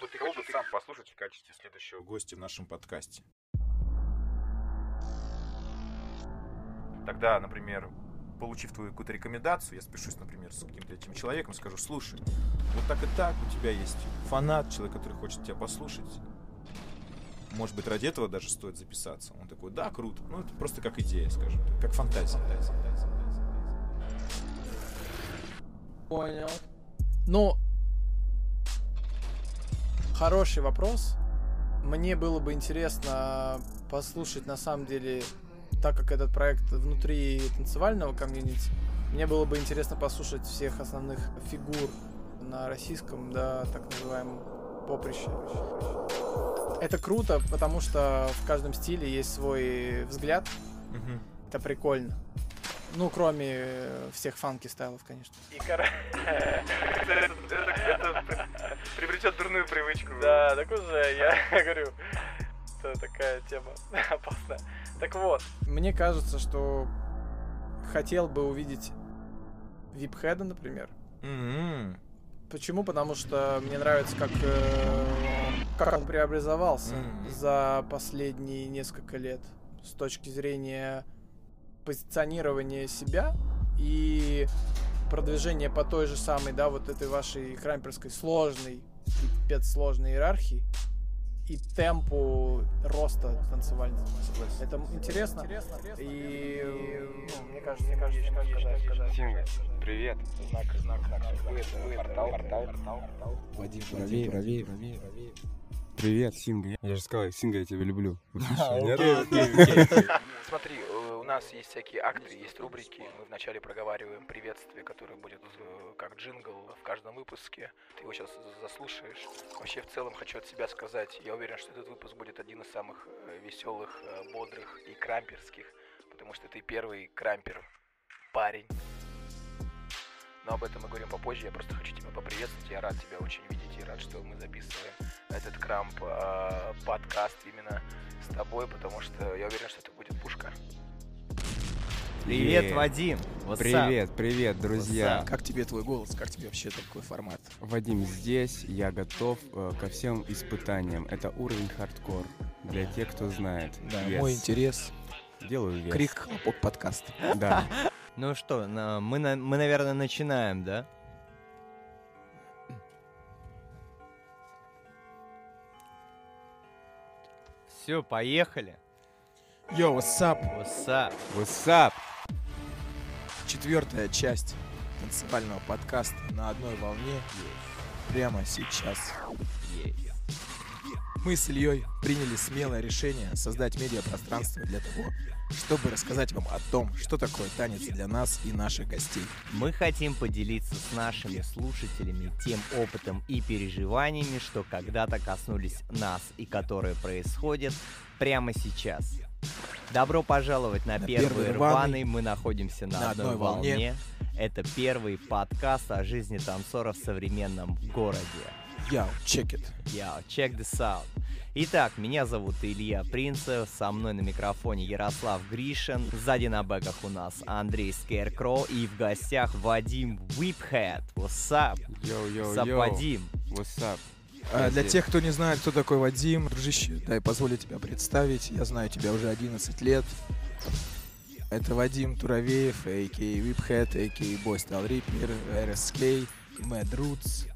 Бы ты хотел сам послушать в качестве следующего гостя в нашем подкасте? Тогда, например, получив твою какую-то рекомендацию, я спешусь, например, с каким-то этим человеком, скажу, слушай, вот так и так, у тебя есть фанат, человек, который хочет тебя послушать. Может быть, ради этого даже стоит записаться. Он такой, да, круто. Ну, это просто как идея, скажем как фантазия. Понял. Ну, хороший вопрос. Мне было бы интересно послушать, на самом деле, так как этот проект внутри танцевального комьюнити, мне было бы интересно послушать всех основных фигур на российском, да, так называемом поприще. Это круто, потому что в каждом стиле есть свой взгляд. Мгм. Это прикольно. Ну, кроме всех фанки стайлов, конечно. И кор- это, это- это приобретет дурную привычку. Да, так уже, я говорю, это такая тема опасная. Так вот. Мне кажется, что хотел бы увидеть Випхеда, например. М-м. Почему? Потому что мне нравится, как, э, как он преобразовался Мгм. за последние несколько лет с точки зрения позиционирования себя и продвижения по той же самой, да, вот этой вашей крамперской сложной, пипец сложной иерархии и темпу роста танцевального. Это интересно. И, ну, мне кажется, мне кажется, что сказать, сказать. Синга, привет. Знак, знак, знак. Портал, портал, портал. Вадим, правее, правее, правее. Привет, Синга. Я же сказал, Синга, я тебя люблю. Смотри, э, у нас есть всякие акты, есть рубрики. Мы вначале проговариваем приветствие, которое будет э, как джингл в каждом выпуске. Ты его сейчас заслушаешь. Вообще, в целом, хочу от себя сказать, я уверен, что этот выпуск будет один из самых веселых, бодрых и крамперских, потому что ты первый крампер парень. Но об этом мы говорим попозже. Я просто хочу тебя поприветствовать. Я рад тебя очень видеть и рад, что мы записываем этот крамп э, подкаст именно с тобой, потому что я уверен, что это будет пушка. Привет. Вадим. What's up? Привет, привет, друзья. Как тебе твой голос? Как тебе вообще такой формат? Вадим здесь, я готов э, ко всем испытаниям. Это уровень хардкор. Для тех, кто знает. Да, Yes. мой интерес. Делаю вес. Крик, хлопок, подкаст. Да. Ну что, на- мы, на- мы, наверное, начинаем, да? Все, поехали. Йо, what's up? What's up? What's up? Четвертая часть танцевального подкаста на одной волне прямо сейчас. Мы с Ильей приняли смелое решение создать медиапространство для того, чтобы рассказать вам о том, что такое танец для нас и наших гостей. Мы хотим поделиться с нашими слушателями тем опытом и переживаниями, что когда-то коснулись нас и которые происходят прямо сейчас. Добро пожаловать на, На первый, первый рваный. Мы находимся на, На одной, одной волне. волне. Это первый подкаст о жизни танцора в современном городе. Yo, check it. Yo, check this out. Итак, меня зовут Илья Принцев, со мной на микрофоне Ярослав Гришин, сзади на бэках у нас Андрей Скеркро и в гостях Вадим Whiphead. What's up? Yo, yo, What's up, yo. Вадим? What's up? А, для тех, кто не знает, кто такой Вадим, дружище, дай позволю тебя представить. Я знаю тебя уже 11 лет. Это Вадим Туравеев, а.к.а. Whiphead, а.к.а. Boy Style Reaper, RSK, Mad Roots.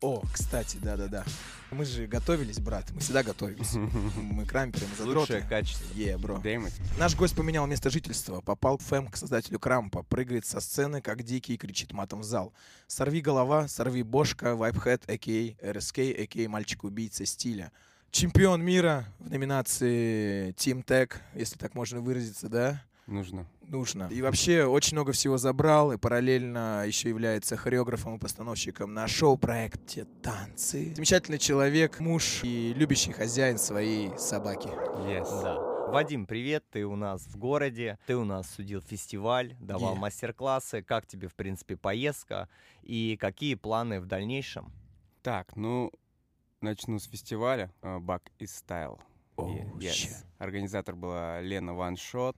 О, кстати, да-да-да. Мы же готовились, брат, мы всегда готовимся. Мы крамперы, мы задроты. Лучшее качество. Е, бро. Damn it. Наш гость поменял место жительства, попал в ФЭМ к создателю Крампа, прыгает со сцены, как дикий, и кричит матом в зал. Сорви голова, сорви бошка, вайпхэт, а.к.а. РСК, а.к.а. мальчик-убийца стиля. Чемпион мира в номинации Team Tech, если так можно выразиться, да? Нужно. Нужно. И вообще очень много всего забрал, и параллельно еще является хореографом и постановщиком на шоу-проекте «Танцы». Замечательный человек, муж и любящий хозяин своей собаки. Yes. Да. Вадим, привет, ты у нас в городе, ты у нас судил фестиваль, давал Е. мастер-классы, как тебе, в принципе, поездка и какие планы в дальнейшем? Так, ну, начну с фестиваля э, Back is Style. Оу, Е- yes. ща. Организатор была Лена Ван Шот.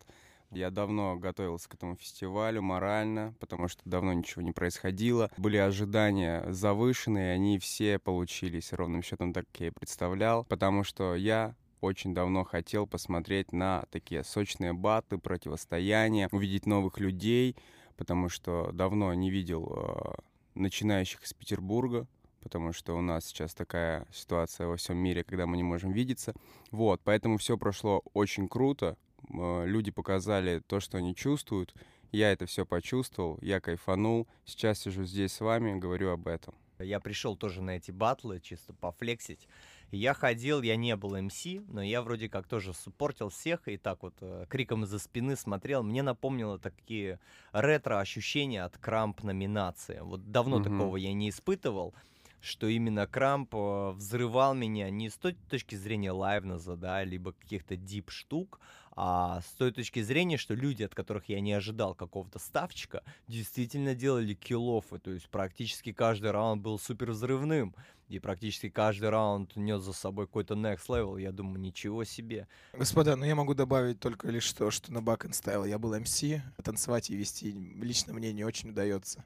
Я давно готовился к этому фестивалю морально, потому что давно ничего не происходило. Были ожидания завышенные, они все получились ровным счетом так, как я и представлял, потому что я очень давно хотел посмотреть на такие сочные баты, противостояния, увидеть новых людей, потому что давно не видел э, начинающих из Петербурга, потому что у нас сейчас такая ситуация во всем мире, когда мы не можем видеться. Вот, поэтому все прошло очень круто. Э, люди показали то, что они чувствуют. Я это все почувствовал, я кайфанул. Сейчас сижу здесь с вами, говорю об этом. Я пришел тоже на эти батлы, чисто пофлексить. Я ходил, я не был МС, но я вроде как тоже суппортил всех и так вот э, криком из-за спины смотрел. Мне напомнило такие ретро-ощущения от Крамп номинации. Вот давно Мгм. такого я не испытывал что именно Крамп э, взрывал меня не с той точки зрения лайвноза, да, либо каких-то дип штук, а с той точки зрения, что люди, от которых я не ожидал какого-то ставчика, действительно делали киллофы, то есть практически каждый раунд был супер взрывным, и практически каждый раунд нес за собой какой-то next level, я думаю, ничего себе. Господа, ну я могу добавить только лишь то, что на and Style я был МС, танцевать и вести лично мне не очень удается.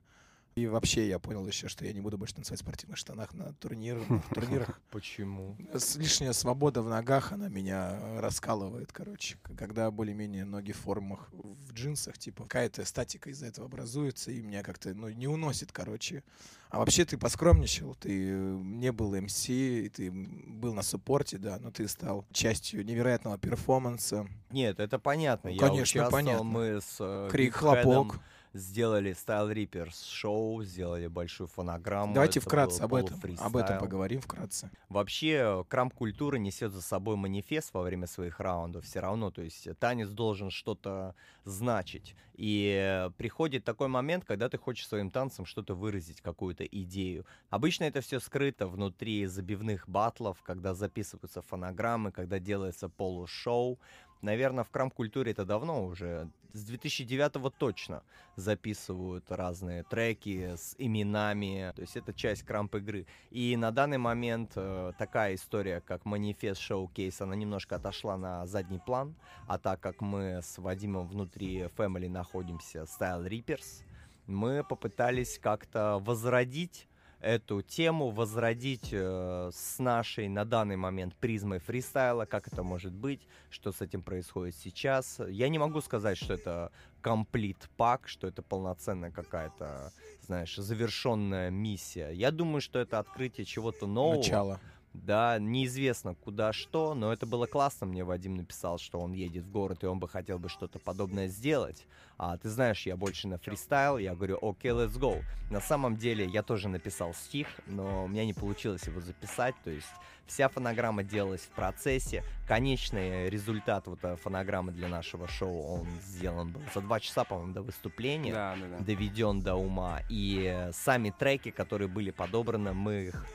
И вообще я понял еще, что я не буду больше танцевать в спортивных штанах на турнир, в турнирах. Почему? Лишняя свобода в ногах, она меня раскалывает, короче. Когда более-менее ноги в формах, в джинсах, типа, какая-то статика из-за этого образуется, и меня как-то, ну, не уносит, короче. А вообще ты поскромничал, ты э, не был МС, ты был на суппорте, да, но ты стал частью невероятного перформанса. Нет, это понятно. Ну, я конечно, участвовал, понятно. мы с э, Крик, хлопок. Сделали Style Reapers шоу, сделали большую фонограмму. Давайте это вкратце об этом, об этом поговорим вкратце. Вообще, крамп-культура несет за собой манифест во время своих раундов все равно. То есть танец должен что-то значить. И приходит такой момент, когда ты хочешь своим танцем что-то выразить, какую-то идею. Обычно это все скрыто внутри забивных батлов, когда записываются фонограммы, когда делается полушоу. Наверное, в крам-культуре это давно уже, с 2009 точно записывают разные треки с именами, то есть это часть крамп-игры. И на данный момент э, такая история, как манифест шоу-кейс, она немножко отошла на задний план, а так как мы с Вадимом внутри Family находимся Style Reapers, мы попытались как-то возродить эту тему, возродить э, с нашей на данный момент призмой фристайла, как это может быть, что с этим происходит сейчас. Я не могу сказать, что это комплит пак, что это полноценная какая-то, знаешь, завершенная миссия. Я думаю, что это открытие чего-то нового. Начало. Да, неизвестно куда что, но это было классно. Мне Вадим написал, что он едет в город, и он бы хотел бы что-то подобное сделать. А ты знаешь, я больше на фристайл, я говорю, окей, let's go. На самом деле, я тоже написал стих, но у меня не получилось его записать, то есть вся фонограмма делалась в процессе. Конечный результат вот э, фонограммы для нашего шоу, он сделан был за два часа, по-моему, до выступления Да, да, да. доведен до ума. И э, сами треки, которые были подобраны, мы их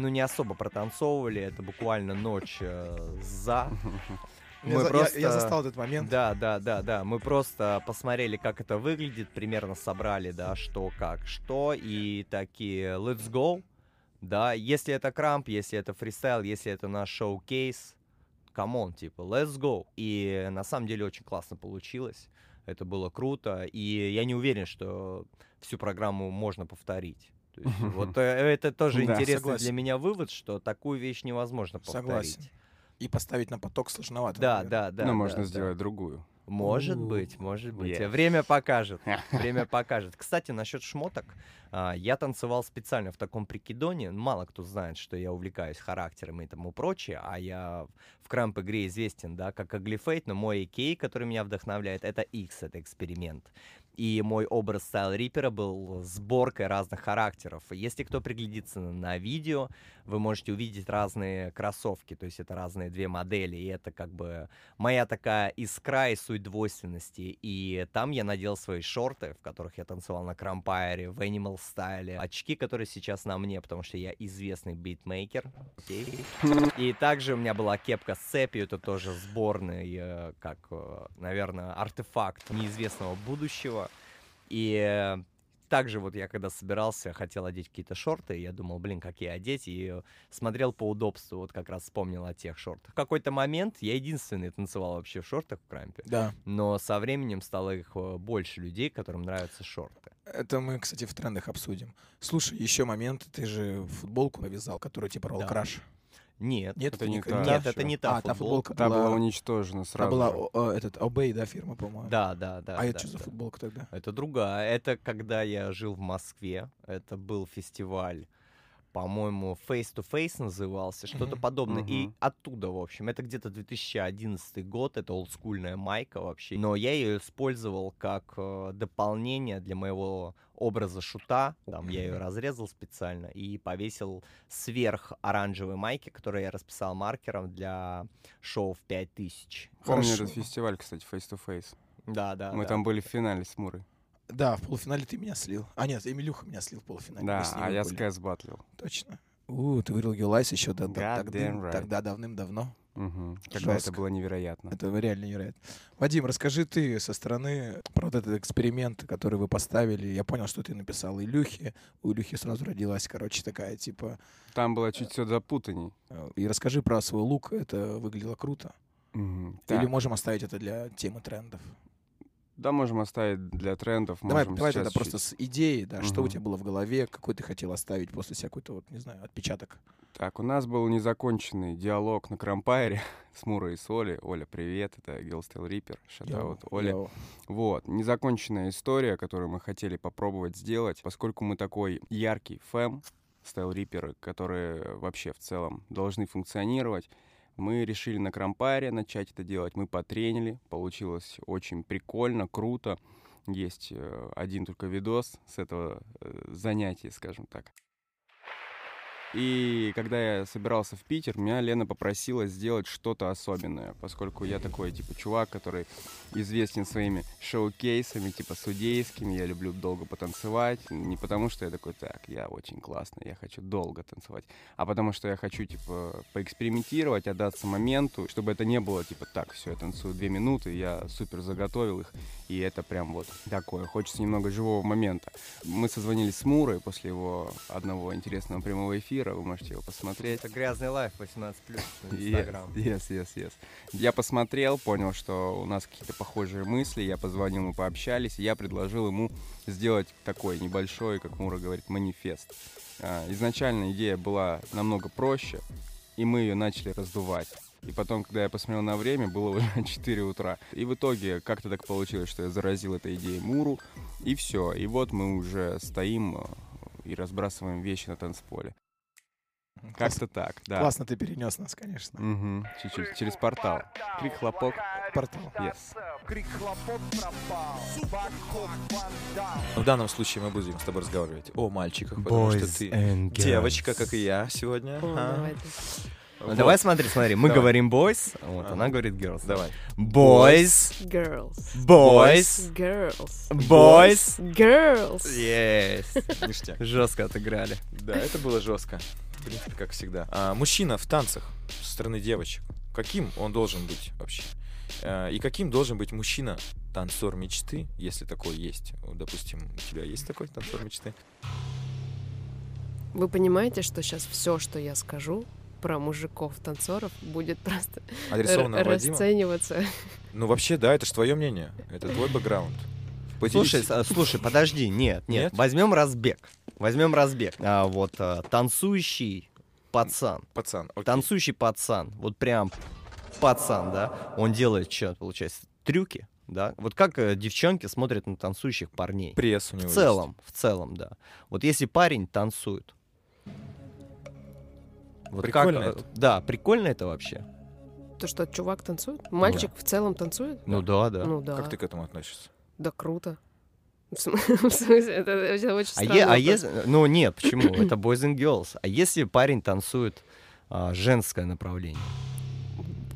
ну, не особо протанцовывали. Это буквально ночь э, за. Я, Мы я- просто- я застал этот момент. Да, да, да, да. Мы просто посмотрели, как это выглядит, примерно собрали, да, что, как, что, и такие, let's go. Да, если это крамп, если это фристайл, если это наш showcase, come on, типа, let's go. И на самом деле очень классно получилось. Это было круто. И я не уверен, что всю программу можно повторить. То есть вот э, это тоже Да, интересный согласен. для меня вывод, что такую вещь невозможно повторить. Согласен. И поставить на поток сложновато. Да, наверное. да, да. Но да, можно да. сделать другую. Может быть, может быть. Время покажет. Время покажет. Кстати, насчет шмоток. а, Я танцевал специально в таком прикидоне. Мало кто знает, что я увлекаюсь характером и тому прочее. А я в крамп-игре известен, да, как Аглифейт, но мой AK, который меня вдохновляет, это X, это эксперимент. И мой образ Стайл Риппера был сборкой разных характеров. Если кто приглядится на видео, вы можете увидеть разные кроссовки. То есть это разные две модели. И это как бы моя такая искра и суть двойственности. И там я надел свои шорты, в которых я танцевал на крампайре, в Animal стайле, очки, которые сейчас на мне, потому что я известный битмейкер. Окей. И также у меня была кепка с цепью, это тоже сборный, э, как, наверное, артефакт неизвестного будущего. И э, также вот я когда собирался, хотел одеть какие-то шорты, я думал, блин, какие одеть, и смотрел по удобству, вот как раз вспомнил о тех шортах. В какой-то момент я единственный танцевал вообще в шортах в крампе, Да. но со временем стало их э, больше людей, которым нравятся шорты. Это мы, кстати, в трендах обсудим. Слушай, еще момент. Ты же футболку повязал, которую типа порвал Да. Нет, Нет, Это не не та. та? нет, это не та А, та футболка. футболка Та была была... уничтожена Та сразу. была же. о, о, этот Obey, да, фирма, по-моему? Да, да, да. А это да, что за да. футболка тогда? Это другая. Это когда я жил в Москве. Это был фестиваль, по-моему, Face to Face назывался, что-то Мгм. подобное. И Мгм. оттуда, в общем, это где-то 2011 год, это олдскульная майка вообще. Но я ее использовал как э, дополнение для моего образа шута. Там я ее разрезал специально и повесил сверх оранжевой майки, которую я расписал маркером для шоу в 5000. Помню Хорошо. этот фестиваль, кстати, Face to Face. Да, да. Мы да. там были в финале с Мурой. Да, в полуфинале ты меня слил. А нет, Эмилюха меня слил в полуфинале. Да, а я были. с Кэс батлил. Точно. У, ты выиграл Гелайс еще God тогда, right. тогда давным-давно. Мгм. Когда это Жестко. было невероятно. Это реально невероятно. Вадим, расскажи ты со стороны про вот этот эксперимент, который вы поставили. Я понял, что ты написал Илюхе. У Илюхи сразу родилась, короче, такая, типа... Там было чуть все запутанней. э, И расскажи про свой лук. Это выглядело круто. Мгм. Или Так, можем оставить это для темы трендов? Да, можем оставить для трендов. Давай, можем давай тогда просто с идеей, да, что у тебя было в голове, какой ты хотел оставить после себя какой-то, вот, не знаю, отпечаток. Так, у нас был незаконченный диалог на Крампайре с Мурой и с Олей. Оля, привет, это Tale Reaper. Шатаут, Оля. Йоу. Вот, незаконченная история, которую мы хотели попробовать сделать, поскольку мы такой яркий фэм, Reaper, которые вообще в целом должны функционировать, мы решили на Крампаре начать это делать, мы потренили, получилось очень прикольно, круто. Есть э, один только видос с этого э, занятия, скажем так. И когда я собирался в Питер, меня Лена попросила сделать что-то особенное, поскольку я такой, типа, чувак, который известен своими шоу-кейсами, типа, судейскими, я люблю долго потанцевать, не потому что я такой, так, я очень классный, я хочу долго танцевать, а потому что я хочу, типа, поэкспериментировать, отдаться моменту, чтобы это не было, типа, так, все, я танцую две минуты, я супер заготовил их, и это прям вот такое, хочется немного живого момента. Мы созвонились с Мурой после его одного интересного прямого эфира, вы можете его посмотреть. Это грязный лайф 18 плюс Инстаграм. yes, yes, yes. Я посмотрел, понял, что у нас какие-то похожие мысли, я позвонил, мы пообщались, и я предложил ему сделать такой небольшой, как Мура говорит, манифест. А, Изначально идея была намного проще, и мы ее начали раздувать. И потом, когда я посмотрел на время, было уже 4 утра. И в итоге как-то так получилось, что я заразил этой идеей Муру, и все. И вот мы уже стоим э, и разбрасываем вещи на танцполе. Как-то так, да. Классно ты перенес нас, конечно. Мгм, Чуть-чуть. Через портал. Крик, хлопок. Портал. Yes. В данном случае мы будем с тобой разговаривать о мальчиках, потому что ты девочка, как и я сегодня. О, Ага. Ну, Вот. Давай смотри, смотри. Мы Давай. говорим boys, вот, Ага. она говорит girls. Давай. Boys, Girls. boys, Girls. boys. Girls. Yes. Ништяк. Жестко отыграли. Да, это было жестко. В принципе, как всегда. А, мужчина в танцах со стороны девочек. Каким он должен быть вообще? А, и каким должен быть мужчина танцор мечты, если такой есть? Вот, Допустим, у тебя есть такой танцор мечты? Вы понимаете, что сейчас все, что я скажу про мужиков-танцоров, будет просто Адресовано расцениваться. Ну, вообще, да, это же твое мнение. Это твой бэкграунд. Поделись. Слушай, с- слушай, подожди, нет, нет. Нет? Возьмем разбег. Возьмем разбег. А, вот а, танцующий пацан. пацан, окей. Танцующий пацан. Вот прям пацан, да. Он делает что, получается, трюки, да. Вот как э, девчонки смотрят на танцующих парней. пресс у него В есть. целом, в целом, да. Вот если парень танцует. Вот как, Прикольно э, это. Да, прикольно это вообще. То, что чувак танцует? Мальчик в целом танцует? Ну да, да. Ну да. Как ты к этому относишься? Да круто. В см- в смысле, это это очень А, странный е- а если... Ну нет, почему? Это boys and girls. А если парень танцует а, женское направление?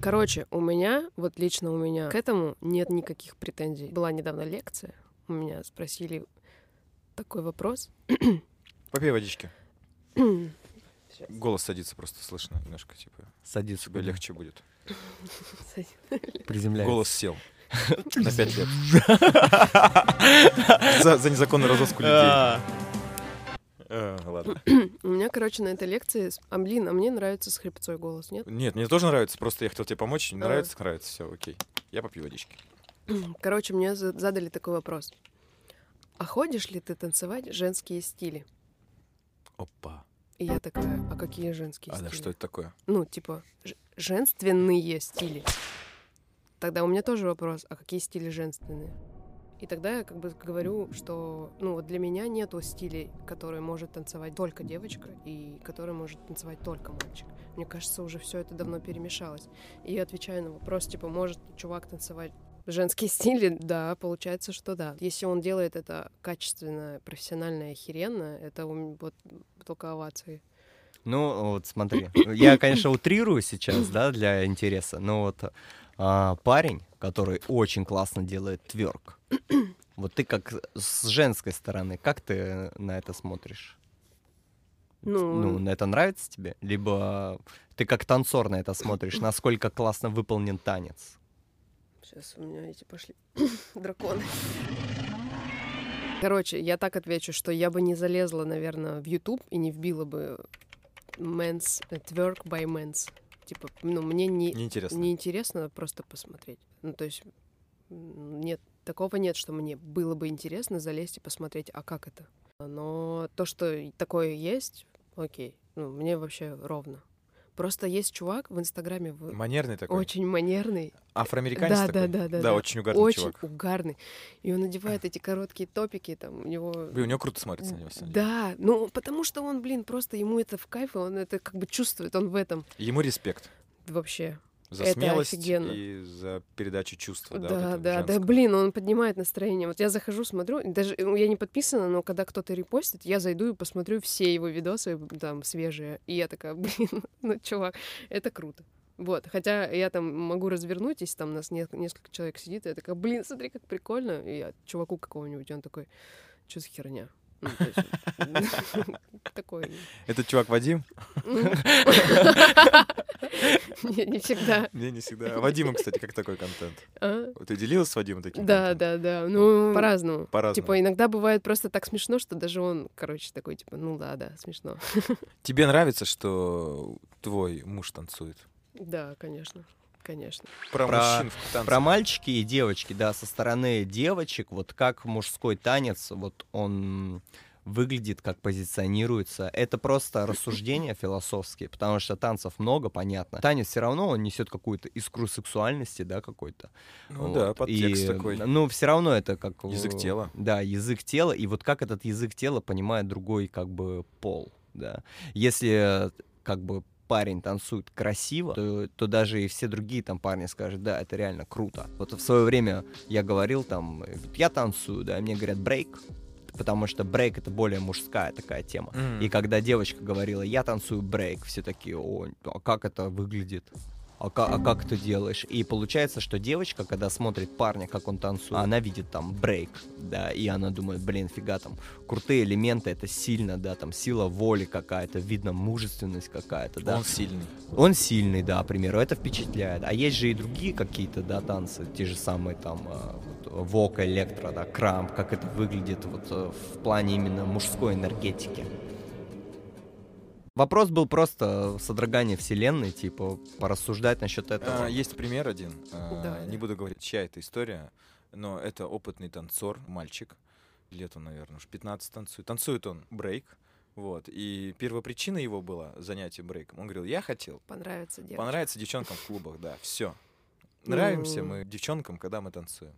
Короче, у меня, вот лично у меня, к этому нет никаких претензий. Была недавно лекция, у меня спросили такой вопрос. Попей водички. Голос садится просто слышно немножко, типа, Садится тебе легче будет. приземляется. Голос сел. На пять лет. За за незаконную развозку людей. А, Э, Ладно. У меня, короче, на этой лекции... А, блин, а мне нравится с хрипцой голос, нет? Нет, мне тоже нравится, просто я хотел тебе помочь. А. нравится, нравится, все, окей. Я попью водички. Короче, мне за- задали такой вопрос. А ходишь ли ты танцевать женские стили? Опа. И я такая, а какие женские А стили? да, что это такое? Ну, типа, женственные стили. Тогда у меня тоже вопрос, а какие стили женственные? И тогда я как бы говорю, что ну вот для меня нету стилей, которые может танцевать только девочка и которые может танцевать только мальчик. Мне кажется, уже все это давно перемешалось. И я отвечаю на вопрос, типа, может чувак танцевать женские стили? Да, получается, что да. Если он делает это качественно, профессионально и охеренно, это вот только овации. Ну, вот смотри, я, конечно, утрирую сейчас, да, для интереса, но вот а, парень, который очень классно делает тверк, вот ты как с женской стороны, как ты на это смотришь? Ну, Ну, на это нравится тебе? Либо ты как танцор на это смотришь, насколько классно выполнен танец? Сейчас у меня эти пошли драконы. Короче, я так отвечу, что я бы не залезла, наверное, в YouTube и не вбила бы men's twerk by men's. Типа, ну, мне не, Неинтересно. не интересно просто посмотреть. Ну, то есть, нет, такого нет, что мне было бы интересно залезть и посмотреть, а как это. Но то, что такое есть, окей. Ну, мне вообще ровно. Просто есть чувак в Инстаграме Манерный такой. очень манерный, Афроамериканец Да, такой? да, да, да, Да, да. очень угарный очень чувак. угарный. И он надевает эти короткие топики, там у него... Блин, у него круто смотрится на него. деле. Да, ну потому что он, блин, просто ему это в кайф, он это как бы чувствует, он в этом Ему респект вообще. За Это смелость офигенно. и за передачу чувства. Да, Да, вот да, да, блин, он поднимает настроение. Вот я захожу, смотрю, даже ну, я не подписана, но когда кто-то репостит, я зайду и посмотрю все его видосы, там, свежие. И я такая, блин, ну, чувак, это круто. Вот, хотя я там могу развернуть, если там нас не- несколько человек сидит, и я такая, блин, смотри, как прикольно. И я чуваку какого-нибудь, он такой, что за херня? Ну, Такой. Этот чувак Вадим? Не не всегда. Не, не всегда. А Вадима, кстати, как такой контент? А? Ты делилась с Вадимом таким Да, контентом? да, да. Ну, по-разному. По-разному. Типа, иногда бывает просто так смешно, что даже он, короче, такой, типа, ну да, да, смешно. Тебе нравится, что твой муж танцует? Да, конечно. Конечно. Про, Про- мужчин в танце. Про мальчики и девочки, да, со стороны девочек, вот как мужской танец, вот он выглядит, как позиционируется. Это просто рассуждения философские, потому что танцев много, понятно. Танец все равно он несет какую-то искру сексуальности, да, какой-то. Ну Вот. да, подтекст И, такой. Ну, все равно это как... Язык тела. Да, язык тела. И вот как этот язык тела понимает другой как бы пол, да. Если как бы парень танцует красиво, то, то даже и все другие там парни скажут, да, это реально круто. Вот в свое время я говорил там, э, я танцую, да, и мне говорят брейк, потому что брейк это более мужская такая тема. М. И когда девочка говорила, я танцую брейк, все такие, о, а как это выглядит? А, а как ты делаешь? И получается, что девочка, когда смотрит парня, как он танцует, она видит там брейк, да, и она думает, блин, фига там, крутые элементы, это сильно, да, там сила воли какая-то, видно мужественность какая-то, да. Он сильный. Он сильный, да, к примеру, это впечатляет. А есть же и другие какие-то, да, танцы, те же самые там а, вот, вок, электро, да, крамп, как это выглядит вот э, в плане именно мужской энергетики. Вопрос был просто содрогание вселенной, типа, порассуждать насчет этого. А, есть пример один. а, Давай, не да. буду говорить, чья это история, но это опытный танцор, мальчик. Лет он, наверное, уж 15 танцует. Танцует он брейк. Вот. И первопричина его была занятие брейком. Он говорил, я хотел Понравится девочка. понравиться девчонкам в клубах, да, все. Нравимся Ну. мы девчонкам, когда мы танцуем.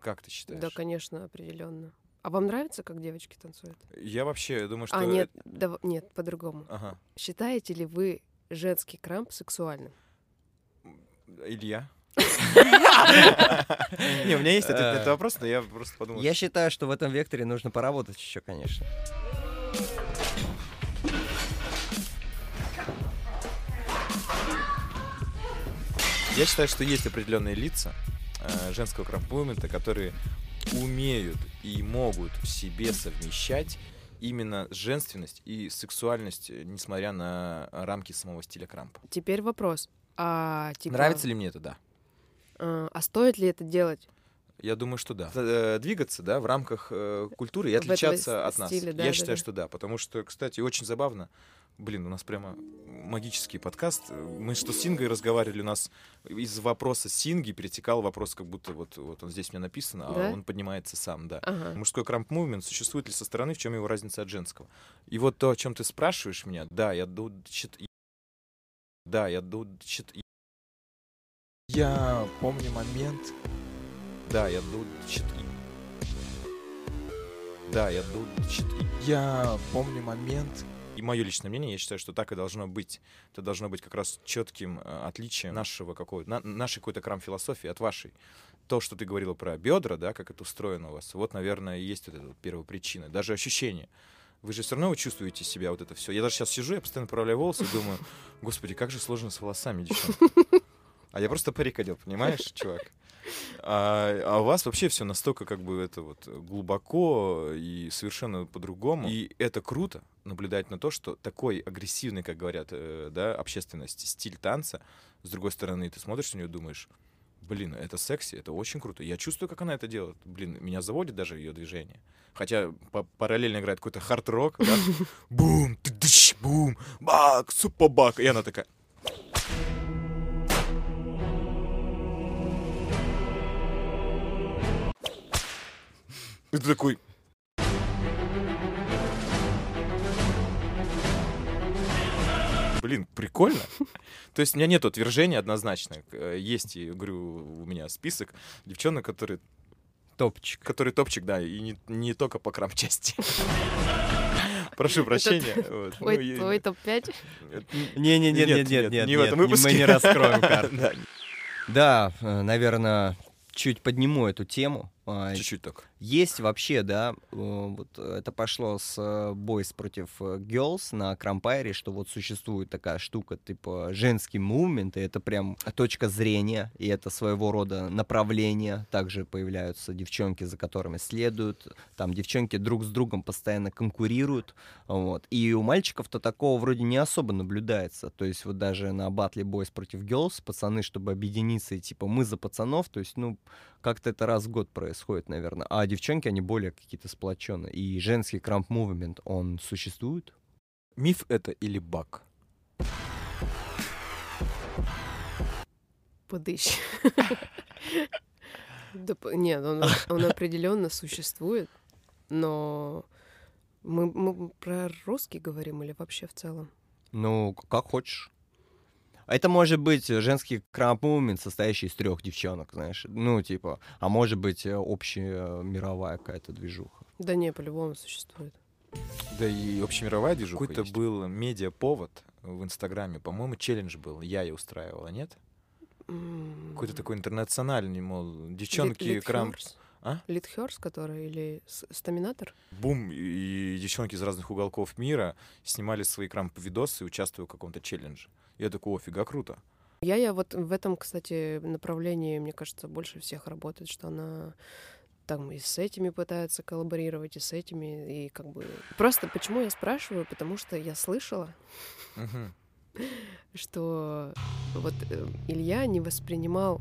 Как ты считаешь? Да, конечно, определенно. А вам нравится, как девочки танцуют? Я вообще думаю, что... А, нет, дав- нет, по-другому. Ага. Считаете ли вы женский крамп сексуальным? Илья? Не, у меня есть ответ на этот вопрос, но я просто подумал, Я считаю, что в этом векторе нужно поработать еще, конечно. Я считаю, что есть определенные лица э, женского крампмувмента, которые умеют и могут в себе совмещать именно женственность и сексуальность, э, несмотря на рамки самого стиля крампа. Теперь вопрос. А, типа, Нравится ли мне это? Да. а, а стоит ли это делать Я думаю, что да. Э, Двигаться, да, в рамках э, культуры и В этом отличаться с- от нас. стиле, да, Я да, считаю, да. что да. Потому что, кстати, очень забавно. Блин, у нас прямо магический подкаст. Мы что с Сингой разговаривали, у нас из вопроса Синги перетекал вопрос, как будто вот, вот он здесь у меня написано, а Да? он поднимается сам, да. Ага. Мужской крамп мувмент существует ли со стороны, в чем его разница от женского? И вот то, о чем ты спрашиваешь меня, да, я ду- чит- да, я ду- чит- Я помню момент, да, я ду- чит- да, я ду- чит- я помню момент, И мое личное мнение, я считаю, что так и должно быть. Это должно быть как раз четким э, отличием нашего какого на- нашей какой-то крам-философии от вашей. То, что ты говорила про бедра, да, как это устроено у вас, вот, наверное, и есть вот эта вот первая причина. Даже ощущение. Вы же все равно чувствуете себя вот это все. Я даже сейчас сижу, я постоянно поправляю волосы и думаю, господи, как же сложно с волосами, девчонки. А я просто парик одел, понимаешь, чувак? А, а у вас вообще все настолько как бы это вот глубоко и совершенно по-другому. И это круто наблюдать на то, что такой агрессивный, как говорят, э, да, общественности стиль танца, с другой стороны, ты смотришь на нее и думаешь, блин, это секси, это очень круто. Я чувствую, как она это делает. Блин, меня заводит даже ее движение. Хотя па- параллельно играет какой-то хард-рок, да? Бум, тыдыщ, бум, бак, супа-бак. И она такая... И ты такой... Блин, прикольно. То есть у меня нет утверждения однозначно. Э, Есть, я говорю, у меня список девчонок, которые, Топчик. которые топчик, да, и не, не только по крам-части. Прошу прощения. Твой, и- твой топ-5? Не-не-не, Нет, нет, нет, нет, нет, не в этом выпуске. мы не раскроем карты. Да, Да, э, наверное, чуть подниму эту тему. А, Чуть-чуть так. Есть вообще, да, э, вот это пошло с Boys против Girls на Крампайре, что вот существует такая штука, типа женский мувмент, и это прям точка зрения, и это своего рода направление. Также появляются девчонки, за которыми следуют, там девчонки друг с другом постоянно конкурируют, вот. И у мальчиков-то такого вроде не особо наблюдается, то есть вот даже на батле Boys против Girls пацаны, чтобы объединиться и типа мы за пацанов, то есть, ну, как-то это раз в год происходит, наверное. А девчонки, они более какие-то сплоченные. И женский крамп мувмент, он существует? Миф это или баг? Подыщ. Нет, он, он определенно существует, но мы, мы про русский говорим или вообще в целом? Ну, как хочешь. А Это может быть женский крамп мувмент, состоящий из трех девчонок, знаешь. Ну, типа, а может быть э, общая э, мировая какая-то движуха. Да не, по-любому существует. Да и общемировая движуха Какой-то есть. был медиаповод в Инстаграме, по-моему, челлендж был, я и устраивала, нет? М, Какой-то такой интернациональный, мол, девчонки, Лит- крам... Литхёрс? А? Литхёрс, который, или Стаминатор? Бум, и и девчонки из разных уголков мира снимали свои крамп-видосы, участвуя в каком-то челлендже. Я такой, офига, круто. Я, я вот в этом, кстати, направлении, мне кажется, больше всех работает, что она там и с этими пытается коллаборировать, и с этими, и как бы... Просто почему я спрашиваю? Потому что я слышала, что вот э, Илья не воспринимал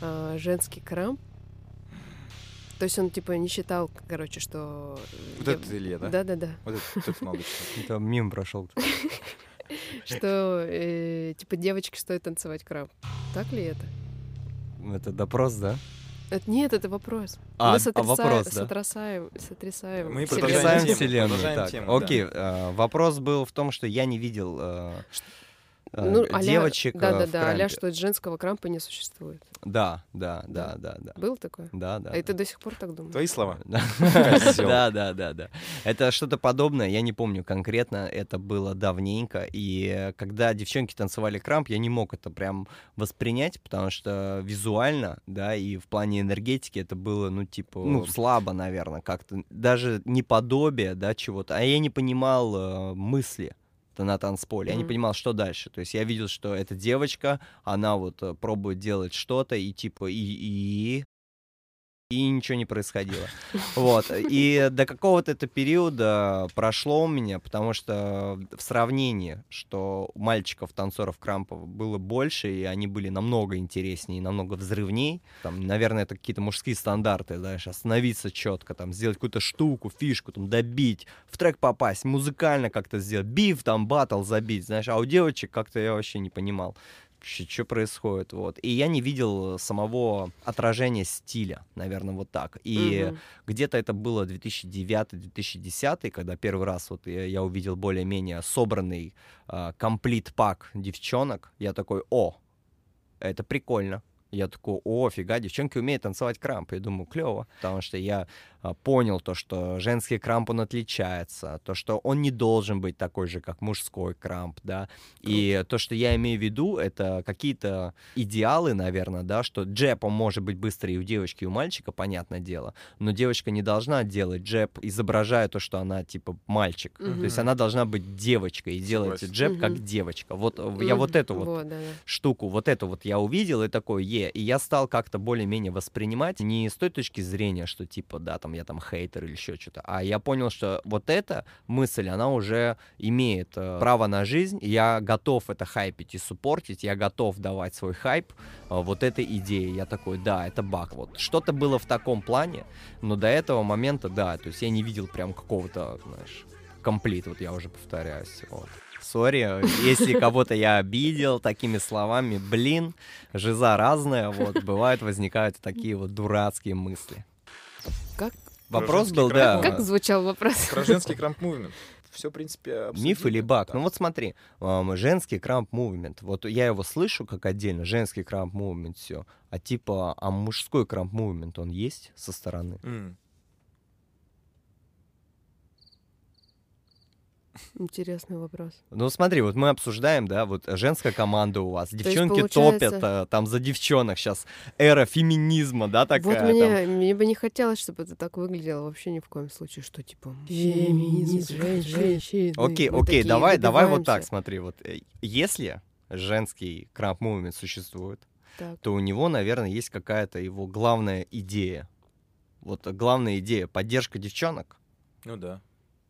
а, женский крамп. То есть он, типа, не считал, короче, что... Вот я- это Илья, да? Да-да-да. Вот это- вот этот молодой человек. Это мимо прошел. Что, э, типа, девочке стоит танцевать крамп. Так ли это? Это допрос, да? Это, нет, это вопрос. А, Мы а сотрясаем, вопрос, да? сотрясаем, сотрясаем. Мы вселенную. продолжаем Сотрясаем тему, вселенную. продолжаем Так, тему, да. окей. э, вопрос был в том, что я не видел э, э, Ну, а-ля- девочек э, в Да-да-да, а крампе. что женского крампа не существует. Да, да, да, да, да. Было такое? Да, да. а и ты до сих пор так думаешь? Твои слова. Да, да, да, да, да. Это что-то подобное, я не помню конкретно, это было давненько, и э, когда девчонки танцевали крамп, я не мог это прям воспринять, потому что визуально, да, и в плане энергетики это было, ну, типа, ну, слабо, наверное, как-то, даже не подобие, да, чего-то, а я не понимал э, мысли на танцполе. Я не понимал, что дальше. То есть я видел, что эта девочка, она вот э, пробует делать что-то, и типа, и, и и ничего не происходило. Вот. И до какого-то это периода прошло у меня, потому что в сравнении, что мальчиков, танцоров крампов было больше, и они были намного интереснее, намного взрывней. Там, наверное, это какие-то мужские стандарты, знаешь, остановиться четко, там, сделать какую-то штуку, фишку, там, добить, в трек попасть, музыкально как-то сделать, биф, там, батл забить, знаешь, а у девочек как-то я вообще не понимал что происходит, вот. И я не видел самого отражения стиля, наверное, вот так. И Мгм. где-то это было 2009-2010, когда первый раз вот я, я увидел более-менее собранный комплит-пак девчонок. Я такой, о, это прикольно. Я такой, о, фига, девчонки умеют танцевать крамп. Я думаю, клево, потому что я а, понял то, что женский крамп, он отличается, то, что он не должен быть такой же, как мужской крамп, да, и то, что я имею в виду, это какие-то идеалы, наверное, да, что джеб, он может быть быстрее и у девочки, и у мальчика, понятное дело, но девочка не должна делать джеб, изображая то, что она, типа, мальчик. То есть она должна быть девочкой и делать Согласен. джеб как Мгм. девочка. Вот э, я вот эту вот Вот, да, да. штуку, вот эту вот я увидел и такой, е, и я стал как-то более-менее воспринимать не с той точки зрения, что типа, да, там я там хейтер или еще что-то, а я понял, что вот эта мысль, она уже имеет э, право на жизнь, я готов это хайпить и суппортить, я готов давать свой хайп э, вот этой идее. Я такой, да, это баг. Вот что-то было в таком плане, но до этого момента, да, то есть я не видел прям какого-то, знаешь, комплит, вот я уже повторяюсь. Вот. Сори, если кого-то я обидел такими словами, блин, жиза разная, вот, бывают, возникают такие вот дурацкие мысли. Как, Вопрос был, да, как звучал вопрос? Про женский крамп мувмент. Все, в принципе, миф или обсудили. баг? Да. Ну вот смотри, ам, женский крамп мувмент, вот я его слышу как отдельно, женский крамп мувмент, все, а типа, а мужской крамп мувмент, он есть со стороны? М. Интересный вопрос. Ну смотри, вот мы обсуждаем, да, вот женская команда у вас, есть, девчонки получается- топят а, там за девчонок сейчас, эра феминизма, да, такая вот там. мне, мне бы не хотелось, чтобы это так выглядело вообще ни в коем случае, что типа феминизм, жен- женщины. Окей, мы окей, давай, давай вот так, смотри, вот э, если женский крамп мувмент существует, Так. то у него, наверное, есть какая-то его главная идея. Вот э, главная идея поддержка девчонок. Ну да.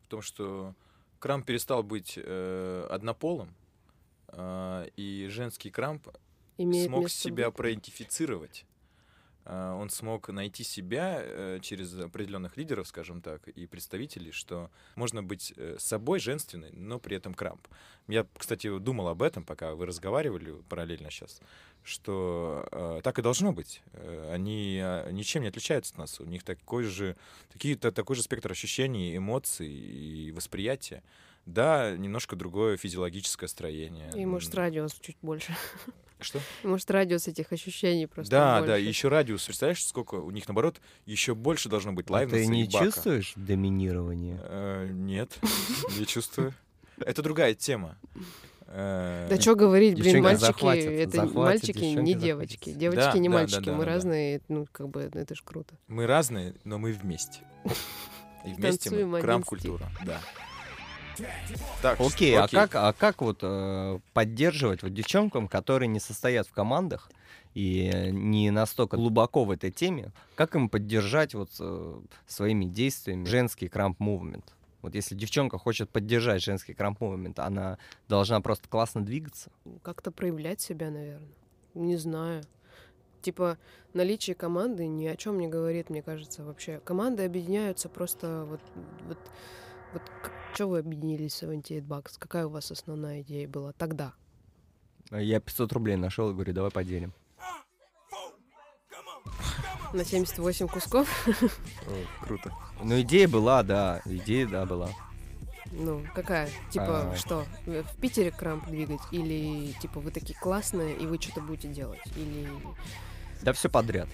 В том, что крамп перестал быть э, однополым, а, и женский крамп Имеет смог себя быть. проидентифицировать. А, Он смог найти себя э, через определенных лидеров, скажем так, и представителей, что можно быть э, собой женственной, но при этом крамп. Я, кстати, думал об этом, пока вы разговаривали параллельно сейчас, что э, так и должно быть. Э, Они э, ничем не отличаются от нас. У них такой же, такие, та- такой же спектр ощущений, эмоций и восприятия. Да, немножко другое физиологическое строение. И может радиус чуть больше. Что? Может радиус этих ощущений просто Да, больше. да, еще радиус, представляешь, сколько у них, наоборот, еще больше должно быть А лайвнесса ты не чувствуешь доминирование? Э, Нет, не чувствую. Это другая тема. Э, Да что говорить, блин, мальчики, это мальчики, не девочки. Девочки не мальчики, мы разные, ну, как бы, это ж круто. Мы разные, но мы вместе. И вместе мы крам-культура. Да. Так, Окей, а окей. как, а как вот э, поддерживать вот девчонкам, которые не состоят в командах и э, не настолько глубоко в этой теме, как им поддержать вот э, своими действиями женский крамп мувмент? Вот если девчонка хочет поддержать женский крамп мувмент, она должна просто классно двигаться. Как-то проявлять себя, наверное. Не знаю. Типа, наличие команды ни о чем не говорит, мне кажется, вообще. Команды объединяются просто вот... вот вот что вы объединились в 78 Bucks? Какая у вас основная идея была тогда? Я 500 рублей нашел и говорю, давай поделим. На 78 кусков? О, круто. Ну, идея была, да, идея, да, была. Ну, какая? Типа, А. что? В Питере крамп двигать? Или, типа, вы такие классные, и вы что-то будете делать? Или... Да все подряд.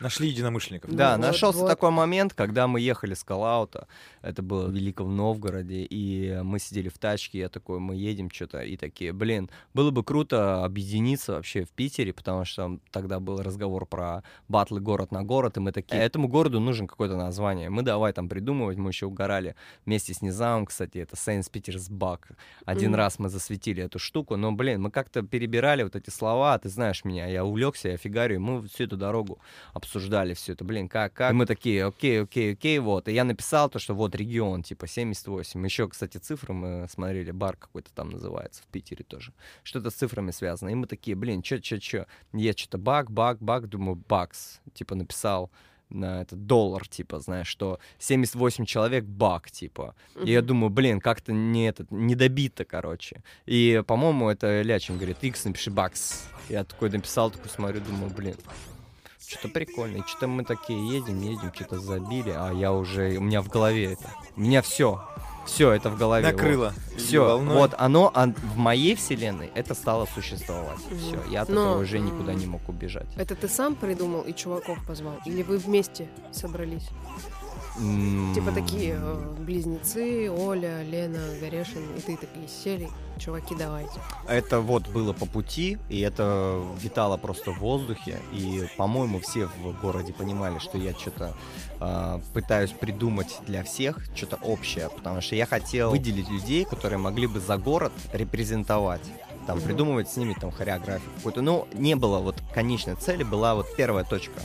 Нашли единомышленников. Ну, Да, вот, нашелся вот. такой момент, когда мы ехали с Калаута, это было в Великом Новгороде, и мы сидели в тачке, я такой, мы едем что-то, и такие, блин, было бы круто объединиться вообще в Питере, потому что тогда был разговор про батлы город на город, и мы такие, этому городу нужен какое-то название, мы давай там придумывать, мы еще угорали вместе с Низамом, кстати, это Сейнс Питерсбак, один Мгм. раз мы засветили эту штуку, но, блин, мы как-то перебирали вот эти слова, ты знаешь меня, я увлекся, я фигарю, и мы всю эту дорогу обсуждали все это, блин, как, как. И мы такие, окей, окей, окей, вот. И я написал то, что вот регион, типа 78. Еще, кстати, цифры мы смотрели, бар какой-то там называется в Питере тоже. Что-то с цифрами связано. И мы такие, блин, чё, чё, чё. Я что-то баг, баг, баг, думаю, бакс. Типа написал на этот доллар, типа, знаешь, что 78 человек баг, типа. И я думаю, блин, как-то не этот, не добито, короче. И, по-моему, это Лячин говорит, X напиши бакс. Я такой написал, такой смотрю, думаю, блин, что-то прикольно. И что-то мы такие едем, едем, что-то забили, а я уже, у меня в голове это. У меня все, все это в голове. Накрыло. Все, вот оно а в моей вселенной это стало существовать. Мгм. Все, я от Но, этого уже никуда не мог убежать. Это ты сам придумал и чуваков позвал? Или вы вместе собрались? Типа такие э, близнецы, Оля, Лена, Горешин, и ты такие сели, чуваки, давайте. Это вот было по пути, и это витало просто в воздухе. И, по-моему, все в городе понимали, что я что-то пытаюсь придумать для всех, что-то общее. Потому что я хотел выделить людей, которые могли бы за город репрезентовать. Там придумывать с ними там хореографию какую-то. Ну, не было вот конечной цели, была вот первая точка.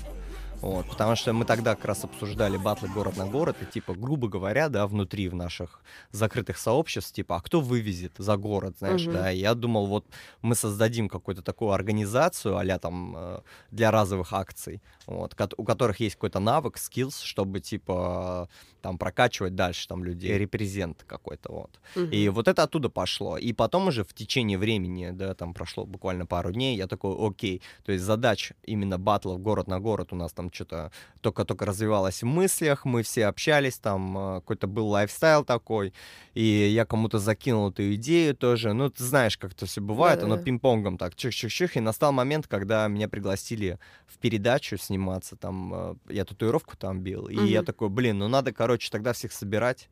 Вот, потому что мы тогда как раз обсуждали батлы город на город, и типа, грубо говоря, да, внутри в наших закрытых сообществ, типа, а кто вывезет за город, знаешь, Мгм. да, и я думал, вот мы создадим какую-то такую организацию а там э, для разовых акций, вот, у которых есть какой-то навык, skills, чтобы, типа, там прокачивать дальше там людей, репрезент. Какой-то, вот. И вот это оттуда пошло. И потом уже в течение времени, да, там прошло буквально пару дней, я такой, окей, то есть задач именно батлов город на город у нас там что-то только-только развивалось в мыслях, мы все общались, там э, какой-то был лайфстайл такой, и я кому-то закинул эту идею тоже, ну, ты знаешь, как это все бывает, оно Да-да-да. пинг-понгом так, чих-чих-чих, и настал момент, когда меня пригласили в передачу сниматься, там, э, я татуировку там бил, и я такой, блин, ну надо, короче, тогда всех собирать,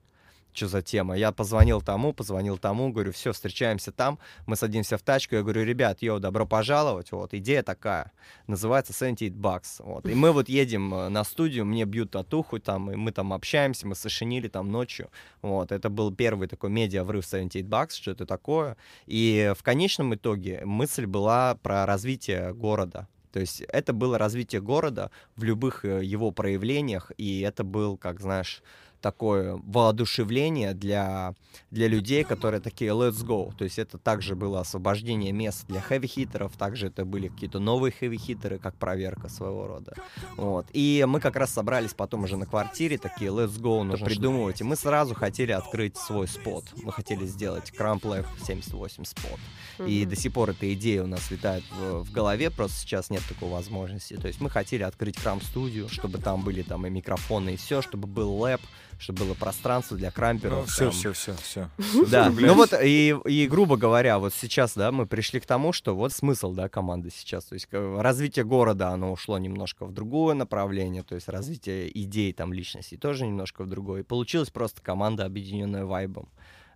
что за тема. Я позвонил тому, позвонил тому, говорю, все, встречаемся там, мы садимся в тачку, я говорю, ребят, йоу, добро пожаловать, вот, идея такая, называется 78 Bucks, вот, и мы вот едем э, на студию, мне бьют татуху там, и мы там общаемся, мы сошенили там ночью, вот, это был первый такой медиа-врыв 78 Bucks, что это такое, и в конечном итоге мысль была про развитие города, то есть это было развитие города в любых э, его проявлениях, и это был, как знаешь, такое воодушевление для, для людей, которые такие let's go. То есть это также было освобождение мест для хэви-хитеров, также это были какие-то новые хэви-хитеры, как проверка своего рода. Вот. И мы как раз собрались потом уже на квартире, такие let's go, нужно придумывать. И мы сразу хотели открыть свой спот. Мы хотели сделать Cramp Life 78 спот. И Мгм. до сих пор эта идея у нас витает в, в голове, просто сейчас нет такой возможности. То есть мы хотели открыть крам-студию, чтобы там были там и микрофоны, и все, чтобы был лэп, чтобы было пространство для крамперов. Ну, все, там. все, все, все. Да, ну вот и, и грубо говоря, вот сейчас, да, мы пришли к тому, что вот смысл, да, команды сейчас, то есть э, развитие города, оно ушло немножко в другое направление, то есть развитие идей там личностей тоже немножко в другое. И получилась просто команда, объединенная вайбом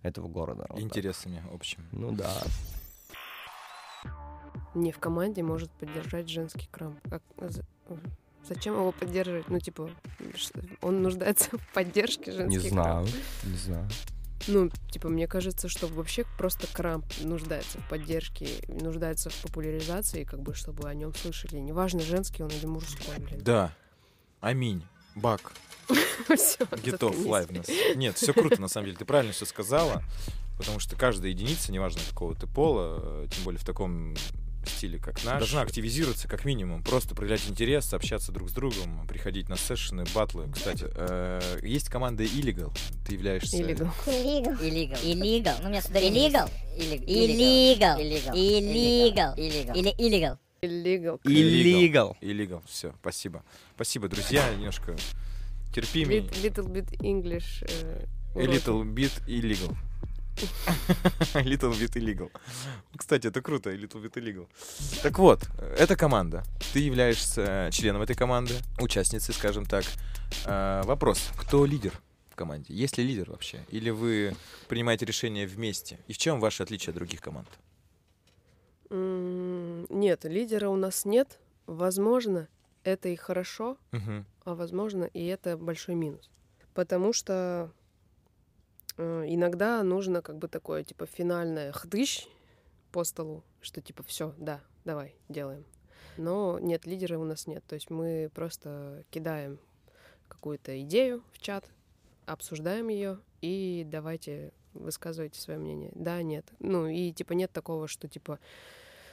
этого города. Вот так. Интересами общими. Ну да. Не в команде может поддержать женский крам. Как- Зачем его поддерживать? Ну, типа, он нуждается в поддержке Не женский крамп. знаю, не знаю. Ну, типа, мне кажется, что вообще просто крамп нуждается в поддержке, нуждается в популяризации, как бы, чтобы о нем слышали. Неважно, женский он или мужской, блин. Да. Аминь. Buck. Get off заткнись. liveness. Нет, все круто, на самом деле. Ты правильно все сказала. Потому что каждая единица, неважно какого ты пола, э, тем более в таком стиле, как наш, должна активизироваться как минимум. Просто проявлять интерес, общаться друг с другом, приходить на сессионы, батлы. Кстати, э, есть команда Illegal. Ты являешься... Illegal. Illegal. Illegal. Illegal. Ну, у меня сюда Illegal. Illegal. Illegal. Illegal. Illegal. Или illegal. Illegal. Illegal. Illegal. Все, спасибо. Спасибо, друзья. Немножко терпимее. Lit- Little bit English. э, A little bit illegal. little bit illegal. Кстати, это круто, little bit illegal. Так вот, это команда. Ты являешься членом этой команды, участницей, скажем так. А, Вопрос, кто лидер в команде? Есть ли лидер вообще? Или вы принимаете решения вместе? И в чем ваше отличие от других команд? Нет, лидера у нас нет. Возможно, это и хорошо, а возможно, и это большой минус. Потому что э, иногда нужно как бы такое, типа, финальное хдыщ по столу, что типа, все, да, давай, делаем. Но нет, лидера у нас нет. То есть мы просто кидаем какую-то идею в чат, обсуждаем ее и давайте высказывайте свое мнение. Да, нет. Ну и типа нет такого, что типа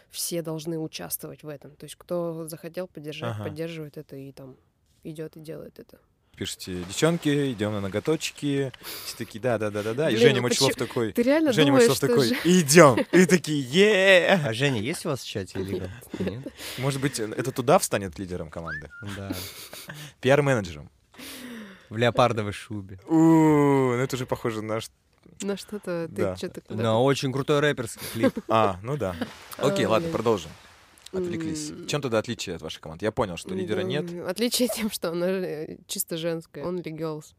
все должны участвовать в этом. То есть кто захотел поддержать, Ага. поддерживает это и там идет и делает это. Пишите, девчонки, идем на ноготочки. Все такие, да, да, да, да, да. И Блин, Женя ну Мочелов почему- такой. Ты реально Женя думаешь, Мочелов такой, же- идем. И такие, е А Женя, есть у вас в чате Illegal? Нет? Может быть, это туда встанет лидером команды? Да. Пиар-менеджером. В леопардовой шубе. У, ну это уже похоже на... на что-то ты Да. что-то На очень крутой рэперский клип. А, ну да. Окей, А, ладно, продолжим. Отвлеклись. В чем тогда отличие от вашей команды? Я понял, что лидера нет. М, Отличие тем, что она э, чисто женская. Only girls.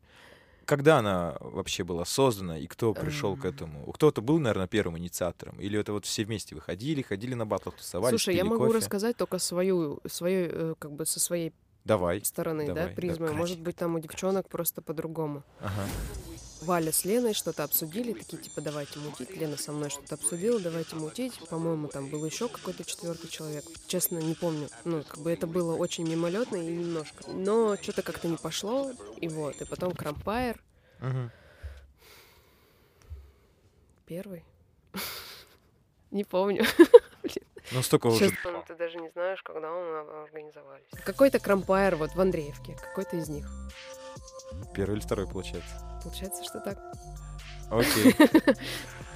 Когда она вообще была создана и кто пришел к этому? Кто-то был, наверное, первым инициатором? Или это вот все вместе выходили, ходили на батлах, тусовались, Слушай, я могу кофе? рассказать только свою, свою, э, как бы со своей Давай. стороны, Давай, да, призмы. давай. Может быть, там у девчонок просто по-другому. Ага. Валя с Леной что-то обсудили, такие типа давайте мутить. Лена со мной что-то обсудила, давайте мутить. По-моему, там был еще какой-то четвертый человек. Честно, не помню. Ну, как бы это было очень мимолетно и немножко. Но что-то как-то не пошло. И вот. И потом Крампайр первый. Не помню. Ну, столько уже... Сейчас ты даже не знаешь, когда мы организовались. Какой-то Крампайр вот в Андреевке. Какой-то из них. Первый или второй, получается. Получается, что так. Окей.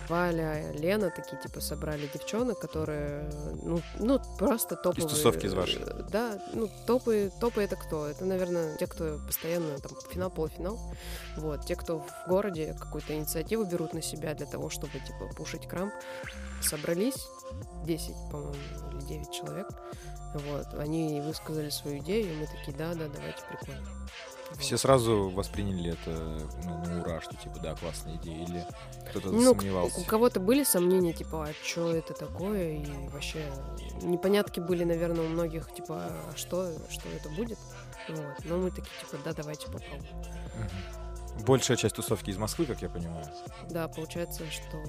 Валя, Лена такие, типа, собрали девчонок, которые, ну, ну просто топовые. тусовки из вашей? Да, ну, топы, топы это кто? Это, наверное, те, кто постоянно, там, финал, полуфинал. Вот, те, кто в городе какую-то инициативу берут на себя для того, чтобы, типа, пушить крамп. Собрались 10, по-моему, или 9 человек. Вот, они высказали свою идею, и мы такие, да, да, давайте, прикольно. Все сразу восприняли это ну, на ура, что типа, да, классная идея, или кто-то Ну, засомневался. у кого-то были сомнения, типа, а что это такое, и вообще непонятки были, наверное, у многих, типа, а что, что это будет. Вот. Но мы такие, типа, да, давайте попробуем. Большая часть тусовки из Москвы, как я понимаю. Да, получается, что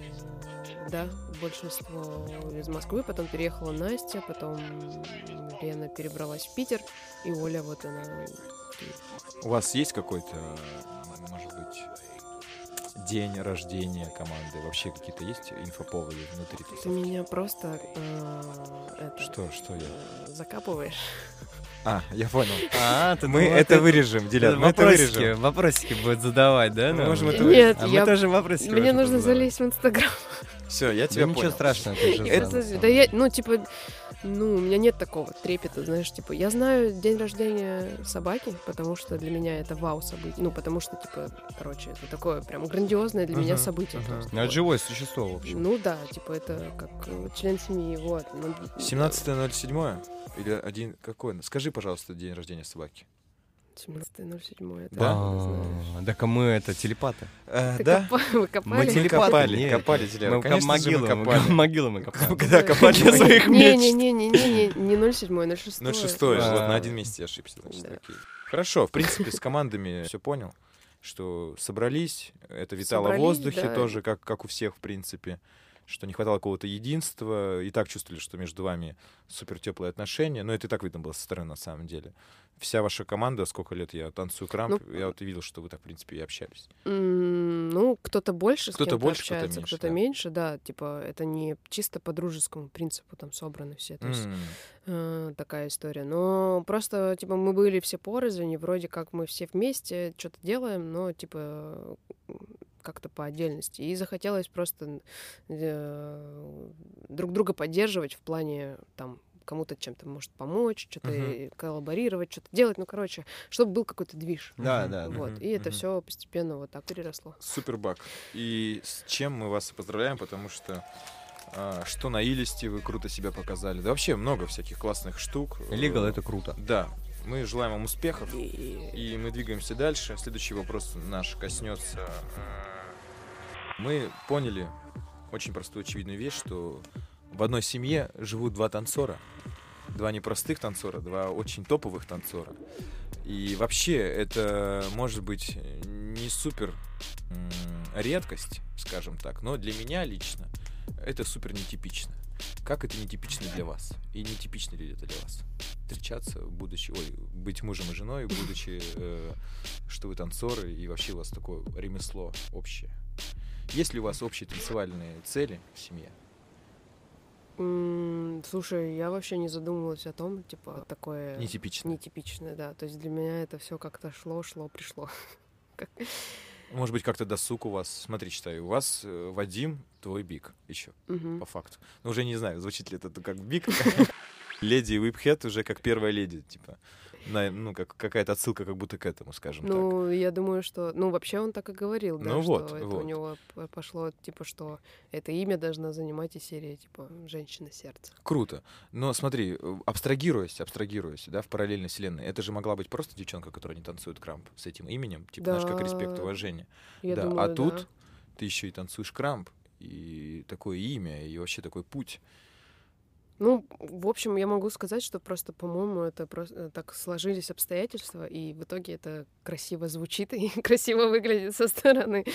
да, большинство из Москвы, потом переехала Настя, потом Лена перебралась в Питер, и Оля вот она. У вас есть какой-то, может быть, день рождения команды? Вообще какие-то есть инфоповоды внутри Ты тусовки? меня просто э, это, Что, что я? э, закапываешь. А, я понял. А, ты Мы думал, это ты- вырежем, Дилян, мы это вопросики, вырежем. вопросики будет задавать, да? Мы можем это Нет, А я... мы тоже вопросики Мне нужно задавать. залезть в Инстаграм. Все, я Да тебя ничего понял. страшного, это да я, ну, типа, ну, у меня нет такого трепета, знаешь, типа, я знаю день рождения собаки, потому что для меня это вау событие, ну, потому что, типа, короче, это такое прям грандиозное для меня Мгм, событие. мгм. просто. Ну, это Вот. живое существо, в общем. Ну да, типа, это как э, член семьи, вот. Ну, 17.07 или один какой? Скажи, пожалуйста, день рождения собаки. 17.07, это Да? я не знаю. А, Так а мы это телепаты. Э, да? Вы Мы копали? телепаты. Копали, нет. копали, Дилян. Мы Конечно мы могилы, мы копали. могилы мы копали. Когда копали Для своих мечт. Не-не-не-не, не 07, 06. 06 А. вот на один месяц я ошибся. Хорошо, в принципе, с командами все понял, что собрались, это витало в воздухе да. тоже, как, как у всех, в принципе, что не хватало какого-то единства, и так чувствовали, что между вами супер теплые отношения, но это и так видно было со стороны, на самом деле. Вся ваша команда, сколько лет я танцую крамп, Ну, я вот видел, что вы так, в принципе, и общались. Ну, кто-то больше Кто-то больше, кто-то меньше, кто-то да. меньше, да. Типа, это не чисто по дружескому принципу там собраны все. То есть М, э, такая история. Но просто, типа, мы были все порознь, и вроде как мы все вместе что-то делаем, но, типа, как-то по отдельности. И захотелось просто э, друг друга поддерживать в плане, там, кому-то чем-то может помочь, что-то Мгм. коллаборировать, что-то делать. Ну, короче, чтобы был какой-то движ. Да, Мгм. да. Вот. Мгм, И это все постепенно вот так переросло. Супербак. И с чем мы вас поздравляем, потому что а, что на Илисте вы круто себя показали. Да вообще много всяких классных штук. Legal Э, это круто. Да. Мы желаем вам успехов. И- И мы двигаемся дальше. Следующий вопрос наш коснется. э, Мы поняли очень простую очевидную вещь, что в одной семье живут два танцора. Два непростых танцора, два очень топовых танцора. И вообще это может быть не супер редкость, скажем так, но для меня лично это супер нетипично. Как это нетипично для вас? И нетипично ли это для вас? Встречаться, будучи, ой, быть мужем и женой, будучи, э, что вы танцоры, и вообще у вас такое ремесло общее. Есть ли у вас общие танцевальные цели в семье? Слушай, я вообще не задумывалась о том, типа, такое Нетипично. нетипичное, да. То есть для меня это все как-то шло, шло, пришло. Как- Может быть, как-то досуг у вас. Смотри, читаю. У вас э, Вадим, твой биг еще, по факту. Ну, уже не знаю, звучит ли это как биг. Леди Whiphead уже как первая леди, типа. На- ну, как какая-то отсылка как будто к этому, скажем так. Ну, я думаю, что... Ну, вообще он так и говорил, да, Ну что вот, это у вот. него п- пошло, типа, что это имя должна занимать и серия, типа, «Женщина сердца». Круто. Но смотри, абстрагируясь, абстрагируясь, да, в параллельной вселенной, это же могла быть просто девчонка, которая не танцует крамп с этим именем, типа, знаешь, как респект, Да. уважение. Я да, думаю, а да. тут ты еще и танцуешь крамп, и такое имя, и вообще такой путь. Ну, в общем, я могу сказать, что просто, по-моему, это просто так сложились обстоятельства, и в итоге это красиво звучит и красиво выглядит со стороны.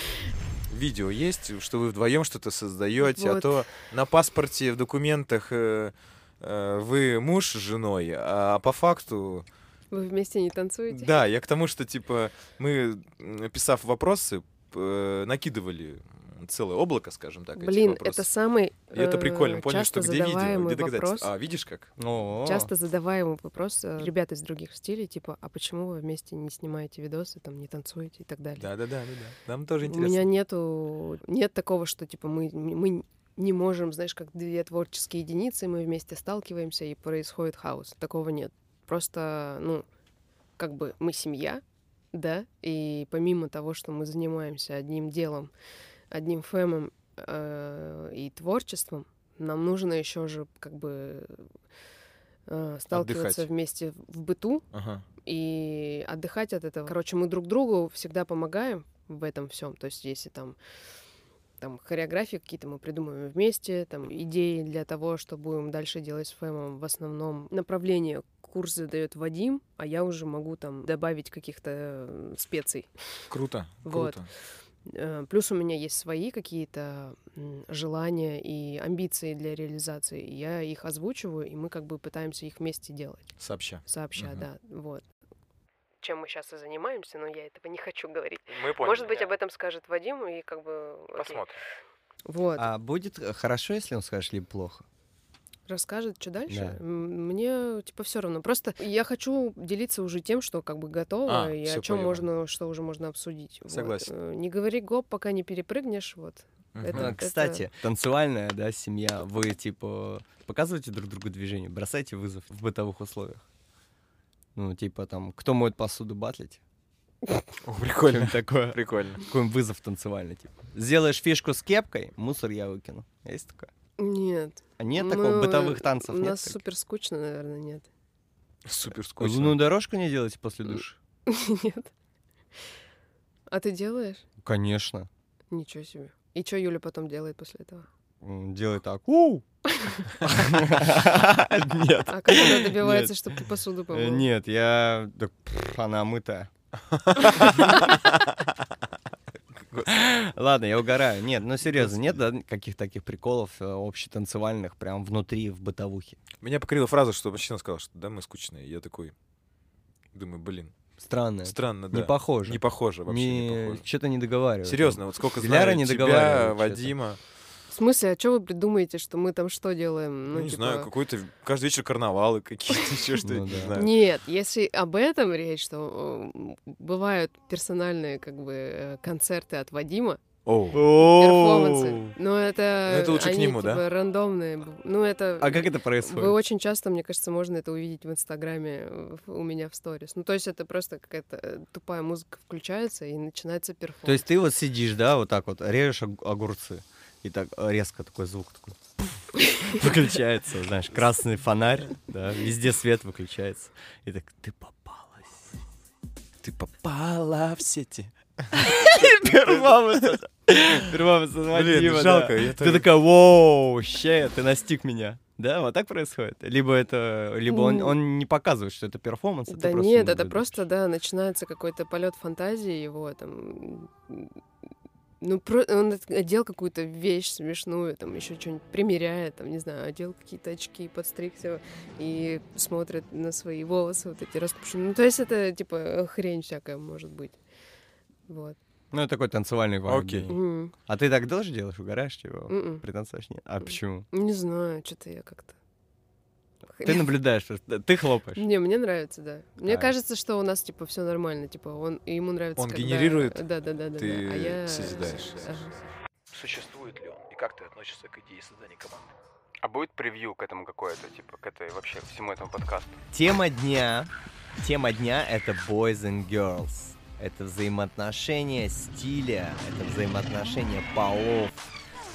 Видео есть, что вы вдвоем что-то создаете, а Вот. то на паспорте, в документах э, э, вы муж с женой, а по факту Вы вместе не танцуете? Да, я к тому, что, типа, мы, написав вопросы, э, накидывали целое облако, скажем так, Блин, это самый И это прикольно, э, поняли, что где видео, где доказательства. А, видишь как? О, Часто задаваемый вопрос э, ребят из других стилей, типа, а почему вы вместе не снимаете видосы, там, не танцуете и так далее. Да-да-да, да. Нам тоже У интересно. меня нету, нет такого, что, типа, мы, мы не можем, знаешь, как две творческие единицы, мы вместе сталкиваемся, и происходит хаос. Такого нет. Просто, ну, как бы мы семья, да, и помимо того, что мы занимаемся одним делом, одним фэмом э, и творчеством, нам нужно еще же как бы э, сталкиваться Отдыхать. вместе в быту, Ага. и отдыхать от этого. Короче, мы друг другу всегда помогаем в этом всем. То есть, если там там хореографии какие-то мы придумываем вместе, там идеи для того, что будем дальше делать с Фэмом, в основном направление курс задает Вадим, а я уже могу там добавить каких-то э, специй. Круто, Вот. круто. Э, Плюс у меня есть свои какие-то желания и амбиции для реализации. Я их озвучиваю, и мы как бы пытаемся их вместе делать Сообща. сообща, Мгм. да, вот. Чем мы сейчас и занимаемся, но я этого не хочу говорить. Мы поняли. Может быть, да. об этом скажет Вадим, и как бы... окей. Посмотрим. Вот. А будет э, хорошо, если он скажет, либо плохо? Расскажет, что дальше? Да. Мне, типа, все равно. Просто я хочу делиться уже тем, что как бы готово, А, и о чем поняла. можно, что уже можно обсудить. Вот. Согласен. Э, Не говори гоп, пока не перепрыгнешь, вот. Это- А, Кстати, танцевальная, да, семья, вы, типа, показываете друг другу движение, бросаете вызов в бытовых условиях? Ну, типа, там, кто моет посуду, батлить? О, прикольно. Такое. Прикольно. Какой вызов танцевальный, типа. Сделаешь фишку с кепкой, мусор я выкину. Есть такое? Нет. А нет Мы- такого бытовых танцев? У нет нас таких? супер скучно, наверное, нет. Супер скучно. Лунную дорожку не делаете после душа? Нет. А ты делаешь? Конечно. Ничего себе. И что Юля потом делает после этого? М, Делай так. Нет. А как она добивается, чтобы ты посуду помыл? Нет, я... Она мытая. Ладно, я угораю. Нет, ну серьезно, нет да, каких-то таких приколов э, общетанцевальных прям внутри, в бытовухе? Меня покорила фраза, что мужчина сказал, что да, мы скучные. Я такой думаю, блин, Странно. странно, да. Не похоже. Не похоже, вообще не, Не- похоже. Что-то не договариваю. Серьезно, вот сколько Диляра знаю не тебя. Вадима, В смысле, а что вы придумаете, что мы там что делаем? ну, не типа, знаю, какой-то каждый вечер карнавалы какие-то, еще что-то, Ну не знаю. Нет, если об этом речь, что э, бывают персональные как бы э, концерты от Вадима, перформансы, но это, Ну, это лучше к они, нему, да? типа, рандомные. Ну это А как это вы происходит? очень часто, мне кажется, можно это увидеть в Инстаграме у меня в сторис. Ну то есть это просто какая-то э, тупая музыка включается и начинается перформанс. То есть ты вот сидишь, да, вот так вот, режешь ог- огурцы, и так э, резко такой звук такой выключается, знаешь, красный фонарь, да, везде свет выключается. И так, ты попалась. Ты попала в сети. Перформанс. это- Перформанс Блин, жалко. Ты так- такая, воу, ща, ты настиг меня. Да, вот так происходит? Либо это, либо он, он не показывает, что это перформанс, это Да просто нет, это наблюдаешь. просто, да, начинается какой-то полет фантазии его там. Ну, про- он одел какую-то вещь смешную, там еще что-нибудь примеряет, там, не знаю, одел какие-то очки, подстригся и смотрит на свои волосы вот эти распущенные. Ну, то есть это, типа, хрень всякая может быть. Вот. Ну, это такой танцевальный вайб. Окей. да. Мгм. А ты так тоже делаешь? Угораешь чего? М-м. Пританцуешь? Нет? А почему? Не знаю, что-то я как-то... Ты наблюдаешь, просто. ты хлопаешь. Не, мне нравится, да. Мне кажется, что у нас, типа, все нормально. Типа, он, ему нравится, Он генерирует, Да, да, да, да. ты да. А я... созидаешь. Существует ли он? И как ты относишься к идее создания команды? А будет превью к этому какое-то, типа, к этой вообще, к всему этому подкасту? Тема дня. Тема дня — это boys and girls. Это взаимоотношения стиля, это взаимоотношения полов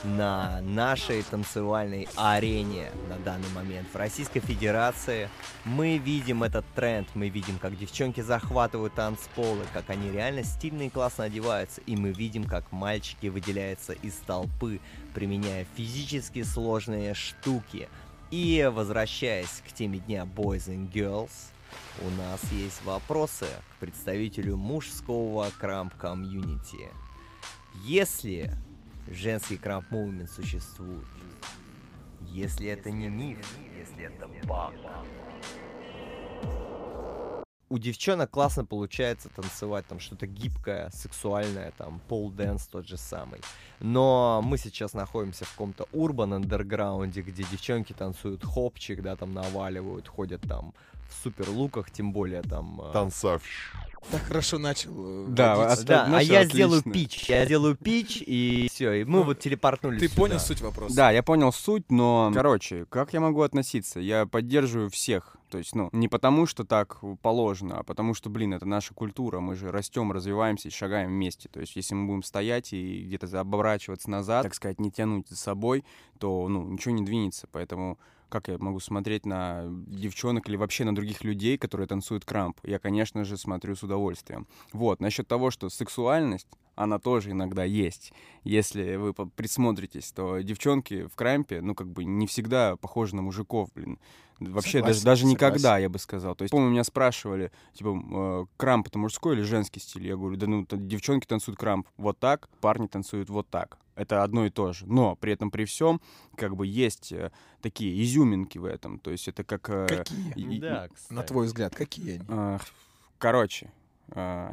на нашей танцевальной арене на данный момент. В Российской Федерации мы видим этот тренд, мы видим, как девчонки захватывают танцполы, как они реально стильно и классно одеваются, и мы видим, как мальчики выделяются из толпы, применяя физически сложные штуки. И возвращаясь к теме дня Boys and Girls, у нас есть вопросы к представителю мужского крамп-комьюнити. Если женский krump movement существует, если это не миф, если это buck, у девчонок классно получается танцевать, там что-то гибкое, сексуальное, там pole dance тот же самый. Но мы сейчас находимся в каком-то урбан андерграунде, где девчонки танцуют хопчик, да, там наваливают, ходят там в супер луках, тем более там... э, Танцовщик. Так хорошо начал. э, Да, а- Да, а я сделаю отлично. пич, я сделаю пич, и все, и мы Ну, вот телепортнулись Ты сюда. понял суть вопроса? Да, я понял суть, но, короче, как я могу относиться? Я поддерживаю всех. То есть, ну, не потому, что так положено, а потому что, блин, это наша культура. Мы же растем, развиваемся и шагаем вместе. То есть, если мы будем стоять и где-то оборачиваться назад, так сказать, не тянуть за собой, то, ну, ничего не двинется. Поэтому как я могу смотреть на девчонок или вообще на других людей, которые танцуют крамп? Я, конечно же, смотрю с удовольствием. Вот, насчет того, что сексуальность, она тоже иногда есть. Если вы присмотритесь, то девчонки в крампе, ну, как бы не всегда похожи на мужиков, блин. Вообще, даже, Согласен, даже согласен. никогда, я бы сказал. То есть, помню, меня спрашивали, типа, э, крамп это мужской или женский стиль? Я говорю, да ну, девчонки танцуют крамп вот так, парни танцуют вот так. Это одно и то же. Но при этом, при всем, как бы есть э, такие изюминки в этом. То есть это как... э, Какие? и- Да, На кстати. твой взгляд, какие они? Короче,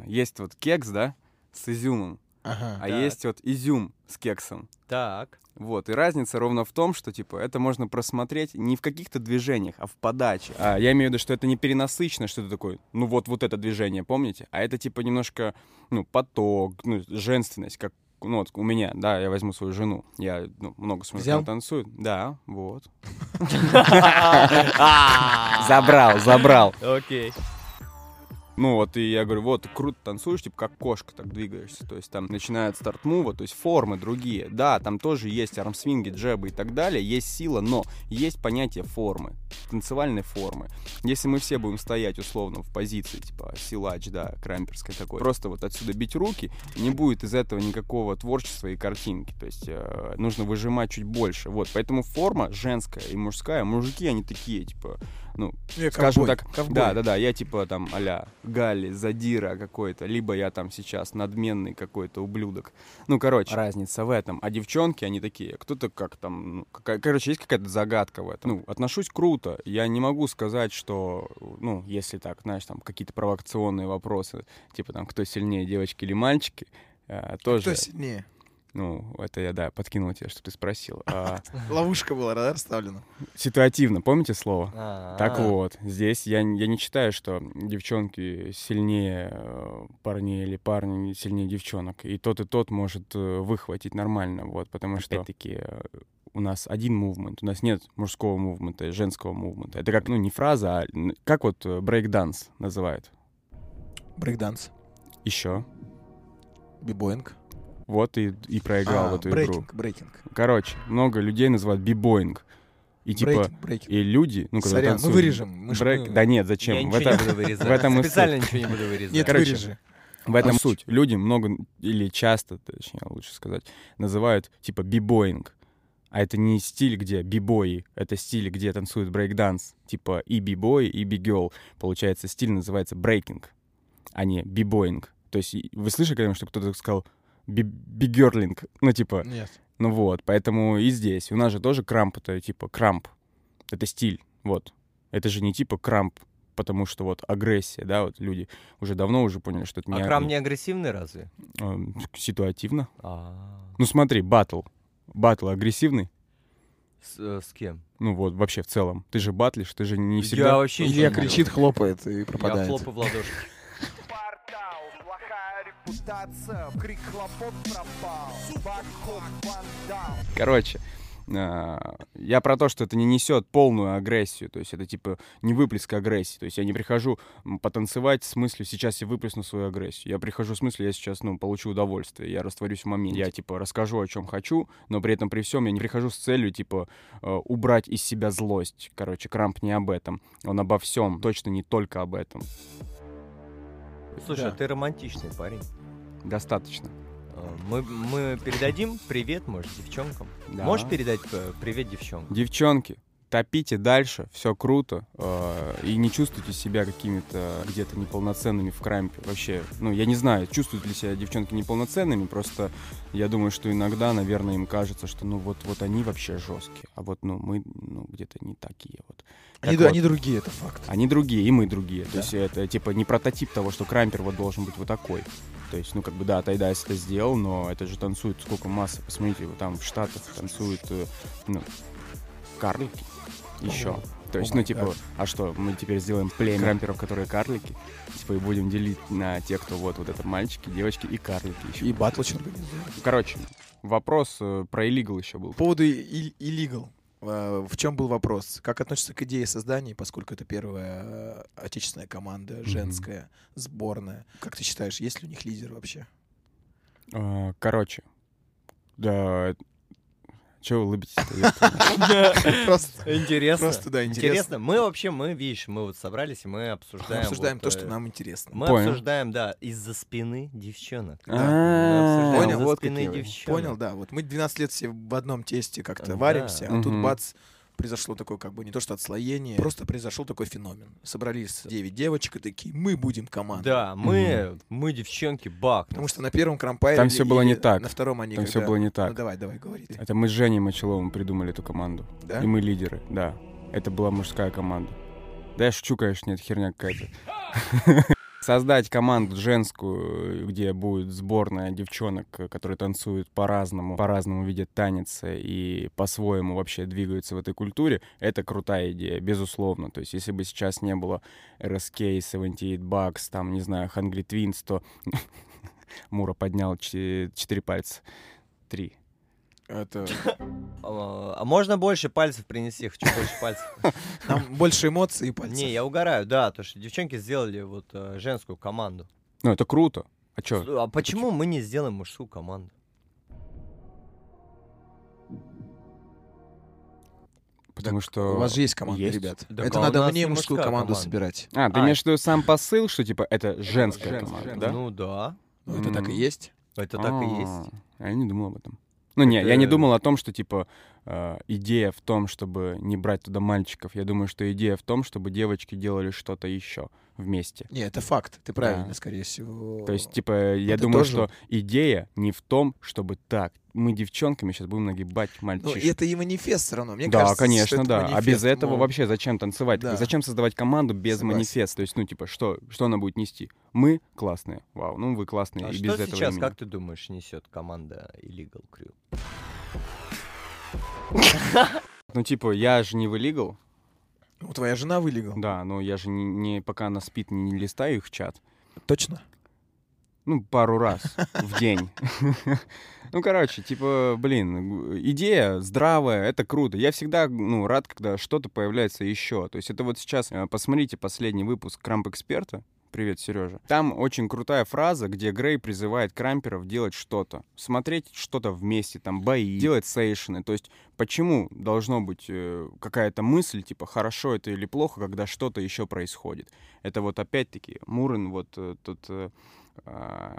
есть вот кекс, да, с изюмом, Ага. а Так. есть вот изюм с кексом. Так. Вот, и разница ровно в том, что, типа, это можно просмотреть не в каких-то движениях, а в подаче. А, я имею в виду, что это не перенасыщенно, что это такое, ну вот, вот это движение, помните? А это, типа, немножко, ну, поток, ну, женственность, как ну, вот у меня, да, я возьму свою жену. Я ну, много смотрю, она танцует. Да, вот. Забрал, забрал. Окей. Ну вот, и я говорю, вот, ты круто танцуешь, типа, как кошка так двигаешься. То есть там начинает старт мува, то есть формы другие. Да, там тоже есть армсвинги, джебы и так далее, есть сила, но есть понятие формы, танцевальной формы. Если мы все будем стоять, условно, в позиции, типа, силач, да, крамперской такой, просто вот отсюда бить руки, не будет из этого никакого творчества и картинки. То есть э, нужно выжимать чуть больше. Вот, поэтому форма женская и мужская, мужики, они такие, типа, ну, Я скажем ковбой, так, ковбой. да, да, да, я типа там а-ля Галли, Задира какой-то, либо я там сейчас надменный какой-то ублюдок. Ну, короче, разница в этом. А девчонки, они такие, кто-то как там, ну, какая- короче, есть какая-то загадка в этом. Ну, отношусь круто. Я не могу сказать, что, ну, если так, знаешь, там какие-то провокационные вопросы, типа там, кто сильнее, девочки или мальчики, э, тоже, Кто сильнее? Ну, это я, да, подкинул тебе, что ты спросил. А, Ловушка была, да, расставлена? ситуативно, помните слово? А, Так вот, здесь я, я не считаю, что девчонки сильнее э, парней или парни сильнее девчонок. И тот, и тот может э, выхватить нормально, вот, потому что, опять-таки, э, у нас один мувмент, у нас нет мужского мувмента женского мувмента. Это как, ну, не фраза, а как вот брейкданс называют. Брейкданс, Еще. b-boying. Вот и, и проиграл А, в эту игру. брейкинг, брейкинг. Короче, много людей называют b-boying. И типа, Брейкинг, брейкинг. и люди, ну, когда Сорян, мы танцуют вырежем. Мы брейк- мы- Да нет, Я зачем? В ничего этом- не буду вырезать. в этом и Специально суть. ничего не буду вырезать. Нет, короче, вырежи. В этом А суть. Люди много или часто, точнее, лучше сказать, называют типа b-boying. А это не стиль, где b-boy и, это стиль, где танцуют брейкданс. Типа и b-boy, и b-girl. Получается, стиль называется брейкинг, а не бибоинг. То есть вы слышали когда-нибудь, что кто-то сказал бигерлинг. Ну, типа, Нет. ну вот, поэтому и здесь. У нас же тоже крамп, это типа крамп. Это стиль, вот. Это же не типа крамп, потому что вот агрессия, да, вот люди уже давно уже поняли, что это не... А крам не агрессивный разве? эм, ситуативно. А, Ну смотри, батл. Батл агрессивный. С, э, с кем? Ну вот, вообще в целом. Ты же батлишь, ты же не всегда... Я вообще Илья кричит, хлопает и делаю. Я пропадает. хлопаю в ладоши. Репутация, крик хлопот пропал, бак-хоп, вандал. Короче, а, я про то, что это не несет полную агрессию, то есть это типа не выплеск агрессии, то есть я не прихожу потанцевать с мыслью, сейчас я выплесну свою агрессию, я прихожу с мыслью, я сейчас, ну, получу удовольствие, я растворюсь в моменте, я типа расскажу, о чем хочу, но при этом при всем я не прихожу с целью, типа, э, убрать из себя злость, короче, Крамп не об этом, он обо всем, точно не только об этом, Слушай, Да. а ты романтичный парень. достаточно. А, Мы, мы передадим привет, может, девчонкам. Да. Можешь передать э, привет девчонкам? Девчонки, топите дальше, все круто, э, и не чувствуйте себя какими-то где-то неполноценными в крампе. Вообще, ну, я не знаю, чувствуют ли себя девчонки неполноценными, просто я думаю, что иногда, наверное, им кажется, что, ну, вот, вот они вообще жесткие, а вот, ну, мы, ну, где-то не такие вот. Они, вот. они другие, это факт. Они другие, и мы другие. То есть это, типа, не прототип того, что крампер вот должен быть вот такой. То есть, ну, как бы, да, Тайдайс это сделал, но это же танцует сколько массы. Посмотрите, вот там в Штатах танцуют, э, ну, карлики еще. То есть, О ну, типа, гад. а что, мы теперь сделаем племя крамперов, которые карлики, типа, и будем делить на тех, кто вот, вот это мальчики, девочки и карлики еще. И батл организуем. Короче, вопрос э, про illegal еще был. По поводу illegal. Э, В чем был вопрос? Как относится к идее создания, поскольку это первая э, отечественная команда, женская, сборная? Как ты считаешь, есть ли у них лидер вообще? А, Короче, да, че вы улыбитесь Просто Интересно. Просто, да, интересно. Интересно. Мы вообще, мы, видишь, мы вот собрались, и мы обсуждаем... обсуждаем то, что э, нам интересно. Мы обсуждаем, да, из-за спины девчонок. А, Понял, из-за вот спины девчонок. Понял, да. Вот мы 12 лет все в одном тесте как-то варимся, а тут бац, произошло такое как бы не то что отслоение, просто произошел такой феномен. Собрались 9 девочек и такие, мы будем командой. Да, мы, мы девчонки, бак. Потому что на первом крампайре... Там всё было не так. На втором они Там все когда- было не Ну так. давай, давай, говори ты. Это мы с Женей Мочеловым придумали эту команду. Да? И мы лидеры, да. Это была мужская команда. Да я шучу, конечно, это херня какая-то. Создать команду женскую, где будет сборная девчонок, которые танцуют по-разному, по-разному видят танец и по-своему вообще двигаются в этой культуре, это крутая идея, безусловно. То есть если бы сейчас не было RSK, 78 Bucks, там, не знаю, Hungry Twins, то Мура поднял че- четыре пальца. Три. Это... А а можно больше пальцев принести? Хочу больше пальцев. Там больше эмоций и пальцев. Не, я угораю, да, то что девчонки сделали вот э, женскую команду. Ну, это круто. А чё? А почему мы не сделаем мужскую команду? Потому что... У вас же есть команда, Есть. ребят. Так Это а надо мне не мужскую команду команда. собирать. А, ты А. имеешь в виду сам посыл, что, типа, это женская команда, да? Ну да, Ну, это так и есть. это так и А, есть. Я не думал об этом. Ну, не, я не Это- думал о том, что, типа, э, идея в том, чтобы не брать туда мальчиков. Я думаю, что идея в том, чтобы девочки делали что-то еще вместе. Не, это факт. Ты правильно, Да. скорее всего. То есть, типа, я Это думаю, тоже- что идея не в том, чтобы так, мы девчонками сейчас будем нагибать Ну, мальчишек. и это и манифест все равно. Мне да, кажется, что конечно, это да. а без этого мол, вообще зачем танцевать? Да. Зачем создавать команду без Согласен. манифеста? То есть, ну, типа, что, что она будет нести? Мы классные. Вау, ну вы классные А и что без этого сейчас, имени. как ты думаешь, несет команда Illegal Crew? Ну, типа, я же не в illegal, Ну, твоя жена вылегла. да, но я же не, не- пока она спит, не, не листаю их чат. Точно? Ну, пару раз в день. Ну, короче, типа, блин, идея здравая, это круто. Я всегда, ну, рад, когда что-то появляется еще. То есть это вот сейчас, э, посмотрите последний выпуск Крамп Эксперта. Привет, Сережа. Там очень крутая фраза, где Грей призывает крамперов делать что-то. Смотреть что-то вместе, там, бои, делать сейшены. То есть почему должно быть э, какая-то мысль, типа, хорошо это или плохо, когда что-то еще происходит. Это вот опять-таки Мурин, вот э, тут э,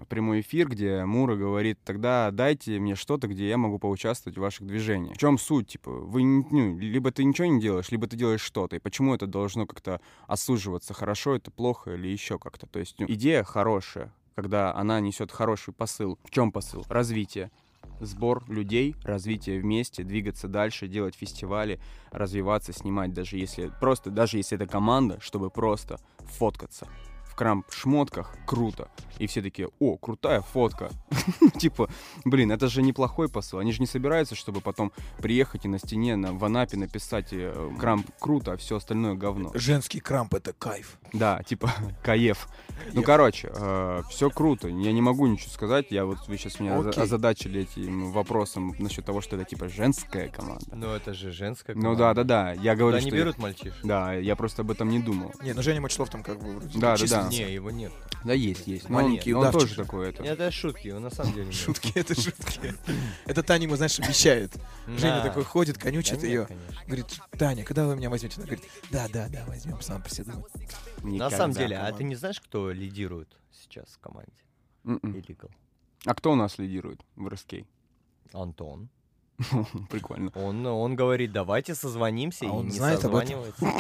прямой эфир, где Мура говорит, тогда дайте мне что-то, где я могу поучаствовать в ваших движениях. В чем суть? Типа, вы, ну, либо ты ничего не делаешь, либо ты делаешь что-то. И почему это должно как-то осуживаться? Хорошо это, плохо или еще как-то? То есть ну, идея хорошая, когда она несет хороший посыл. В чем посыл? Развитие. Сбор людей, развитие вместе, двигаться дальше, делать фестивали, развиваться, снимать, даже если просто, даже если это команда, чтобы просто фоткаться крамп-шмотках, круто. И все такие, о, крутая фотка. Типа, блин, это же неплохой посыл. Они же не собираются, чтобы потом приехать и на стене на, в Анапе написать э, крамп круто, а все остальное говно. Женский крамп — это кайф. Да, типа каев. Ну, короче, все круто. Я не могу ничего сказать. Я вот вы сейчас меня озадачили этим вопросом насчет того, что это типа женская команда. Ну, это же женская Ну да, да, да. Я говорю, что берут мальчишек? да, я просто об этом не думал. Не, ну Женя Мачлов там как бы вроде Да, да, да. Не, его нет. Да, есть, есть. Но он, Маленький он удавчик тоже же. такой это. Это шутки, его на самом деле нет. Шутки, это шутки. Это Таня ему, знаешь, обещает. Женя такой ходит, конючит ее. Говорит, Таня, когда вы меня возьмете? Она говорит, да, да, да, возьмем, сам думает. На самом деле, а ты не знаешь, кто лидирует сейчас в команде? Illegal. А кто у нас лидирует в РСК? Антон. Прикольно. Он, он говорит, давайте созвонимся, А и он не знает созванивается.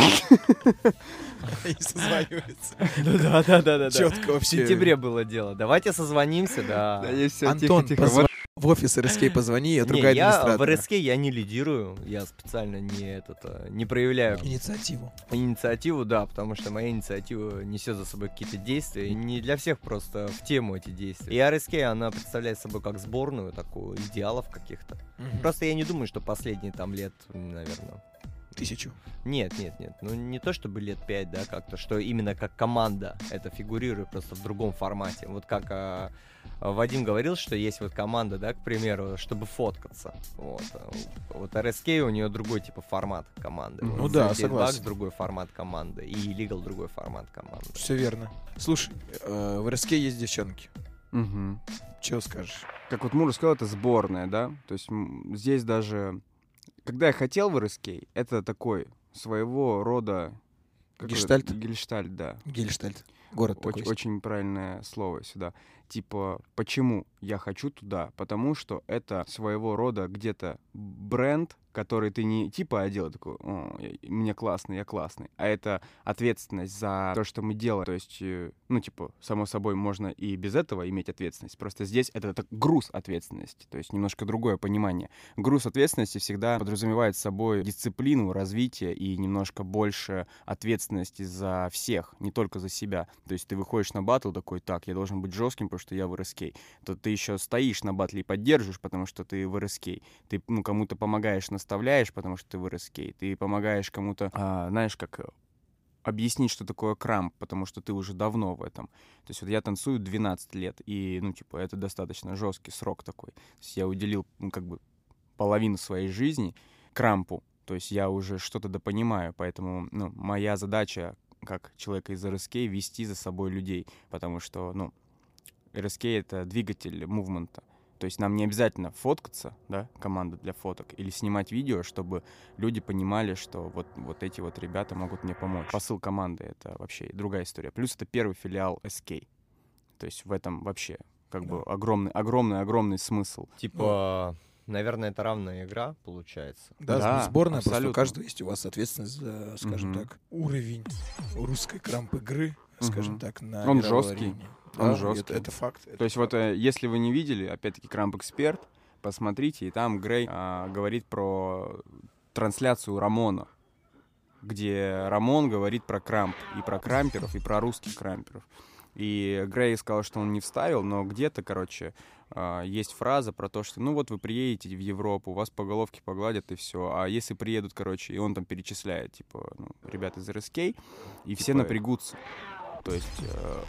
И созванивается. Да, да, да, да. Четко В вообще. сентябре было дело. Давайте созвонимся, да. Антон, позва- в офис РСК позвони и отругай Не, я в. РСК я не лидирую, я специально не этот, а, не проявляю Инициативу. инициативу, да, потому что моя инициатива несет за собой какие-то действия, не для всех просто в тему эти действия. И РСК, она представляет собой как сборную такую идеалов каких-то. Мгм. Просто я не думаю, что последние там лет, наверное, Тысячу. нет, нет, нет. Ну, не то чтобы лет пять, да, как-то, что именно как команда это фигурирует просто в другом формате. Вот как а, Вадим говорил, что есть вот команда, да, к примеру, чтобы фоткаться. Вот. а, Вот РСК у нее другой типа формат команды. Ну Вот да, согласен. Bucks другой формат команды. И Legal другой формат команды. Все верно. Слушай, э, в РСК есть девчонки. Мгм. Чего скажешь? Как вот Мур сказал, это сборная, да? То есть здесь даже... Когда я хотел в РСК, это такой своего рода... Гештальт? Гельштальт, да. Гельштальт. Город Очень, такой. очень правильное слово сюда. Типа, почему я хочу туда? Потому что это своего рода где-то бренд, который ты не типа одел, такой, о, мне классный, я классный, а это ответственность за то, что мы делаем. То есть, э, ну, типа, само собой, можно и без этого иметь ответственность. Просто здесь это, так груз ответственности, то есть немножко другое понимание. Груз ответственности всегда подразумевает собой дисциплину, развитие и немножко больше ответственности за всех, не только за себя. То есть ты выходишь на батл такой, так, я должен быть жестким, потому что я в РСК. То ты еще стоишь на батле и поддерживаешь, потому что ты в РСК. Ты ну, кому-то помогаешь, наставляешь, потому что ты в РСК. Ты помогаешь кому-то, а, знаешь, как э, объяснить, что такое крамп, потому что ты уже давно в этом. То есть вот я танцую 12 лет, и, ну, типа, это достаточно жесткий срок такой. То есть я уделил, ну, как бы, половину своей жизни крампу. То есть я уже что-то допонимаю, поэтому, ну, моя задача как человека из РСК вести за собой людей, потому что, ну, РСК — это двигатель мувмента. То есть нам не обязательно фоткаться, да, команда для фоток, или снимать видео, чтобы люди понимали, что вот, вот эти вот ребята могут мне помочь. Посыл команды — это вообще другая история. Плюс это первый филиал SK. То есть в этом вообще как бы огромный, огромный, огромный смысл. Типа, наверное, это равная игра, получается. Да, Да, сборная, просто у абсолютно. каждого есть у вас ответственность за, скажем Мгм. так, уровень русской крамп игры, скажем Мгм. так, на Он жесткий. арене. Он Да, жесткий. Это, это факт. это То есть вот факт. э, если вы не видели, опять-таки Крамп Эксперт, посмотрите, и там Грей а, говорит про трансляцию Рамона, где Рамон говорит про крамп, и про крамперов, и про русских крамперов. И Грей сказал, что он не вставил, но где-то, короче, а, есть фраза про то, что ну вот вы приедете в Европу, вас по головке погладят и все. А если приедут, короче, и он там перечисляет, типа, ну, ребят из РСК, и все Типа- напрягутся. То есть э,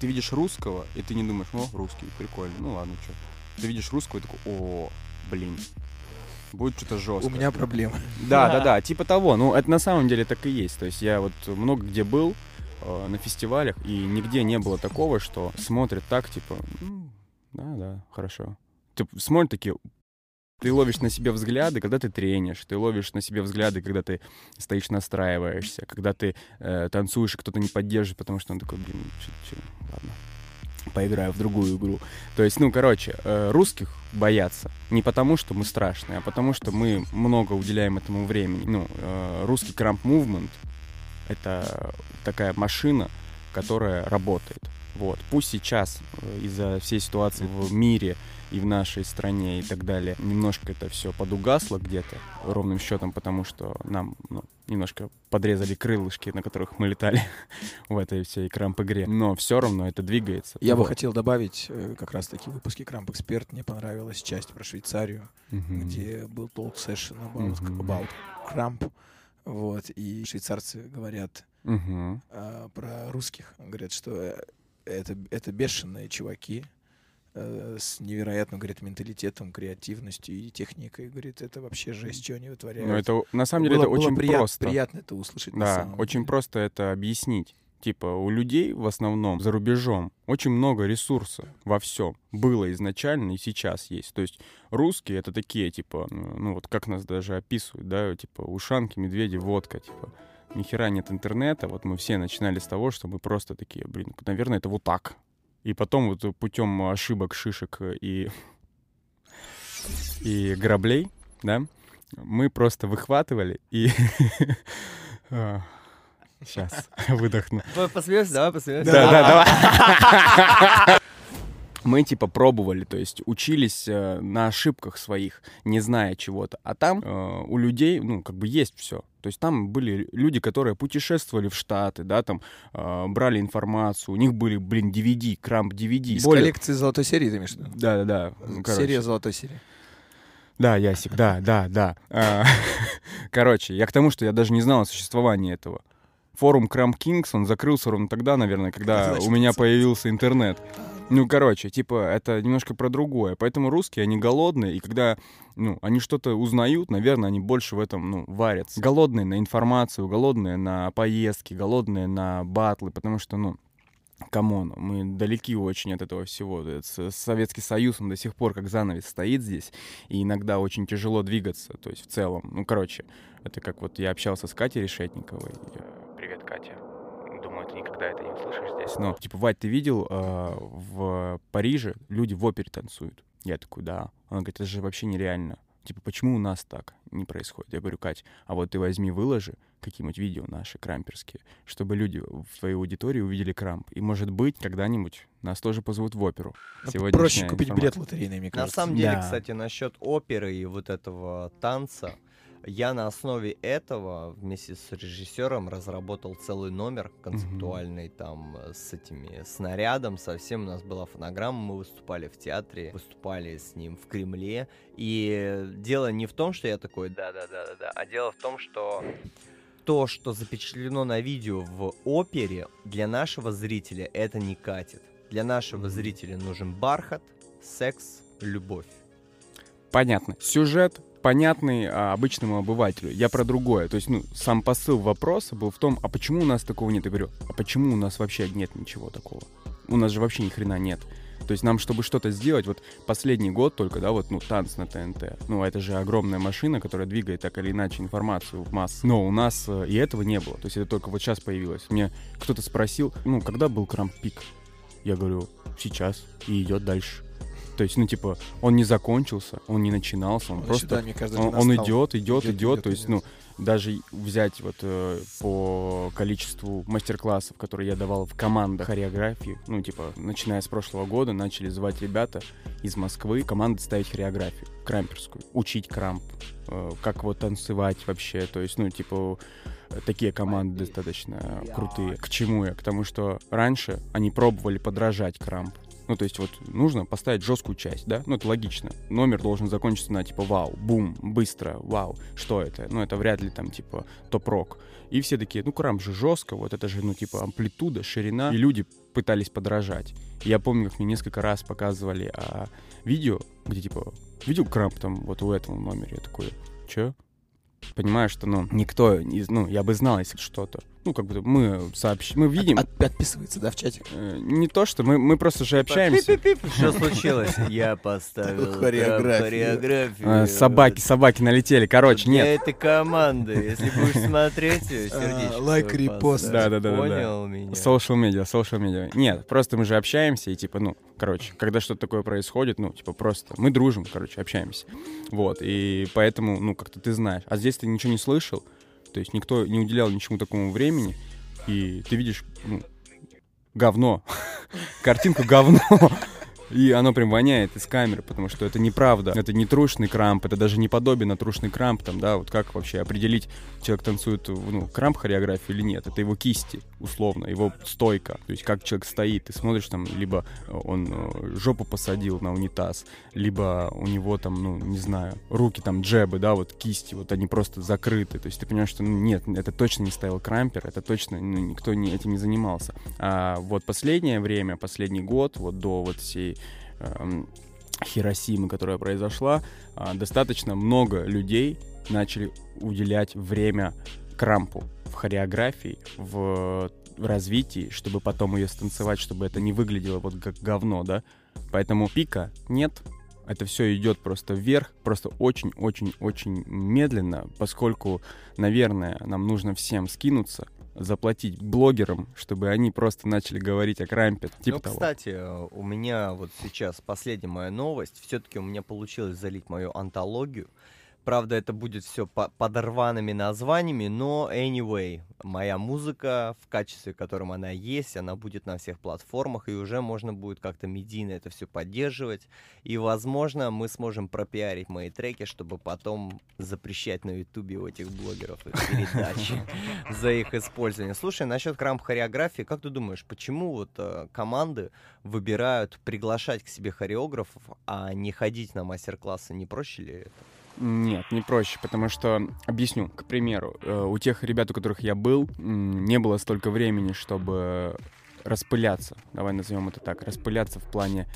ты видишь русского, и ты не думаешь, о, русский, прикольно, ну ладно, что. Ты видишь русского и такой, о, блин, будет что-то жестко. У меня проблемы. Да, да, да, типа того. Ну, это на самом деле так и есть. То есть я вот много где был э, на фестивалях, и нигде не было такого, что смотрят так, типа, «Ну, да, да, хорошо. Ты смотрят такие, ты ловишь на себе взгляды, когда ты тренишь, ты ловишь на себе взгляды, когда ты стоишь, настраиваешься, когда ты э, танцуешь, и кто-то не поддерживает, потому что он такой, блин, чё, чё, ладно, поиграю в другую игру. То есть, ну, короче, э, русских боятся не потому, что мы страшные, а потому, что мы много уделяем этому времени. Ну, э, русский крамп мувмент — это такая машина, которая работает. Вот. Пусть сейчас э, из-за всей ситуации в мире и в нашей стране и так далее немножко это все подугасло где-то ровным счетом, потому что нам ну, немножко подрезали крылышки, на которых мы летали в этой всей крамп-игре. Но все равно это двигается. Я бы Вот. хотел добавить э, как раз таки выпуски Крамп Эксперт. Мне понравилась часть про Швейцарию, Мгм. где был talk session about, Мгм. about Крамп. Вот, и швейцарцы говорят Мгм. а, про русских. Говорят, что это, это бешеные чуваки э, с невероятным, говорит, менталитетом, креативностью и техникой. Говорит, это вообще жесть, что они вытворяют. Ну, это на самом деле Было- это было очень прият- просто. Приятно это услышать. Да, очень деле. просто это объяснить. Типа, у людей в основном за рубежом очень много ресурсов во всем. Было изначально и сейчас есть. То есть русские это такие, типа, ну вот как нас даже описывают, да, типа ушанки, медведи, водка, типа. Ни хера нет интернета. Вот мы все начинали с того, что мы просто такие, блин, наверное, это вот так. И потом вот путем ошибок, шишек и, и граблей, да, мы просто выхватывали и... Сейчас, выдохну. Посмеешься, давай посмеешься. Да, да, давай. Мы типа пробовали, то есть учились э, на ошибках своих, не зная чего-то. А там э, у людей, ну, как бы есть все. То есть там были люди, которые путешествовали в Штаты, да, там э, брали информацию, у них были, блин, DVD, крамп DVD. Из Более- коллекции золотой серии, ты имеешь в виду? Да, да, да. Ну, короче. Серия золотой серии. Да, Ясик, да, да, да. А, Короче, я к тому, что я даже не знал о существовании этого. Форум Крам Кингс, он закрылся ровно тогда, наверное, когда у меня появился интернет. Ну, короче, типа, это немножко про другое. Поэтому русские, они голодные, и когда, ну, они что-то узнают, наверное, они больше в этом, ну, варятся. Голодные на информацию, голодные на поездки, голодные на батлы, потому что, ну, come on, мы далеки очень от этого всего. Советский Союз, он до сих пор как занавес стоит здесь, и иногда очень тяжело двигаться, то есть в целом. Ну, короче, это как вот я общался с Катей Решетниковой. Привет, Катя. Думаю, ты никогда это не услышишь здесь. Но, типа, Вать, ты видел, э, в Париже люди в опере танцуют? Я такой, да. Она говорит, это же вообще нереально. Типа, почему у нас так не происходит? Я говорю, Кать, а вот ты возьми, выложи какие-нибудь видео наши крамперские, чтобы люди в твоей аудитории увидели крамп. И, может быть, когда-нибудь нас тоже позовут в оперу. Ну, Сегодняшняя Проще купить билет информация. лотерейный, мне На кажется. самом деле, Да. кстати, насчет оперы и вот этого танца, я на основе этого вместе с режиссером разработал целый номер концептуальный там э, с этими снарядом. Совсем у нас была фонограмма, мы выступали в театре, выступали с ним в Кремле. И дело не в том, что я такой, да-да-да-да, а дело в том, что то, что запечатлено на видео в опере, для нашего зрителя это не катит. Для нашего зрителя нужен бархат, секс, любовь. Понятно. Сюжет понятный а, обычному обывателю. Я про другое. То есть, ну, сам посыл вопроса был в том, а почему у нас такого нет? Я говорю, а почему у нас вообще нет ничего такого? У нас же вообще ни хрена нет. То есть нам, чтобы что-то сделать, вот последний год только, да, вот, ну, танц на ТНТ. Ну, это же огромная машина, которая двигает так или иначе информацию в массы. Но у нас э, и этого не было. То есть это только вот сейчас появилось. Мне кто-то спросил, ну, когда был крамп-пик? Я говорю, сейчас. И идет дальше. То есть, ну, типа, он не закончился, он не начинался, он Он просто... сюда, мне кажется, Он, он идет, идет, Идет, идет. идет, То есть, идет. ну, даже взять вот э, по количеству мастер-классов, которые я давал в командах хореографии, ну, типа, начиная с прошлого года, начали звать ребята из Москвы, команды ставить хореографию, крамперскую, учить крамп, э, как вот танцевать вообще, то есть, ну, типа, такие команды достаточно крутые. К чему я? К тому, что раньше они пробовали подражать крамп. Ну, то есть вот нужно поставить жесткую часть, да? Ну, это логично. Номер должен закончиться на типа вау, бум, быстро, вау. Что это? Ну, это вряд ли там типа топ-рок. И все такие, ну, крамп же жестко, вот это же, ну, типа амплитуда, ширина. И люди пытались подражать. Я помню, как мне несколько раз показывали а, видео, где типа, видел крамп там вот у этого номера? Я такой, чё? Понимаю, что, ну, никто, из, ну, я бы знал, если что-то. Ну, как бы мы сообщ... мы видим, От- отписывается, да, в чатик? Э, Не то, что мы, мы просто же общаемся. Что случилось? Я поставил Хореографию. Э, Собаки, собаки налетели. Короче, Для нет. этой команды. Если будешь смотреть, её, сердечко лайк, репост. поставь. Да-да-да-да-да. Понял меня? Social media, social media. Нет, просто мы же общаемся, и типа, ну, короче, когда что-то такое происходит, ну, типа, просто мы дружим, короче, общаемся. Вот, и поэтому, ну, как-то ты знаешь. А здесь ты ничего не слышал, то есть никто не уделял ничему такому времени, и ты видишь, ну, говно. картинку говно. И оно прям воняет из камеры, потому что это неправда. Это не трушный крамп, это даже не подобие на трушный крамп. Там, да, вот как вообще определить, человек танцует ну, крамп хореографии или нет? Это его кисти, условно, его стойка. То есть как человек стоит, ты смотришь там, либо он э, жопу посадил на унитаз, либо у него там, ну, не знаю, руки там джебы, да, вот кисти, вот они просто закрыты. То есть ты понимаешь, что ну, нет, это точно не стоял крампер, это точно ну, никто не, этим не занимался. А вот последнее время, последний год, вот до вот всей Хиросимы, которая произошла, а, достаточно много людей начали уделять время крампу в хореографии, в развитии, чтобы потом ее станцевать, чтобы это не выглядело вот как говно, да. Поэтому пика нет, это все идет просто вверх, просто очень-очень-очень медленно, поскольку, наверное, нам нужно всем скинуться, заплатить блогерам, чтобы они просто начали говорить о крампе. Типа ну, того. кстати, у меня вот сейчас последняя моя новость. Все-таки у меня получилось залить мою антологию. Правда, это будет все по подорванными названиями, но anyway, моя музыка в качестве, в котором она есть, она будет на всех платформах, и уже можно будет как-то медийно это все поддерживать. И, возможно, мы сможем пропиарить мои треки, чтобы потом запрещать на ютубе у этих блогеров их передачи за их использование. Слушай, насчет крамп хореографии, как ты думаешь, почему вот э, команды выбирают приглашать к себе хореографов, а не ходить на мастер-классы? Не проще ли это? Нет, не проще, потому что, объясню, к примеру, э, у тех ребят, у которых я был, не было столько времени, чтобы распыляться, давай назовем это так, распыляться в плане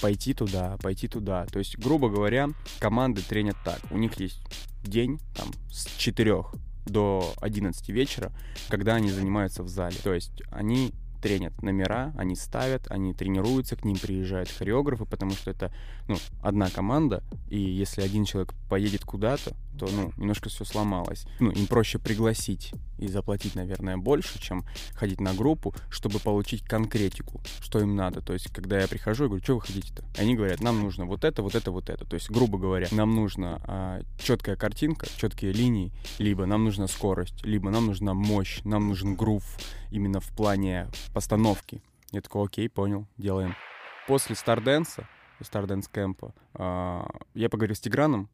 пойти туда, пойти туда. То есть, грубо говоря, команды тренят так. У них есть день там с 4 до 11 вечера, когда они занимаются в зале. То есть они тренят номера, они ставят, они тренируются, к ним приезжают хореографы, потому что это, ну, одна команда, и если один человек поедет куда-то, то, ну, немножко все сломалось. Ну, им проще пригласить и заплатить, наверное, больше, чем ходить на группу, чтобы получить конкретику, что им надо. То есть, когда я прихожу, я говорю, что вы хотите-то? Они говорят, нам нужно вот это, вот это, вот это. То есть, грубо говоря, нам нужна а, четкая картинка, четкие линии, либо нам нужна скорость, либо нам нужна мощь, нам нужен грув именно в плане постановки. Я такой, окей, понял, делаем. После Старденса, Старденс Кэмпа, я поговорил с Тиграном,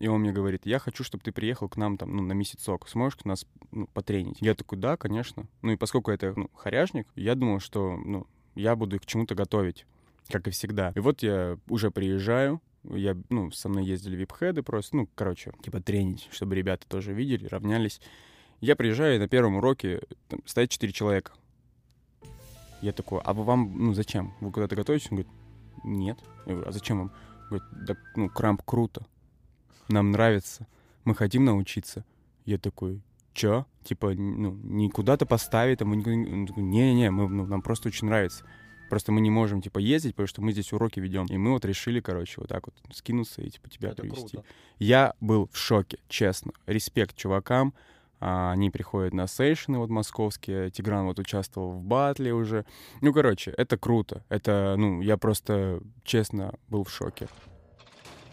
и он мне говорит, я хочу, чтобы ты приехал к нам там, ну, на месяцок. Сможешь нас ну, потренить? Я такой, да, конечно. Ну и поскольку это ну, хоряжник, я думал, что ну, я буду их к чему-то готовить, как и всегда. И вот я уже приезжаю, я, ну, со мной ездили вип-хеды просто, ну, короче, типа тренить, чтобы ребята тоже видели, равнялись. Я приезжаю, и на первом уроке там, стоит четыре человека. Я такой, а вам, ну, зачем? Вы куда-то готовитесь? Он говорит, нет. Я говорю, а зачем вам? Он говорит, да, ну, крамп круто нам нравится, мы хотим научиться. Я такой, чё? Типа, ну, не куда-то поставить, там, не-не-не, мы, ну, нам просто очень нравится. Просто мы не можем, типа, ездить, потому что мы здесь уроки ведем. И мы вот решили, короче, вот так вот скинуться и, типа, тебя Это привести. круто. Я был в шоке, честно. Респект чувакам. А, Они приходят на сейшины вот московские. Тигран вот участвовал в батле уже. Ну, короче, это круто. Это, ну, я просто, честно, был в шоке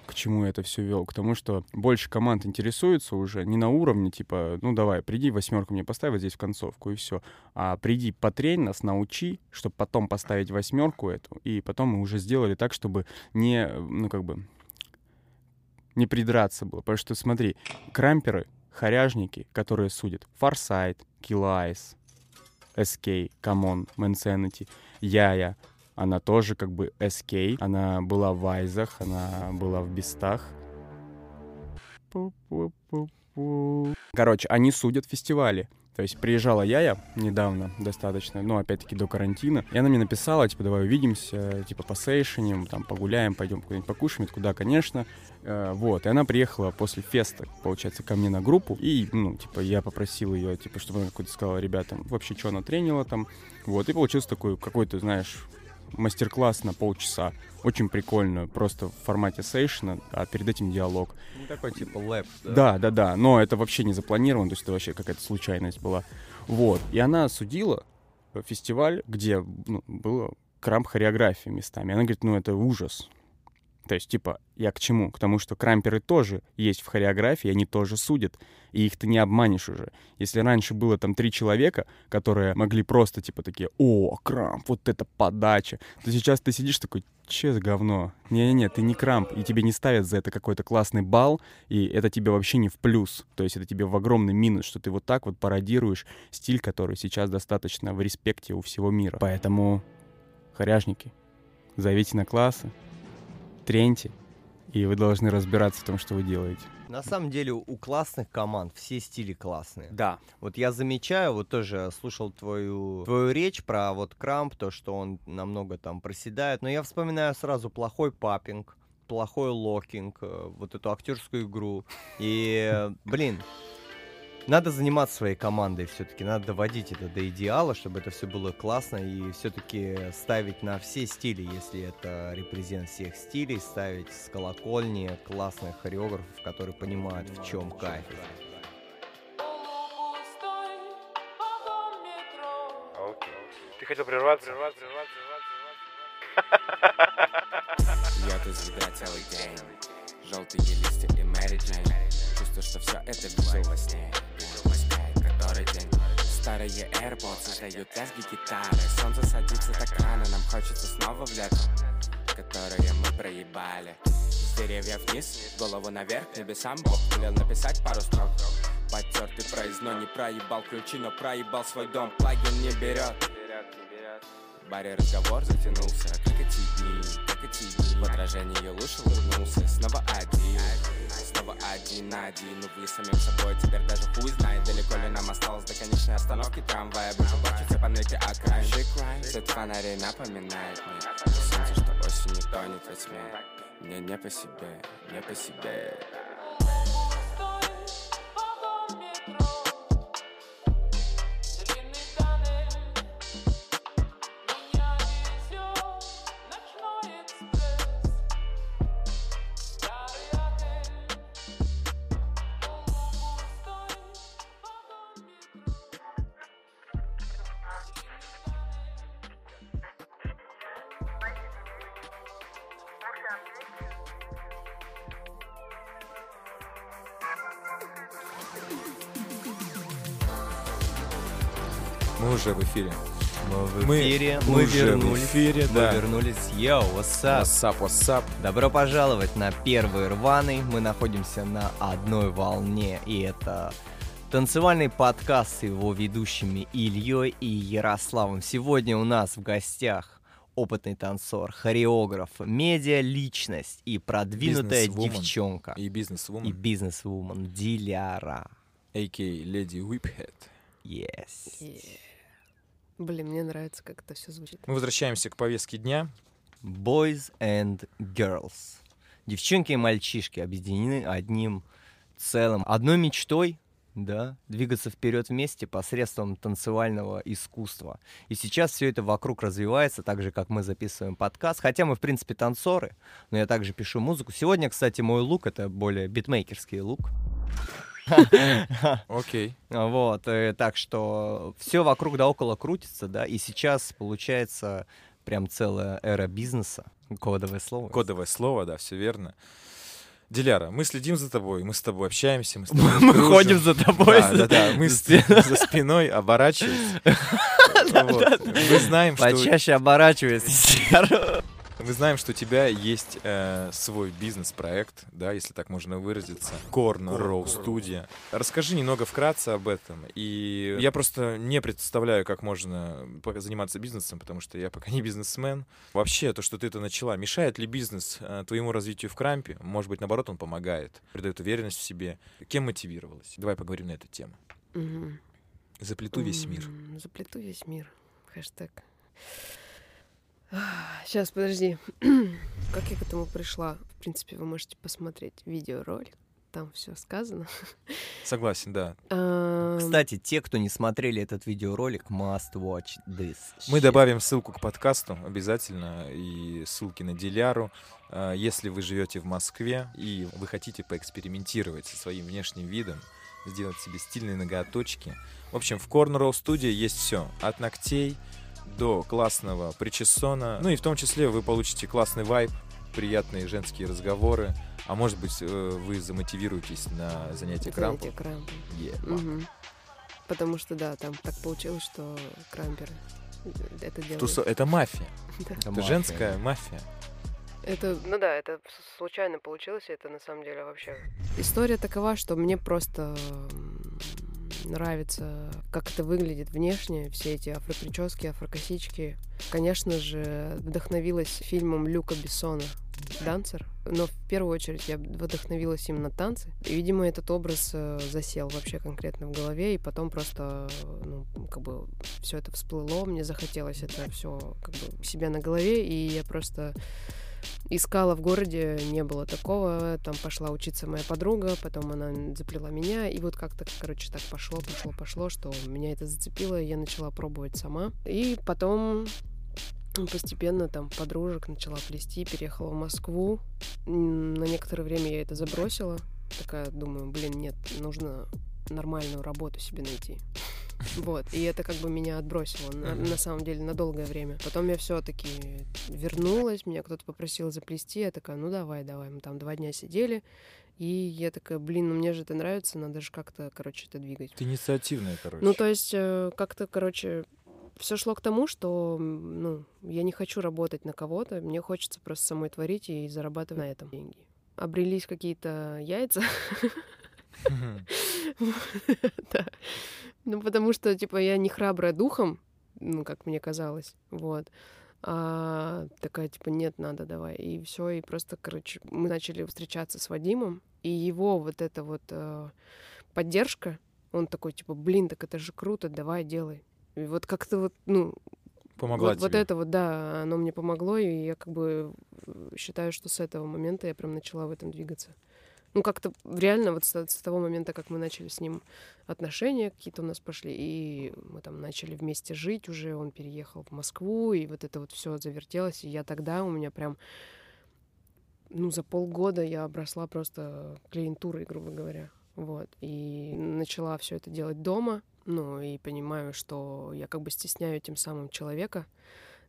к чему я это все вел? К тому, что больше команд интересуются уже не на уровне, типа, ну давай, приди восьмерку мне поставь вот здесь в концовку, и все. А приди, потрень нас, научи, чтобы потом поставить восьмерку эту, и потом мы уже сделали так, чтобы не, ну как бы, не придраться было. Потому что, смотри, крамперы, хоряжники, которые судят, Фарсайт, Киллайс, SK, Камон, Мэнсенити, Яя, она тоже как бы SK, она была в Вайзах, она была в Бестах. Короче, они судят фестивали. То есть приезжала Яя недавно достаточно, ну, опять-таки, до карантина, и она мне написала, типа, давай увидимся, типа, по сейшеням, там, погуляем, пойдем куда-нибудь покушаем, Я такой, да, конечно. Э, вот, и она приехала после феста, получается, ко мне на группу, и, ну, типа, я попросил ее, типа, чтобы она какой-то сказала ребятам, вообще, что она тренила там, вот, и получился такой какой-то, знаешь, мастер-класс на полчаса. Очень прикольно, просто в формате сейшена, а перед этим диалог. Ну, такой типа лэп, да? Да, да, да, но это вообще не запланировано, то есть это вообще какая-то случайность была. Вот, и она судила фестиваль, где ну, было крамп хореографии местами. Она говорит, ну это ужас. То есть, типа, я к чему? К тому, что крамперы тоже есть в хореографии, они тоже судят, и их ты не обманешь уже. Если раньше было там три человека, которые могли просто, типа, такие, о, крамп, вот это подача, то сейчас ты сидишь такой, че за говно? Не-не-не, ты не крамп, и тебе не ставят за это какой-то классный балл, и это тебе вообще не в плюс. То есть это тебе в огромный минус, что ты вот так вот пародируешь стиль, который сейчас достаточно в респекте у всего мира. Поэтому, хоряжники, зовите на классы, треньте, и вы должны разбираться в том, что вы делаете. На самом деле у классных команд все стили классные. Да. Вот я замечаю, вот тоже слушал твою, твою речь про вот Крамп, то, что он намного там проседает, но я вспоминаю сразу плохой папинг, плохой локинг, э, вот эту актерскую игру. И, блин, надо заниматься своей командой все-таки, надо доводить это до идеала, чтобы это все было классно и все-таки ставить на все стили, если это репрезент всех стилей, ставить с колокольни классных хореографов, которые понимают, в чем кайф. Ты хотел прерваться? Бьет из ведра целый день Желтые листья и Мэри Джейн Чувствую, что все это вижу во сне Вижу во сне, который день. Старые AirPods создают лязги гитары. Солнце садится так рано, нам хочется снова в лето Которое мы проебали. С деревьев вниз, голову наверх, небесам Бог велел написать пару строк. Потертый проездной, не проебал ключи, но проебал свой дом. Плагин не берет баре разговор затянулся, как эти дни, как эти дни. В отражении ее лучше улыбнулся, снова один Снова один на один, увы, самим собой Теперь даже хуй знает, далеко ли нам осталось до конечной остановки трамвая. Больше плачутся панельки окраин Свет фонарей напоминает мне. Солнце, что осенью тонет во тьме. Мне не по себе, не по себе. Мы уже в эфире. Мы в Мы эфире, мы, уже в вернулись. эфире, мы да. вернулись. Йоу, what's up? What's up, what's up? Добро пожаловать на первый рваный. Мы находимся на одной волне, и это танцевальный подкаст с его ведущими Ильей и Ярославом. Сегодня у нас в гостях опытный танцор, хореограф, медиа-личность и продвинутая девчонка. И бизнес-вумен, И бизнес-вумен Диляра. а.к.а. Леди Whiphead. Yes. Е. Блин, мне нравится, как это все звучит. Мы возвращаемся к повестке дня. Boys and Girls. Девчонки и мальчишки объединены одним целым, одной мечтой, да, двигаться вперед вместе посредством танцевального искусства. И сейчас все это вокруг развивается, так же, как мы записываем подкаст. Хотя мы, в принципе, танцоры, но я также пишу музыку. Сегодня, кстати, мой лук — это более битмейкерский лук. Окей. Вот, э, так что все вокруг да около крутится, да, и сейчас получается прям целая эра бизнеса. Кодовое слово. Кодовое слово, да, все верно. Диляра, мы следим за тобой, мы с тобой общаемся, мы с тобой Мы дружим. ходим за тобой. Да, да, да, мы за с- спиной. за спиной оборачиваемся. Мы знаем, что Почаще оборачивайся. Мы знаем, что у тебя есть э, свой бизнес-проект, да, если так можно выразиться. Corn Row Studio. Расскажи немного вкратце об этом. И я просто не представляю, как можно заниматься бизнесом, потому что я пока не бизнесмен. Вообще, то, что ты это начала, мешает ли бизнес э, твоему развитию в Крампе? Может быть, наоборот, он помогает, придает уверенность в себе. Кем мотивировалась? Давай поговорим на эту тему. Мгм. Заплету весь мир. Заплету весь мир. Хэштег. Сейчас, подожди. как я к этому пришла? В принципе, вы можете посмотреть видеоролик. Там все сказано. Согласен, да. Кстати, те, кто не смотрели этот видеоролик, must watch this. Мы добавим ссылку к подкасту обязательно и ссылки на Диляру. А, Если вы живете в Москве и вы хотите поэкспериментировать со своим внешним видом, сделать себе стильные ноготочки. В общем, в Corner Row Studio есть все. От ногтей до классного причесона. Ну и в том числе вы получите классный вайб приятные женские разговоры. А может быть, э, вы замотивируетесь на занятие крампом. Занятие крампом. Е, Мгм. Потому что, да, там так получилось, что крамперы это делают. Тусо- Это мафия. Да. Это мафия. женская мафия. Это, ну да, это случайно получилось, и это на самом деле вообще... История такова, что мне просто нравится, как это выглядит внешне, все эти афропрически, афрокосички. Конечно же, вдохновилась фильмом Люка Бессона «Дансер», но в первую очередь я вдохновилась именно танцы. И, видимо, этот образ э, засел вообще конкретно в голове, и потом просто, ну, как бы все это всплыло, мне захотелось это все как бы у себя на голове, и я просто искала в городе, не было такого. Там пошла учиться моя подруга, потом она заплела меня. И вот как-то, короче, так пошло, пошло, пошло, что меня это зацепило, я начала пробовать сама. И потом постепенно там подружек начала плести, переехала в Москву. На некоторое время я это забросила. Такая, думаю, блин, нет, нужно нормальную работу себе найти. Вот, и это как бы меня отбросило на, на самом деле на долгое время. Потом я все-таки вернулась, меня кто-то попросил заплести, я такая, ну давай, давай. Мы там два дня сидели, и я такая, блин, ну мне же это нравится, надо же как-то, короче, это двигать. Это инициативная, короче. Ну, то есть, э, как-то, короче, все шло к тому, что, ну, я не хочу работать на кого-то, мне хочется просто самой творить и зарабатывать на этом деньги. Обрелись какие-то яйца, да. Ну, потому что, типа, я не храбрая духом, ну, как мне казалось, вот. А такая, типа, нет, надо, давай. И все, и просто, короче, мы начали встречаться с Вадимом, и его вот эта вот э, поддержка, он такой, типа, блин, так это же круто, давай, делай. И вот как-то вот, ну, Помогла вот, вот тебе. это вот, да, оно мне помогло, и я как бы э, считаю, что с этого момента я прям начала в этом двигаться. Ну, как-то реально вот с, с того момента, как мы начали с ним отношения какие-то у нас пошли, и мы там начали вместе жить уже, он переехал в Москву, и вот это вот все завертелось, и я тогда у меня прям, ну, за полгода я обросла просто клиентурой, грубо говоря. Вот. И начала все это делать дома. Ну, и понимаю, что я как бы стесняю тем самым человека.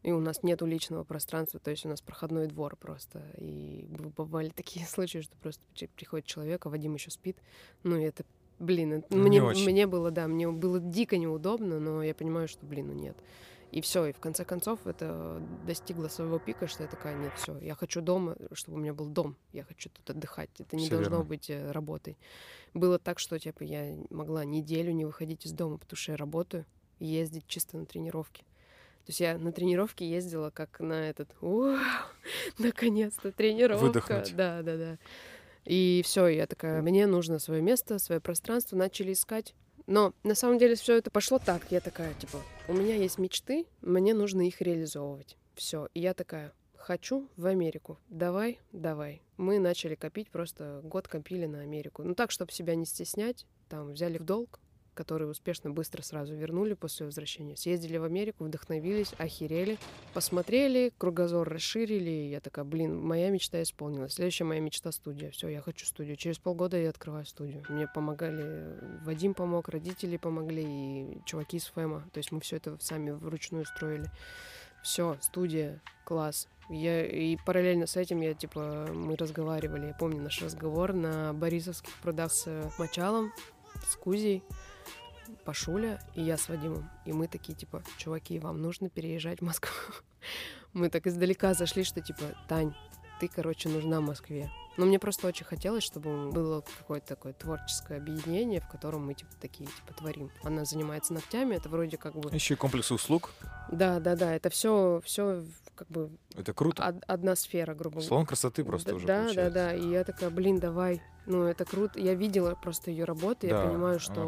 И у нас нету личного пространства, то есть у нас проходной двор просто. И бывали такие случаи, что просто при- приходит человек, а Вадим еще спит. Ну, и это, блин, это- Ну, не мне, мне было, да, мне было дико неудобно, но я понимаю, что, блин, ну нет. И все, и в конце концов это достигло своего пика, что я такая, нет, все, я хочу дома, чтобы у меня был дом, я хочу тут отдыхать, это не Всё должно верно. быть э, работой. Было так, что типа я могла неделю не выходить из дома, потому что я работаю, ездить чисто на тренировки. То есть я на тренировки ездила как на этот, «Вау, наконец-то тренировка. Выдохнуть. Да, да, да. И все, я такая, мне нужно свое место, свое пространство, начали искать. Но на самом деле все это пошло так. Я такая, типа, у меня есть мечты, мне нужно их реализовывать. Все. И я такая, хочу в Америку. Давай, давай. Мы начали копить, просто год копили на Америку. Ну так, чтобы себя не стеснять, там взяли в долг, который успешно быстро сразу вернули после возвращения. Съездили в Америку, вдохновились, охерели, посмотрели, кругозор расширили. и Я такая, блин, моя мечта исполнилась. Следующая моя мечта студия. Все, я хочу студию. Через полгода я открываю студию. Мне помогали, Вадим помог, родители помогли и чуваки из ФЭМа. То есть мы все это сами вручную строили. Все, студия, класс. Я, и параллельно с этим я, типа, мы разговаривали, я помню наш разговор на Борисовских прудах с э, Мочалом, с Кузей, Пашуля и я с Вадимом. И мы такие, типа, чуваки, вам нужно переезжать в Москву. Мы так издалека зашли, что, типа, Тань, ты, короче, нужна Москве. Но мне просто очень хотелось, чтобы было какое-то такое творческое объединение, в котором мы, типа, такие, типа, творим. Она занимается ногтями, это вроде как бы... Еще и комплекс услуг. Да, да, да, это все, все как бы Это круто. од- одна сфера, грубо говоря. Салон красоты просто да, уже Да, получается. да, да. И я такая, блин, давай. Ну, это круто. Я видела просто ее работы, Да, я понимаю, что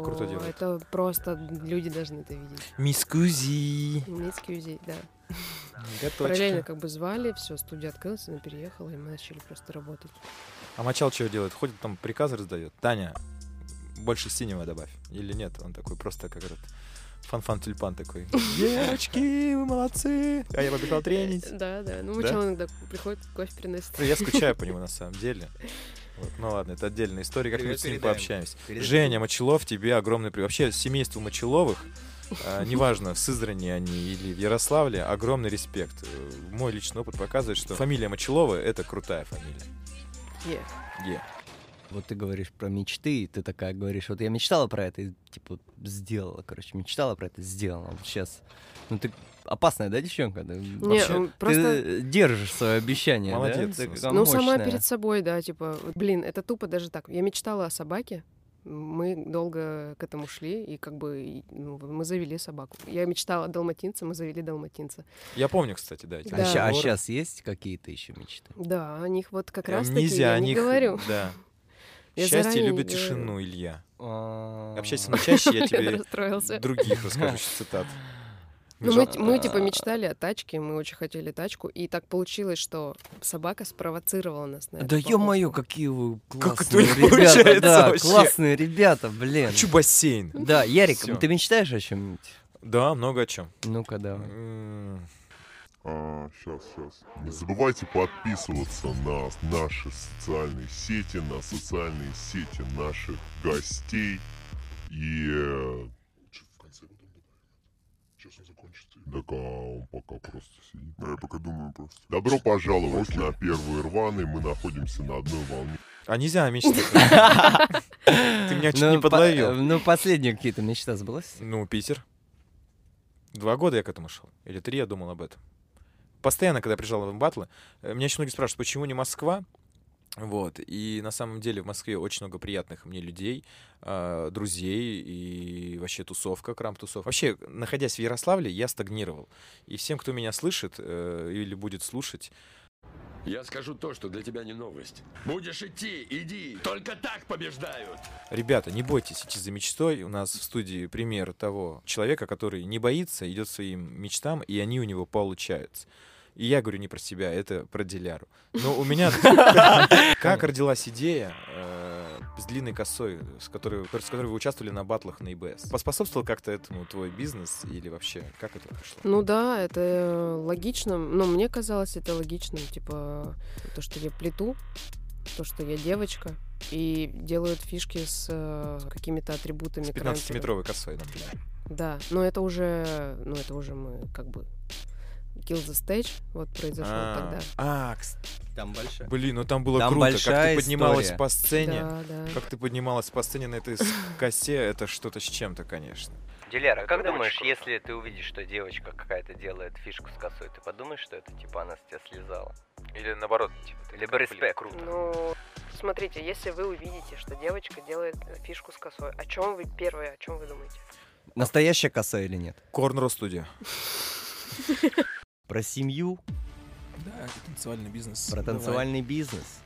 это просто люди должны это видеть. Мисс Кузи. Мисс Кьюзи, да. Готовочка. Параллельно как бы звали, все, студия открылась, она переехала, и мы начали просто работать. А Мочал что делает? Ходит там приказы раздает. Таня, больше синего добавь. Или нет? Он такой просто как этот Фанфан-Тюльпан такой. Девочки, вы молодцы. А я побежал тренить. Да, да. Ну, Да? сначала иногда приходит, кофе приносит. Я скучаю по нему на самом деле. Вот. Ну ладно, это отдельная история, как-нибудь с ним пообщаемся. Передаем. Женя Мочелов, тебе огромный привет. Вообще, семейству Мочеловых, неважно, в Сызрани они или в Ярославле, огромный респект. Э, Мой личный опыт показывает, что фамилия Мочелова — это крутая фамилия. Yeah. Е. Вот ты говоришь про мечты, и ты такая говоришь, вот я мечтала про это, и типа сделала, короче, мечтала про это, сделала. Вот сейчас, ну ты опасная, да, девчонка? Ты, Не, вообще- м, ты просто... держишь свое обещание, Молодец, да? Ты Ну, сама мощная. перед собой, да, типа, блин, это тупо даже так. Я мечтала о собаке, мы долго к этому шли, и как бы ну, мы завели собаку. Я мечтала о далматинце, мы завели далматинца. Я помню, кстати, да. эти Да. А, а сейчас есть какие-то еще мечты? Да, о них вот как раз таки я о не них, говорю. Да. Я Счастье любит тишину, Илья. А, Общайся на чаще, я тебе других расскажу цитат. Ну, мы, мы, типа мечтали о тачке, мы очень хотели тачку, и так получилось, что собака спровоцировала нас на это. Да ё-моё, какие вы Как это классные не ребята. получается Да, вообще? классные ребята, блин. Хочу бассейн. Да, Ярик, Всё. ты мечтаешь о чем-нибудь? Да, много о чем. Ну-ка, давай. сейчас, сейчас. Не забывайте подписываться на наши социальные сети, на социальные сети наших гостей. И... э, чё в конце потом добавим? Сейчас он закончится. Так а он пока просто сидит. Да, я пока думаю просто. Добро пожаловать на первые рваные. Мы находимся на одной волне. А нельзя мечтать. Ты меня чуть Ну, не по- подловил. Ну, последние какие-то мечта сбылась? Ну, Питер. Два года я к этому шел. Или три я думал об этом. Постоянно, когда приезжал в батлы, э, меня очень многие спрашивают, почему не Москва? Вот. И на самом деле в Москве очень много приятных мне людей, а, друзей и вообще тусовка, крам-тусов. Вообще, находясь в Ярославле, я стагнировал. И всем, кто меня слышит э, или будет слушать, Я скажу то, что для тебя не новость. Будешь идти, иди. Только так побеждают. Ребята, не бойтесь идти за мечтой. У нас в студии пример того человека, который не боится, идет своим мечтам, и они у него получаются. И я говорю не про себя, это про Диляру. Но у меня... Как родилась идея э, с длинной косой, с которой, с которой вы участвовали на батлах на ИБС? Поспособствовал как-то этому твой бизнес или вообще как это пришло? Ну да, это логично. Ну, мне казалось это логичным. Типа, то, что я плету, то, что я девочка, и делают фишки с э, какими-то атрибутами. С краймпера. 15-метровой косой, например. Да, но это уже, ну это уже мы как бы Kill the Stage вот произошел А, тогда. А, Там большая. блин, ну там было Там круто, как ты поднималась история. по сцене. Да, да. Как ты поднималась по сцене на этой косе, это что-то с чем-то, конечно. Диляра, как Это очень думаешь, если ты увидишь, что девочка какая-то делает фишку с косой, ты подумаешь, что это типа она с тебя слезала? Или наоборот, типа, ты Либо респект. круто. Ну, смотрите, если вы увидите, что девочка делает э, фишку с косой, о чем вы первое, о чем вы думаете? Настоящая коса или нет? Корнро студия. Про семью, Да, это танцевальный бизнес. про Давай. танцевальный бизнес.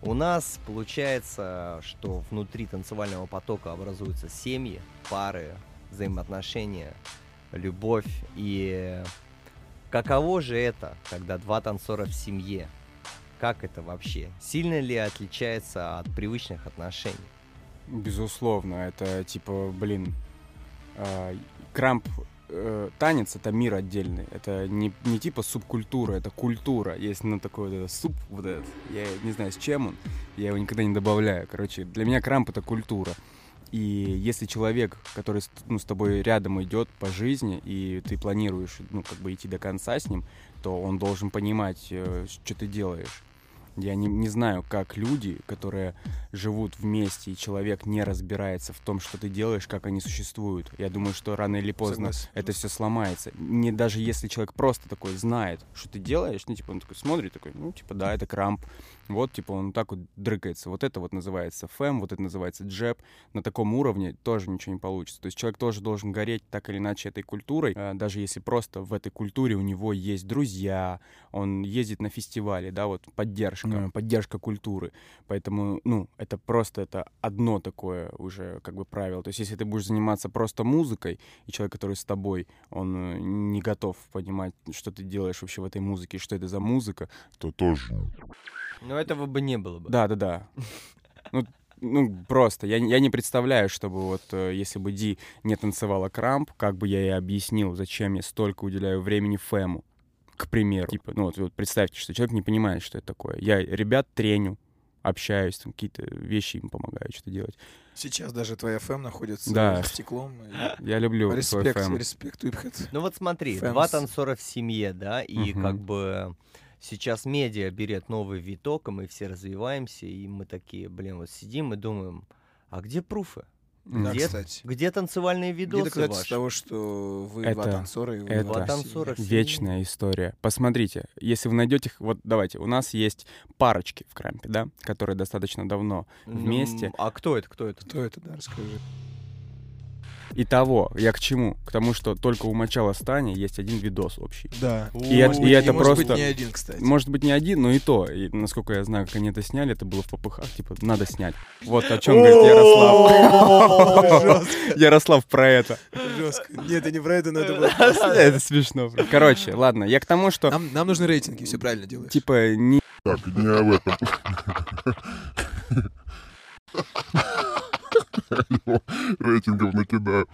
У нас получается, что внутри танцевального потока образуются семьи, пары, взаимоотношения, любовь. И каково же это, когда два танцора в семье? Как это вообще? Сильно ли отличается от привычных отношений? Безусловно, это типа, блин, а, крамп э, танец это мир отдельный. Это не, не типа субкультура, это культура. Есть ну, такой вот этот суп, вот этот. Я не знаю, с чем он. Я его никогда не добавляю. Короче, для меня крамп это культура. И если человек, который ну, с тобой рядом идет по жизни, и ты планируешь, ну, как бы идти до конца с ним, то он должен понимать, э, что ты делаешь. Я не, не знаю, как люди, которые живут вместе, и человек не разбирается в том, что ты делаешь, как они существуют. Я думаю, что рано или поздно Согласен. это все сломается. Не даже если человек просто такой знает, что ты делаешь, ну, типа, он такой смотрит, такой, ну, типа, да, это крамп. Вот, типа, он так вот дрыкается. Вот это вот называется фэм, вот это называется джеб. На таком уровне тоже ничего не получится. То есть человек тоже должен гореть так или иначе этой культурой, э, даже если просто в этой культуре у него есть друзья, он ездит на фестивали, да, вот поддержка, поддержка культуры. Поэтому, ну, это просто это одно такое уже как бы правило. То есть если ты будешь заниматься просто музыкой, и человек, который с тобой, он э, не готов понимать, что ты делаешь вообще в этой музыке, что это за музыка, То тоже. Но этого бы не было бы. да, да, да. Ну, ну, просто. Я, не- я не представляю, чтобы вот, э, если бы Ди не танцевала крамп, как бы я ей объяснил, зачем я столько уделяю времени Фэму, к примеру. Типа, ну вот, вот представьте, что человек не понимает, что это такое. Я ребят треню, общаюсь, там какие-то вещи им помогаю что-то делать. Сейчас даже твоя ФМ находится Да. за стеклом. Я люблю Респект, фэм. респект, Whiphead. Ну вот смотри, Фэмс. два танцора в семье, да, и Мгм. как бы сейчас медиа берет новый виток, и мы все развиваемся, и мы такие, блин, вот сидим и думаем, а где пруфы? Да, Где, кстати. где танцевальные Где видосы доказательство ваши? того, что вы два танцора и вы это два танцора в семье. вечная история. Посмотрите, если вы найдете, их- вот давайте, у нас есть парочки в Крампе, да, которые достаточно давно вместе. Ну, а кто это, кто это? Кто это, да, расскажи. Итого, я к чему? К тому, что только у Мачала Стани есть один видос общий. Да. И, это, Может и это и может быть, просто... не один, кстати. Может быть, не один, но и то. И, насколько я знаю, как они это сняли, это было в попыхах, типа, надо снять. Вот о чем говорит Ярослав. Ярослав про это. Жестко. Нет, это не про это, но это было Это смешно. Короче, ладно, я к тому, что... Нам, нам нужны рейтинги, все правильно делаешь. Типа, не... Так, не об этом. Рейтингов накидаю.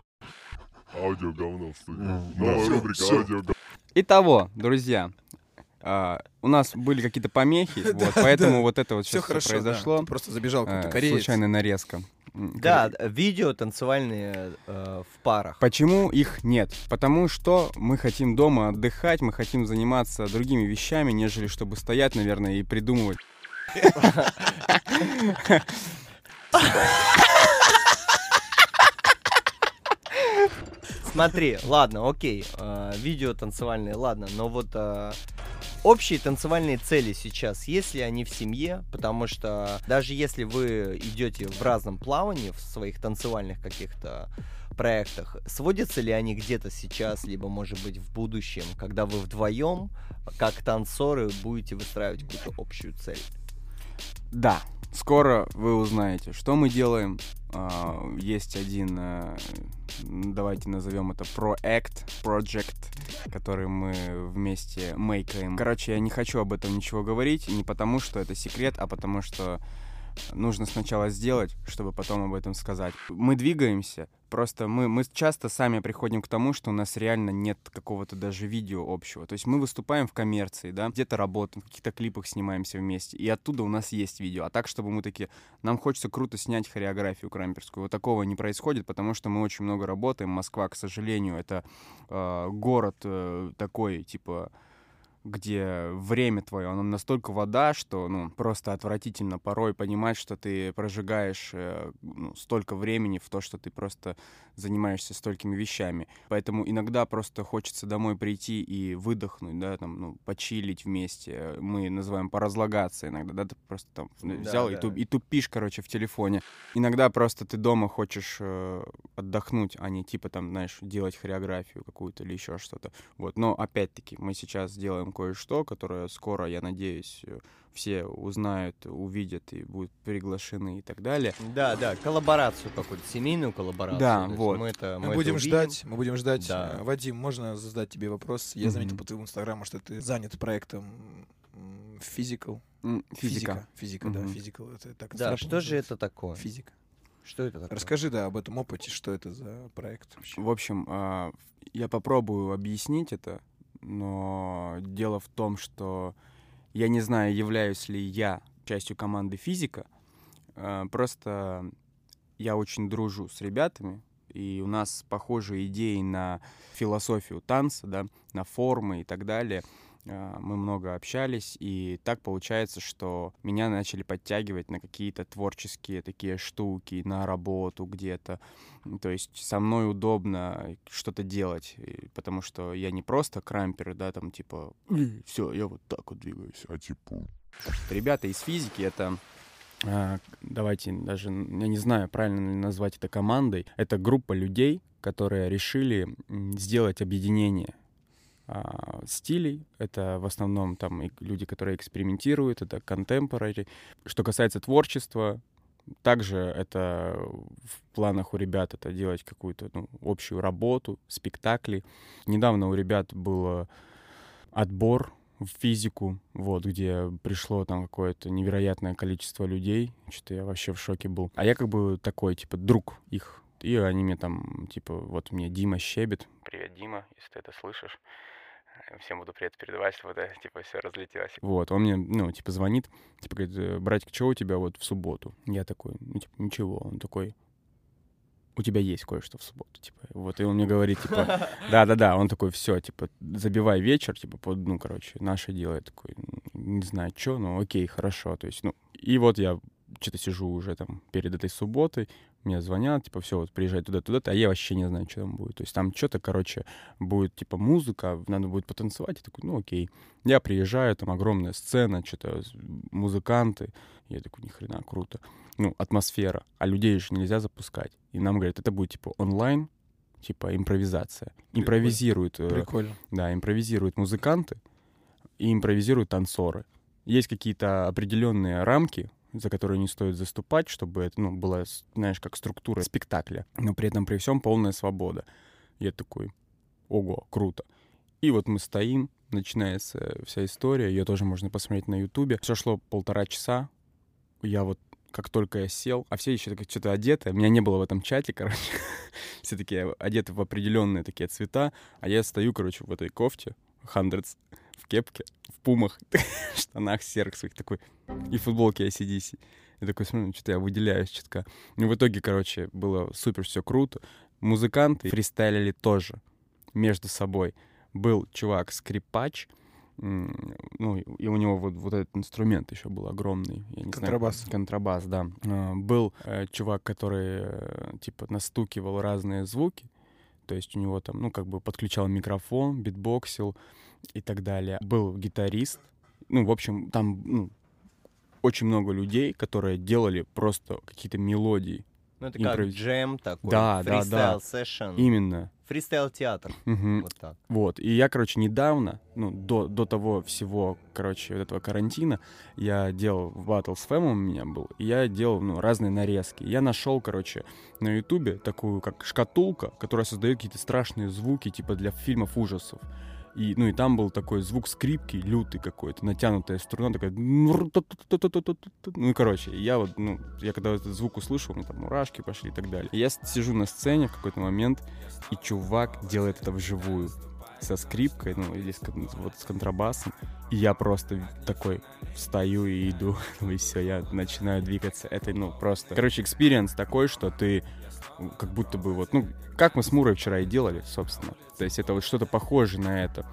Аудио говно в студии. Новая рубрика всё. аудио говно. Итого, друзья, а, у нас были какие-то помехи, вот, поэтому вот это вот сейчас хорошо, произошло. Просто забежал какой-то Э, кореец. Случайная нарезка. Да, видео танцевальные э, в парах. Почему их нет? Потому что мы хотим дома отдыхать, мы хотим заниматься другими вещами, нежели чтобы стоять, наверное, и придумывать. Смотри, ладно, окей, э, видео танцевальные, ладно, но вот э, общие танцевальные цели сейчас, есть ли они в семье? Потому что даже если вы идете в разном плавании, в своих танцевальных каких-то проектах, сводятся ли они где-то сейчас, либо, может быть, в будущем, когда вы вдвоем, как танцоры, будете выстраивать какую-то общую цель? Да, скоро вы узнаете, что мы делаем. А, Есть один, э, давайте назовем это проект, project, который мы вместе мейкаем. Короче, я не хочу об этом ничего говорить, не потому что это секрет, а потому что нужно сначала сделать, чтобы потом об этом сказать. Мы двигаемся, просто мы, мы часто сами приходим к тому, что у нас реально нет какого-то даже видео общего. То есть мы выступаем в коммерции, да, где-то работаем, в каких-то клипах снимаемся вместе, и оттуда у нас есть видео. А так, чтобы мы такие, нам хочется круто снять хореографию крамперскую. Вот такого не происходит, потому что мы очень много работаем. Москва, к сожалению, это э, город э, такой, типа, где время твое, оно настолько вода, что, ну, просто отвратительно порой понимать, что ты прожигаешь э, ну, столько времени в то, что ты просто занимаешься столькими вещами. Поэтому иногда просто хочется домой прийти и выдохнуть, да, там, ну, почилить вместе. Мы называем поразлагаться иногда, да, ты просто там Да, взял и, да. ту- и тупишь, короче, в телефоне. Иногда просто ты дома хочешь э, отдохнуть, а не типа там, знаешь, делать хореографию какую-то или еще что-то. Вот, но опять-таки мы сейчас делаем кое-что, которое скоро, я надеюсь, э, все узнают, увидят и будут приглашены и так далее. Да, да, коллаборацию какую-то, семейную коллаборацию. Да, то вот. Мы, это, Мы, это будем увидим. ждать, мы будем ждать. Да. Э, Вадим, можно задать тебе вопрос? Я заметил Мгм. по твоему инстаграму, что ты занят проектом Physical. М, Физика. Физика, да, Мгм. Physical. Это так Да, что же называется. это такое? Физика. Что это такое? Расскажи, да, об этом опыте, что это за проект вообще. В общем, а, я попробую объяснить это, но дело в том, что я не знаю, являюсь ли я частью команды физика. а, Просто я очень дружу с ребятами, и у нас похожие идеи на философию танца, да, на формы и так далее. А, Мы много общались, и так получается, что меня начали подтягивать на какие-то творческие такие штуки, на работу где-то. То есть со мной удобно что-то делать, потому что я не просто крампер, да, там типа, все, я вот так вот двигаюсь. А типа, Ребята из физики это а, давайте даже, я не знаю, правильно ли назвать это командой. Это группа людей, которые решили сделать объединение стилей. Это в основном там люди, которые экспериментируют, это contemporary. Что касается творчества, также это в планах у ребят это делать какую-то ну, общую работу, спектакли. Недавно у ребят был отбор в физику, вот, где пришло там какое-то невероятное количество людей, что я вообще в шоке был. А я как бы такой, типа, друг их. И они мне там, типа, вот мне Дима Щебет. Привет, Дима, если ты это слышишь. Всем буду привет передавать, чтобы это, типа, все разлетелось. Вот, он мне, ну, типа, звонит, типа, говорит, «Э, братик, что у тебя вот в субботу? Я такой, ну, типа, ничего. Он такой, у тебя есть кое-что в субботу, типа. Вот, и он мне говорит, типа, да-да-да, он такой, все, типа, забивай вечер, типа, под, ну, короче, наше дело. Я такой, «М, не знаю, что, ну, окей, хорошо, то есть, ну, и вот я что-то сижу уже там перед этой субботой, мне звонят, типа, все, вот приезжай туда-туда, а я вообще не знаю, что там будет. То есть там что-то, короче, будет, типа, музыка, надо будет потанцевать. Я такой, ну, окей. Я приезжаю, там огромная сцена, что-то музыканты. Я такой, ни хрена, круто. Ну, атмосфера. А людей же нельзя запускать. И нам говорят, это будет, типа, онлайн, типа, импровизация. Импровизируют. э, Прикольно. Да, импровизируют музыканты и импровизируют танцоры. Есть какие-то определенные рамки, за которые не стоит заступать, чтобы это ну, была, знаешь, как структура спектакля. Но при этом при всем полная свобода. Я такой, ого, круто. И вот мы стоим, начинается вся история, ее тоже можно посмотреть на Ютубе. Все шло полтора часа. Я вот как только я сел, а все еще так что-то одеты, меня не было в этом чате, короче. все такие одеты в определенные такие цвета, а я стою, короче, в этой кофте, Hundreds, в кепке, в пумах, штанах серых своих такой, и футболке ACDC. Я такой смотрю, что-то я выделяюсь чутка. Ну, в итоге, короче, было супер все круто. Музыканты фристайлили тоже между собой. Был чувак-скрипач, ну, и у него вот, вот этот инструмент еще был огромный. Я не Контрабас. Знаю, контрабас, да. А, Был э, чувак, который, э, типа, настукивал разные звуки. То есть у него там, ну, как бы подключал микрофон, битбоксил и так далее. Был гитарист. Ну, в общем, там, ну, очень много людей, которые делали просто какие-то мелодии. Ну, это как Импровиз- джем такой, Да, да, да. Именно. Фристайл-театр. Мгм. Вот так. Вот. И я, короче, недавно, ну, до, до того всего, короче, вот этого карантина, я делал в Battle с Фэмом у меня был, и я делал, ну, разные нарезки. Я нашел, короче, на Ютубе такую, как шкатулка, которая создает какие-то страшные звуки, типа для фильмов ужасов. И, ну, и там был такой звук скрипки, лютый какой-то, натянутая струна, такая... Ну, и, короче, я вот, ну, я когда этот звук услышал, у меня там мурашки пошли и так далее. И я сижу на сцене в какой-то момент, и чувак делает это вживую со скрипкой, ну, или с, вот с контрабасом. И я просто такой встаю и иду, и все, я начинаю двигаться. Это, ну, просто... Короче, experience такой, что ты как будто бы вот, ну, как мы с Мурой вчера и делали, собственно. То есть это вот что-то похожее на это.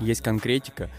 Есть конкретика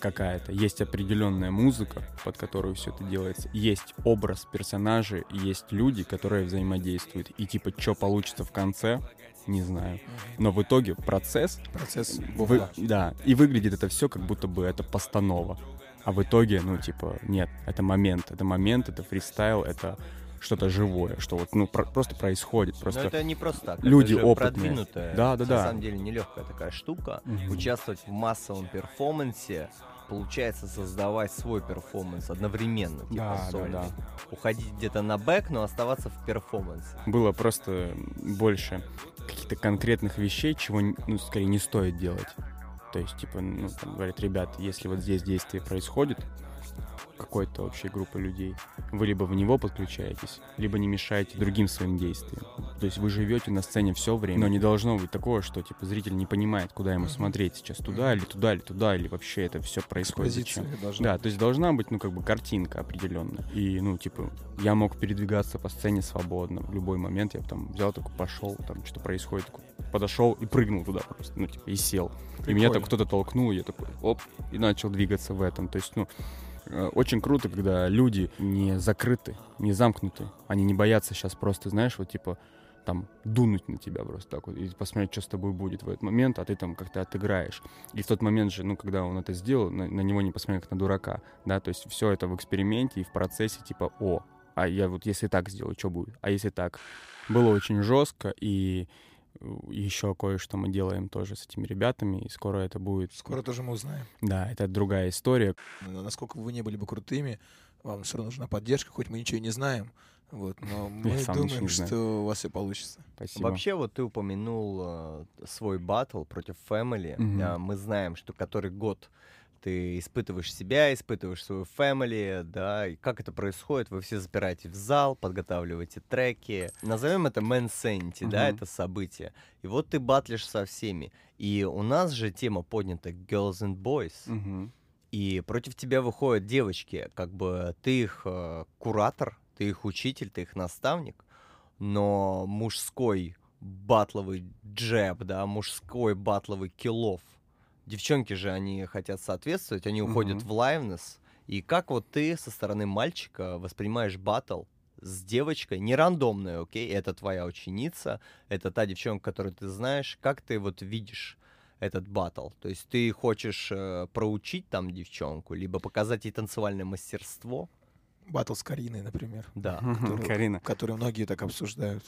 какая-то, есть определенная музыка, под которую все это делается, есть образ персонажей, есть люди, которые взаимодействуют. И типа, что получится в конце, не знаю. Но в итоге процесс... Процесс вы- да, и выглядит это все, как будто бы это постанова. А в итоге, ну, типа, нет, это момент, это момент, это фристайл, это что-то живое, что вот, ну, про- просто происходит. Просто Но это не просто так. люди это же опытные. продвинутая, Да, да, на да. самом деле нелегкая такая штука. Мгм. Участвовать в массовом перформансе получается создавать свой перформанс одновременно, типа Да, да, да. Уходить где-то на back, но оставаться в перформансе. было просто больше каких-то конкретных вещей, чего, ну, скорее, не стоит делать. То есть, типа, ну, там говорят, ребят, если вот здесь действие происходит, какой-то общей группы людей, вы либо в него подключаетесь, либо не мешаете другим своим действиям. То есть вы живете на сцене все время, но не должно быть такого, что типа зритель не понимает, куда ему смотреть сейчас, туда или туда или туда, или вообще это все происходит зачем. Да, то есть должна быть, ну, как бы картинка определенная. И, ну, типа, я мог передвигаться по сцене свободно. В любой момент я там взял, такой пошел, там что происходит, такой, подошел и прыгнул туда просто, ну, типа, и сел. И меня так Прикольно. кто-то толкнул, я такой, оп, и начал двигаться в этом. То есть, ну, очень круто, когда люди не закрыты, не замкнуты. Они не боятся сейчас просто, знаешь, вот типа там дунуть на тебя просто так вот и посмотреть, что с тобой будет в этот момент, а ты там как-то отыграешь. И в тот момент же, ну, когда он это сделал, на, на него не посмотрели как на дурака, да, то есть все это в эксперименте и в процессе типа, о, а я вот если так сделаю, что будет? А если так? Было очень жестко, и еще кое-что мы делаем тоже с этими ребятами, и скоро это будет... Скоро тоже мы узнаем. Да, это другая история. Насколько бы вы не были бы крутыми, вам все равно нужна поддержка, хоть мы ничего и не знаем. Вот, но мы ничего думаем, что у вас все получится. Спасибо. Вообще, вот ты упомянул э, свой батл против Family. Мгм. А, мы знаем, что который год ты испытываешь себя, испытываешь свою family, да, и как это происходит, вы все запираете в зал, подготавливаете треки, назовем это Man Sanity, да, это событие, и вот ты батлишь со всеми, и у нас же тема поднята Girls and Boys, Мгм. и против тебя выходят девочки, как бы ты их э, куратор, ты их учитель, ты их наставник, но мужской батловый джеб, да, мужской батловый киллов. Девчонки же, они хотят соответствовать, они уходят Мгм. в лайвнес. И как вот ты со стороны мальчика воспринимаешь батл с девочкой, не рандомную, окей, это твоя ученица, это та девчонка, которую ты знаешь, как ты вот видишь этот батл? То есть ты хочешь э, проучить там девчонку, либо показать ей танцевальное мастерство? Батл с Кариной, например. Да. который- Карина. Который многие так обсуждают.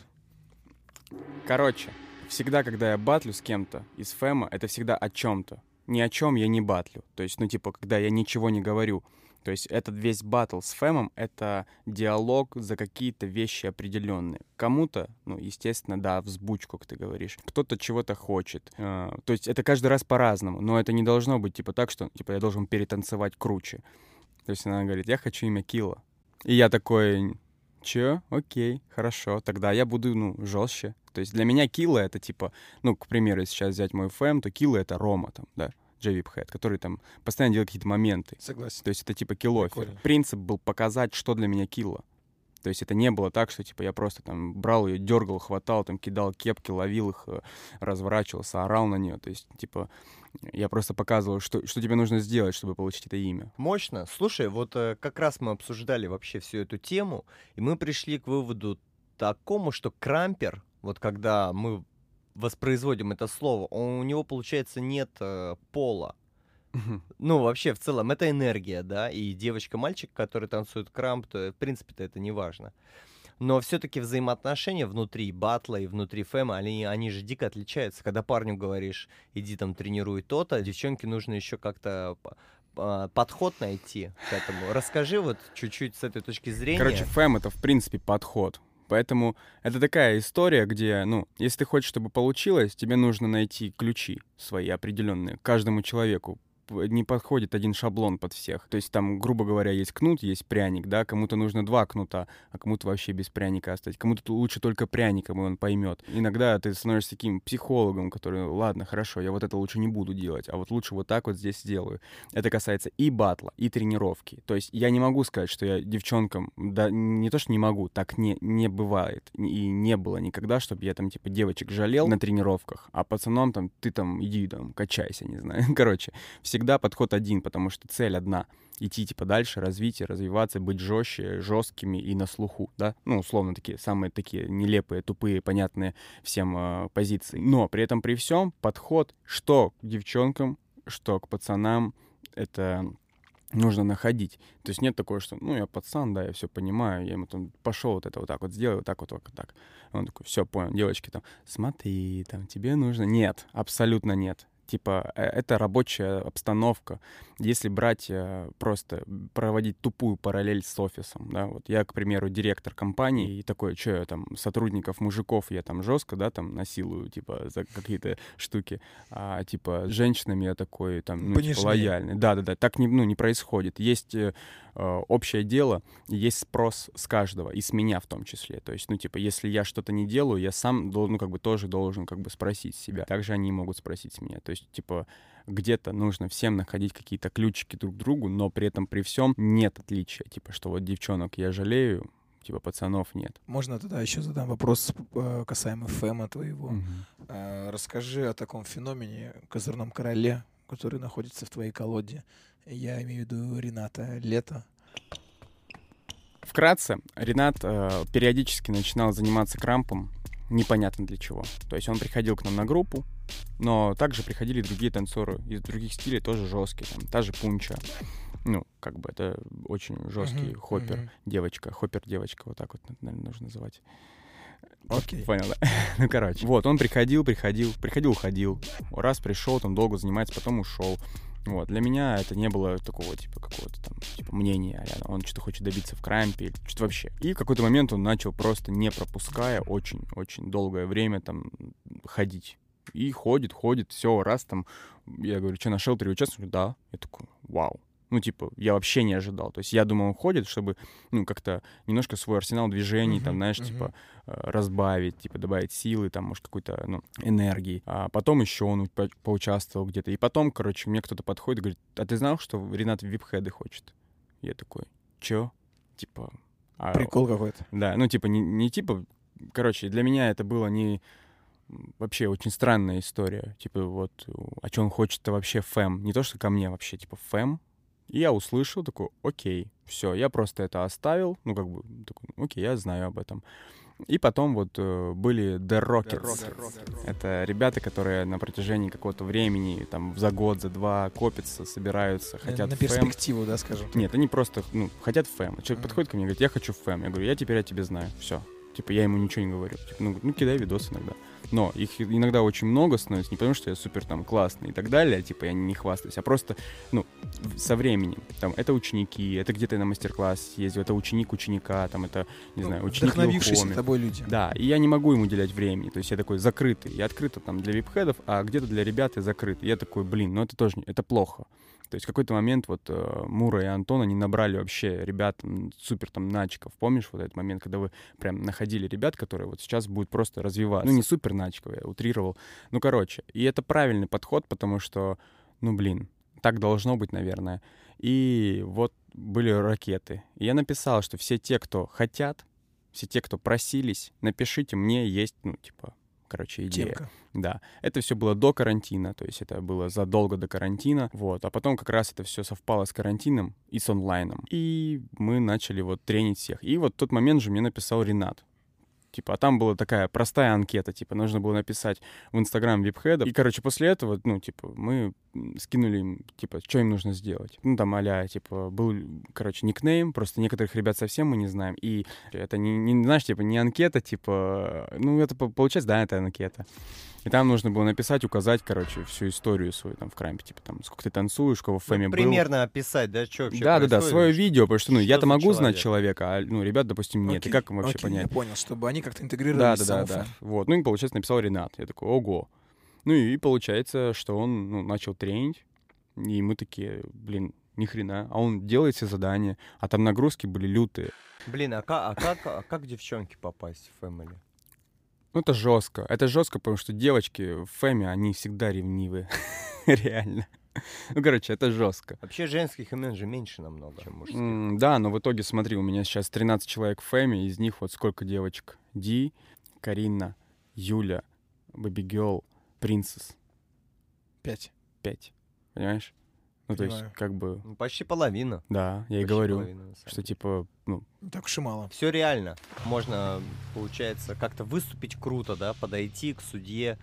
Короче, всегда, когда я батлю с кем-то из фэма, это всегда о чем-то. Ни о чем я не батлю. То есть, ну, типа, когда я ничего не говорю. То есть этот весь батл с фэмом — это диалог за какие-то вещи определенные. Кому-то, ну, естественно, да, взбучку, как ты говоришь. Кто-то чего-то хочет. Э, То есть это каждый раз по-разному. Но это не должно быть, типа, так, что, типа, я должен перетанцевать круче. То есть она говорит, я хочу имя Килла. И я такой, Чё? Окей, хорошо. Тогда я буду, ну, жестче. То есть для меня Килла это типа, ну, к примеру, если сейчас взять мой фэм, то Килла это Рома там, да, Джей Хэт, который там постоянно делает какие-то моменты. Согласен. То есть это типа киллофер. Принцип был показать, что для меня Килла. То есть это не было так, что типа я просто там брал ее, дергал, хватал, там кидал кепки, ловил их, э, разворачивался, орал на нее. То есть типа я просто показывал, что, что тебе нужно сделать, чтобы получить это имя. Мощно. Слушай, вот э, как раз мы обсуждали вообще всю эту тему, и мы пришли к выводу такому, что крампер, вот когда мы воспроизводим это слово, он- у него, получается, нет э, пола. Ну, вообще, в целом, это энергия, да, и девочка-мальчик, который танцует крамп, то, в принципе-то, это не важно. Но все-таки взаимоотношения внутри батла и внутри фэма, они, они же дико отличаются. Когда парню говоришь, иди там тренируй то-то, девчонке нужно еще как-то а, подход найти к этому. Расскажи вот чуть-чуть с этой точки зрения. Короче, фэм — это, в принципе, подход. Поэтому это такая история, где, ну, если ты хочешь, чтобы получилось, тебе нужно найти ключи свои определенные каждому человеку. Не подходит один шаблон под всех. То есть там, грубо говоря, есть кнут, есть пряник, да, кому-то нужно два кнута, а кому-то вообще без пряника оставить. Кому-то лучше только пряником, и он поймет. Иногда ты становишься таким психологом, который, ладно, хорошо, я вот это лучше не буду делать, а вот лучше вот так вот здесь сделаю. Это касается и батла, и тренировки. То есть я не могу сказать, что я девчонкам, да не то, что не могу, так не, не бывает. И не было никогда, чтобы я там типа девочек жалел на тренировках, а пацанам там, ты там иди там, качайся, не знаю. Короче, всегда подход один, потому что цель одна. Идти типа дальше, развитие, развиваться, быть жестче, жесткими и на слуху, да? Ну, условно, такие самые такие нелепые, тупые, понятные всем э, позиции. Но при этом при всем подход, что к девчонкам, что к пацанам, это нужно находить. То есть нет такого, что, ну, я пацан, да, я все понимаю, я ему там пошел вот это вот так вот сделай, вот так вот, вот так. Он такой, все, понял, девочки там, смотри, там, тебе нужно. Нет, абсолютно нет. Типа, э, это рабочая обстановка. Если брать э, просто, проводить тупую параллель с офисом, да, вот я, к примеру, директор компании, и такой, что я там, сотрудников, мужиков я там жестко, да, там, насилую, типа, за какие-то штуки, а, типа, с женщинами я такой, там, ну, типа, лояльный. Да-да-да, так не, ну, не происходит. Есть э, э, общее дело, есть спрос с каждого, и с меня в том числе. То есть, ну, типа, если я что-то не делаю, я сам ну, как бы тоже должен, как бы, спросить себя. Также они могут спросить меня. То есть, типа, где-то нужно всем находить какие-то ключики друг к другу, но при этом при всем нет отличия. Типа, что вот девчонок я жалею, типа, пацанов нет. Можно тогда еще задам вопрос э, касаемо фэма твоего. Мгм. Э, Расскажи о таком феномене, козырном короле, который находится в твоей колоде. Я имею в виду Рената Лето. Вкратце, Ренат э, периодически начинал заниматься крампом, непонятно для чего. То есть он приходил к нам на группу, но также приходили другие танцоры из других стилей, тоже жесткие, там, та же Пунча. Ну, как бы это очень жесткий Мгм, хоппер, мгм. девочка, хоппер-девочка, вот так вот, наверное, нужно называть. Окей. Понял, да? ну, короче. Вот, он приходил, приходил, приходил, уходил. Раз пришел, там долго занимается, потом ушел. Вот, для меня это не было такого, типа, какого-то там, типа, мнения, а он что-то хочет добиться в крампе или что-то вообще. И в какой-то момент он начал просто, не пропуская, очень-очень долгое время там ходить. И ходит, ходит, все, раз там, я говорю, что, нашел три участника? Да. Я такой, вау. Ну, типа, я вообще не ожидал. То есть я думал, он ходит, чтобы, ну, как-то немножко свой арсенал движений, там, Мгм, знаешь, мгм. типа, э, разбавить, типа, добавить силы, там, может, какой-то, ну, энергии. А потом еще он по- поучаствовал где-то. И потом, короче, мне кто-то подходит и говорит, а ты знал, что Ренат вип-хеды хочет? Я такой, чё? Типа... а Прикол какой-то. да, ну типа не, не типа, короче, для меня это было не вообще очень странная история. Типа вот, а что он хочет-то вообще фэм? Не то, что ко мне вообще, типа фэм. И я услышал, такой, окей, все, я просто это оставил, ну как бы, такой, окей, я знаю об этом. И потом вот э, были The Rockets. Это ребята, которые на протяжении какого-то времени, там, за год, за два копятся, собираются, хотят на фэм. перспективу, да, скажем. Нет, они просто, ну, хотят фэм. Человек подходит ко мне и говорит, я хочу фэм. Я говорю, я теперь о тебе знаю. Все. Типа, я ему ничего не говорю. Типа, ну, ну, кидай видос иногда. Но их иногда очень много становится, не потому что я супер там классный и так далее, типа, я не хвастаюсь, а просто, ну, со временем. Там, это ученики, это где-то на мастер-класс ездил, это ученик ученика, там, это, не Ну, знаю, ученик вдохновившиеся тобой люди. Да, и я не могу ему уделять времени. То есть я такой закрытый. Я открыто там для вип-хедов, а где-то для ребят я закрыт. И я такой, блин, ну это тоже, это плохо. То есть в какой-то момент вот э, Мура и Антон, они набрали вообще ребят супер там начиков. Помнишь вот этот момент, когда вы прям находили ребят, которые вот сейчас будут просто развиваться? Ну не супер начиков, я утрировал. Ну короче, и это правильный подход, потому что, ну блин, так должно быть, наверное. И вот были ракеты. И я написал, что все те, кто хотят, все те, кто просились, напишите мне, есть, ну, типа, короче, идея. Темка. Да, это все было до карантина, то есть это было задолго до карантина, вот, а потом как раз это все совпало с карантином и с онлайном, и мы начали вот тренить всех. И вот в тот момент же мне написал Ренат, Типа, а там была такая простая анкета, типа, нужно было написать в Инстаграм випхеда. И, короче, после этого, ну, типа, мы скинули им, типа, что им нужно сделать. Ну, там, а типа, был, короче, никнейм, просто некоторых ребят совсем мы не знаем. И это не, не знаешь, типа, не анкета, типа, ну, это по- получается, да, это анкета. И там нужно было написать, указать, короче, всю историю свою там в крампе, типа, там, сколько ты танцуешь, кого в фэме был. Примерно описать, да, что вообще Да, да, да, свое видео, потому что, ну, я-то могу знать человек? человека, а, ну, ребят, допустим, нет. И Окей, как им вообще окей, понять? Я понял, чтобы они как-то Да, интегрировались да, да, да. фэн. Вот. Ну и, получается, написал Ренат. Я такой, ого. Ну и получается, что он ну, начал тренить. И мы такие, блин, ни хрена. А он делает все задания. А там нагрузки были лютые. Блин, а как, а как, а как девчонки попасть в Family? Ну это жестко. Это жестко, потому что девочки в Фэме, они всегда ревнивы. Реально. Ну, короче, это жестко. Вообще женских имен же меньше намного, чем мужских. М, Да, но в итоге, смотри, у меня сейчас 13 человек в Фэме, из них вот сколько девочек? Ди, Карина, Юля, Бэби Гелл, Принцесс. Пять. Пять. Понимаешь? Ну, то есть, Понимаю. как бы... Ну, почти половина. Да, я и Почти говорю, половина, что типа, ну, Не Так уж и мало. Все реально. Можно, получается, как-то выступить круто, да, подойти к судье,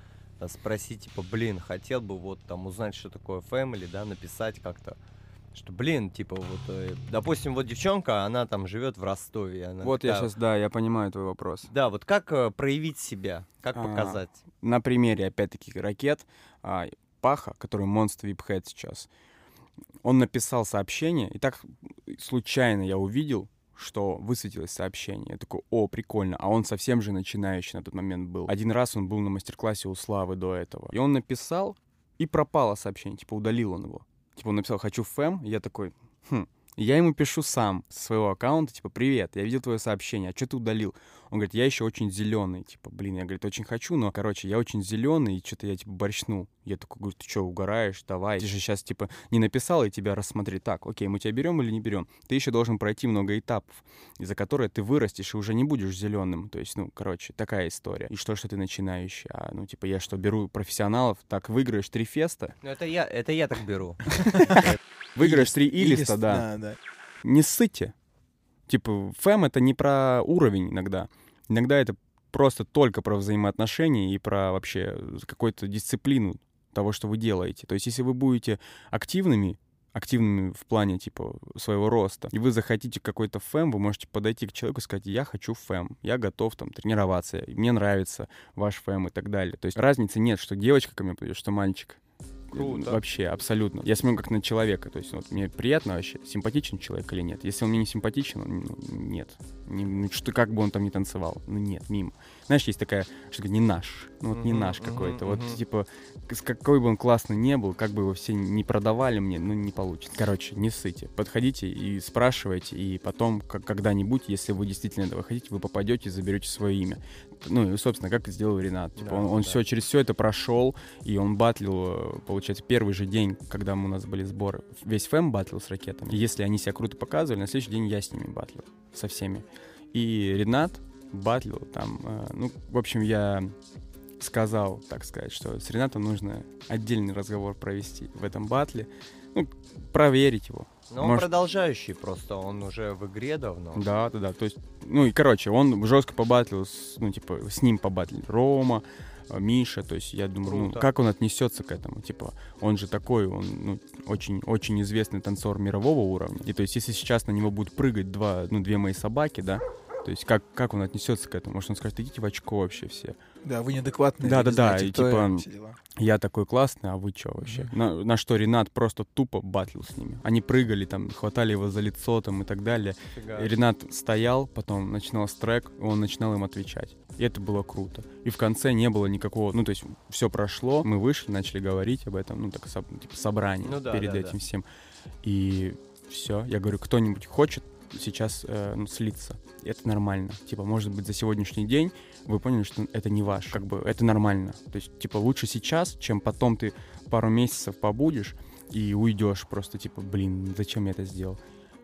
спросить, типа, блин, хотел бы вот там узнать, что такое family, да, написать как-то, что, блин, типа, вот, э, допустим, вот девчонка, она там живет в Ростове. Она вот я такая- сейчас, да, я понимаю твой вопрос. Да, вот как э, проявить себя, как А, показать? На примере, опять-таки, ракет, а, Паха, который монстр випхед сейчас, он написал сообщение, и так случайно я увидел, что высветилось сообщение. Я такой, о, прикольно. А он совсем же начинающий на тот момент был. Один раз он был на мастер-классе у Славы до этого. И он написал, и пропало сообщение, типа удалил он его. Типа он написал «хочу фэм», я такой, хм. Я ему пишу сам со своего аккаунта, типа, привет, я видел твое сообщение, а что ты удалил? Он говорит, я еще очень зеленый, типа, блин, я, говорит, очень хочу, но, короче, я очень зеленый, и что-то я, типа, борщнул. Я такой, говорю, ты что, угораешь, давай. Ты же сейчас, типа, не написал, и тебя рассмотри так, окей, мы тебя берем или не берем? Ты еще должен пройти много этапов, из-за которых ты вырастешь и уже не будешь зеленым. То есть, ну, короче, такая история. И что, что ты начинающий? А, ну, типа, я что, беру профессионалов, так выиграешь три феста, Ну, это я, это я так беру. выиграешь три Илист, илиста, да. да, да. не ссыте. Типа, фэм — это не про уровень иногда. Иногда это просто только про взаимоотношения и про вообще какую-то дисциплину того, что вы делаете. То есть если вы будете активными, активными в плане, типа, своего роста, и вы захотите какой-то фэм, вы можете подойти к человеку и сказать, я хочу фэм, я готов там тренироваться, мне нравится ваш фэм и так далее. То есть разницы нет, что девочка ко мне пойдет, что мальчик. Круто. Вообще, абсолютно. Я смотрю как на человека. То есть вот, мне приятно вообще, симпатичен человек или нет. Если он мне не симпатичен, ну, нет. Не, ну, что, как бы он там ни танцевал. Ну нет, мимо. Знаешь, есть такая, что не наш. Ну вот не наш какой-то. Вот типа, какой бы он классный не был, как бы его все не продавали мне, ну не получится. Короче, не ссыте. Подходите и спрашивайте, и потом, как, когда-нибудь, если вы действительно этого хотите, вы попадете и заберете свое имя. Ну и, собственно, как и сделал Ренат. Типа, Да, он он да. все через все это прошел, и он батлил, э, получается, первый же день, когда у нас были сборы. Весь фэм батлил с ракетами. И если они себя круто показывали, на следующий день я с ними батлил. Со всеми. И Ренат батлил там. э, ну, в общем, я сказал, так сказать, что с Ренатом нужно отдельный разговор провести в этом батле. Ну, проверить его. Но он Может, продолжающий просто, он уже в игре давно. да, да, да. То есть, ну и короче, он жестко побатлил, с, ну, типа, с ним побатлил Рома, э, Миша. То есть, я думаю, ну, Круто. как он отнесется к этому? Типа, он же такой, он, ну, очень, очень известный танцор мирового уровня. И то есть, если сейчас на него будут прыгать два, ну, две мои собаки, да, то есть, как, как он отнесется к этому? Может, он скажет, идите в очко вообще все. Да, вы неадекватные. Да, да, да. И типа, я такой классный, а вы чё вообще? На, на что Ренат просто тупо батлил с ними. Они прыгали там, хватали его за лицо там и так далее. Фига. И Ренат стоял, потом начинался трек, и он начинал им отвечать. И это было круто. И в конце не было никакого, ну то есть все прошло, мы вышли, начали говорить об этом, ну так типа собрание Ну да, перед да, этим да. всем. И все, я говорю, кто-нибудь хочет сейчас э, ну, слиться. Это нормально. Типа, может быть, за сегодняшний день вы поняли, что это не ваш. Как бы это нормально. То есть, типа, лучше сейчас, чем потом ты пару месяцев побудешь и уйдешь просто, типа, блин, зачем я это сделал?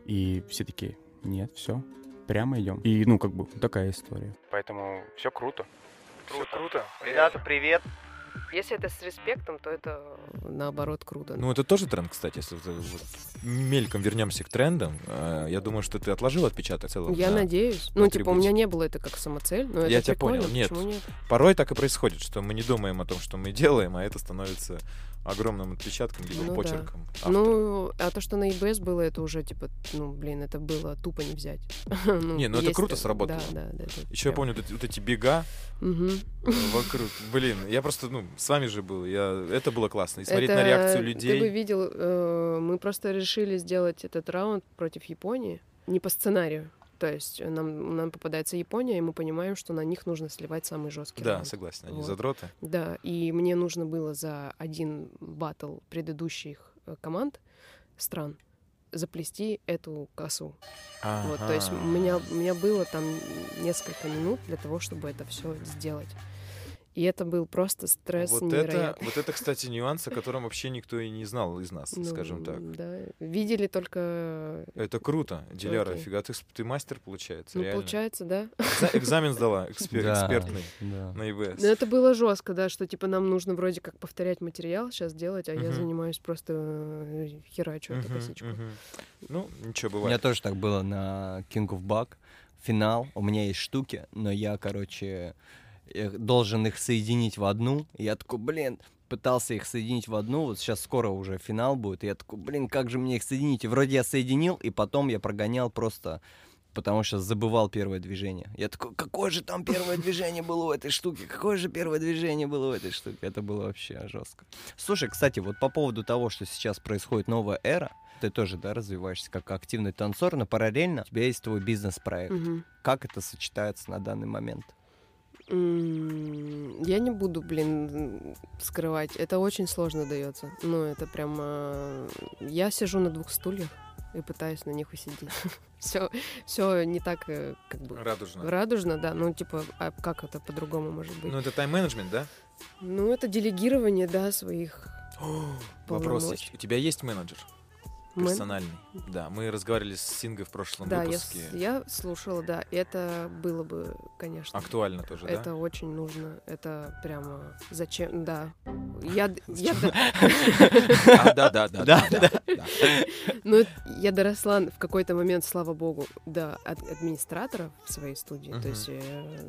И все такие, нет, все, прямо идем. И, ну, как бы, такая история. Поэтому все круто. Все круто. Рената, привет. Если это с респектом, то это наоборот круто. Ну, это тоже тренд, кстати, если вот, вот мельком вернемся к трендам. Э, Я думаю, что ты отложил отпечаток целого. Я на- надеюсь. на Ну, типа, у меня не было это как самоцель, но Я тебя понял. Нет. нет? Порой так и происходит, что мы не думаем о том, что мы делаем, а это становится огромным отпечатком, либо Ну да. почерком. автора. Ну, а то, что на EBS было, это уже, типа, ну, блин, это было тупо не взять. Не, ну это круто сработало. Да, да, да. Еще я прям- помню вот эти, вот эти бега вокруг. Блин, я просто, ну, с вами же был. Я... Это было классно. И смотреть на Это реакцию Ты бы людей. видел, э, мы просто решили сделать этот раунд против Японии не по сценарию. То есть нам, нам попадается Япония, и мы понимаем, что на них нужно сливать самый жесткий Да, раунд. согласен, они Вот. задроты. Да, и мне нужно было за один батл предыдущих э, команд стран заплести эту косу. Вот, то есть у Ага. меня, у меня было там несколько минут для того, чтобы это все сделать. И это был просто стресс Вот это, невероятный. вот это, кстати, нюанс, о котором вообще никто и не знал из нас, Ну, скажем так. Да, видели только... Это круто, Диляра, Окей. фига, ты, ты мастер, получается, Ну, реально. получается, да. Экза- Экзамен сдала, экспер- экспертный да. на ИВС. Но это было жестко, да, что типа нам нужно вроде как повторять материал сейчас делать, а я занимаюсь просто э, херачу эту косичку. Ну, ничего, У меня бывает. тоже так было на King of Bug. Финал. У меня есть штуки, но я, короче, должен их соединить в одну. И я такой, блин, пытался их соединить в одну. Вот сейчас скоро уже финал будет. И я такой, блин, как же мне их соединить? И вроде я соединил, и потом я прогонял просто потому что забывал первое движение. Я такой, какое же там первое движение было у этой штуки? Какое же первое движение было у этой штуки? Это было вообще жестко. Слушай, кстати, вот по поводу того, что сейчас происходит новая эра, ты тоже, да, развиваешься как активный танцор, но параллельно у тебя есть твой бизнес-проект. Мгм. Как это сочетается на данный момент? Я не буду, блин, скрывать. Это очень сложно дается. Ну, это прям... э, Я сижу на двух стульях и пытаюсь на них усидеть. Все, все не так, э, как бы... Радужно. Радужно, да. Ну, типа, а как это по-другому может быть? Ну, это тайм-менеджмент, да? Ну, это делегирование, да, своих Вопрос полномочий. есть. У тебя есть менеджер? Персональный. Да, мы разговаривали с Сингой в прошлом Да, я, выпуске. с- я слушала, да. Это было бы, конечно. Актуально тоже, да? Это очень нужно. Это прямо зачем? Да. Я, я, А, да, да, да, да. Ну, это- я доросла в какой-то момент, слава богу, до ад- администраторов в своей студии. То есть э,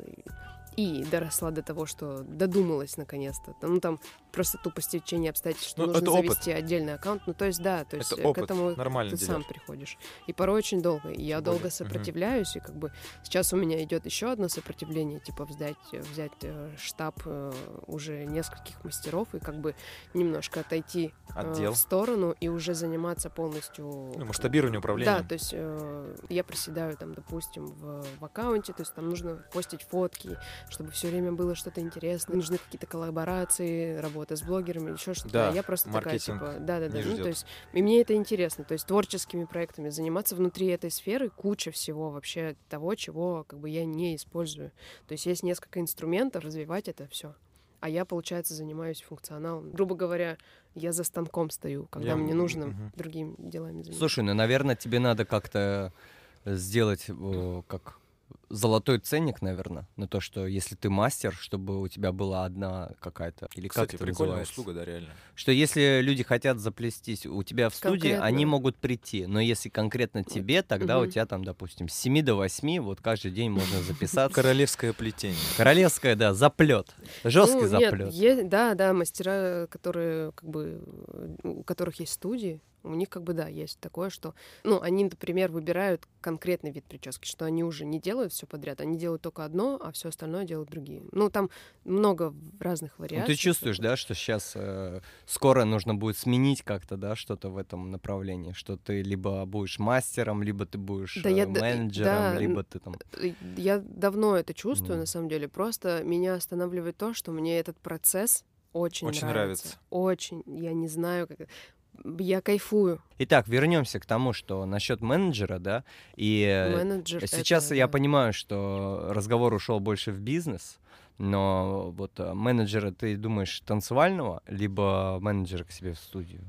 И доросла до того, что додумалась наконец-то. Ну, там просто тупо стечение обстоятельств, что Ну, нужно это опыт. завести отдельный аккаунт. Ну, то есть, да, то есть Это э, опыт. к этому Нормально ты сам делаешь. приходишь. И порой очень долго. И я Тем долго сопротивляюсь, и как бы сейчас у меня идет еще одно сопротивление, типа взять, взять э, штаб э, уже нескольких мастеров и как бы немножко отойти э, Отдел. в сторону и уже заниматься полностью Ну, масштабирование управления. да, то есть э, я проседаю там, допустим, в, в аккаунте, то есть там нужно постить фотки, чтобы все время было что-то интересное, нужны какие-то коллаборации, работа с блогерами, еще что-то. Да, я просто такая, типа, да-да-да, ну, то есть и мне это интересно, то есть творческими проектами заниматься внутри этой сферы куча всего вообще того, чего как бы я не использую. То есть есть несколько инструментов развивать это все. А я, получается, занимаюсь функционалом. Грубо говоря, я за станком стою, когда Я- мне нужно мгм. другими делами заниматься. Слушай, ну, наверное, тебе надо как-то сделать э, как золотой ценник, наверное, на то, что если ты мастер, чтобы у тебя была одна какая-то или Кстати, как это прикольная называется? услуга, да, реально. Что если люди хотят заплестись у тебя в студии, Конкретно. они могут прийти, но если конкретно тебе, тогда у Мгм. тебя там, допустим, с 7 до 8, вот каждый день можно записаться. Королевское плетение. Королевское, да, заплет. Жесткий Ну, нет, заплет. е- да, да, мастера, которые как бы у которых есть студии, у них как бы да, есть такое, что, ну, они, например, выбирают конкретный вид прически, что они уже не делают все подряд, они делают только одно, а все остальное делают другие. Ну, там много разных Ну, вариаций. ты чувствуешь, да, что сейчас скоро нужно будет сменить как-то, да, что-то в этом направлении, что ты либо будешь мастером, либо ты будешь Да э, я д- менеджером, да, либо ты там. Э, Я давно это чувствую, Ну. на самом деле. Просто меня останавливает то, что мне этот процесс очень, Очень нравится. нравится. Очень. Я не знаю, как... Я кайфую. Итак, вернемся к тому, что насчет менеджера, да, и э, Менеджер — сейчас это, я да. понимаю, что разговор ушел больше в бизнес, но вот э, менеджера ты думаешь танцевального, либо менеджера к себе в студию?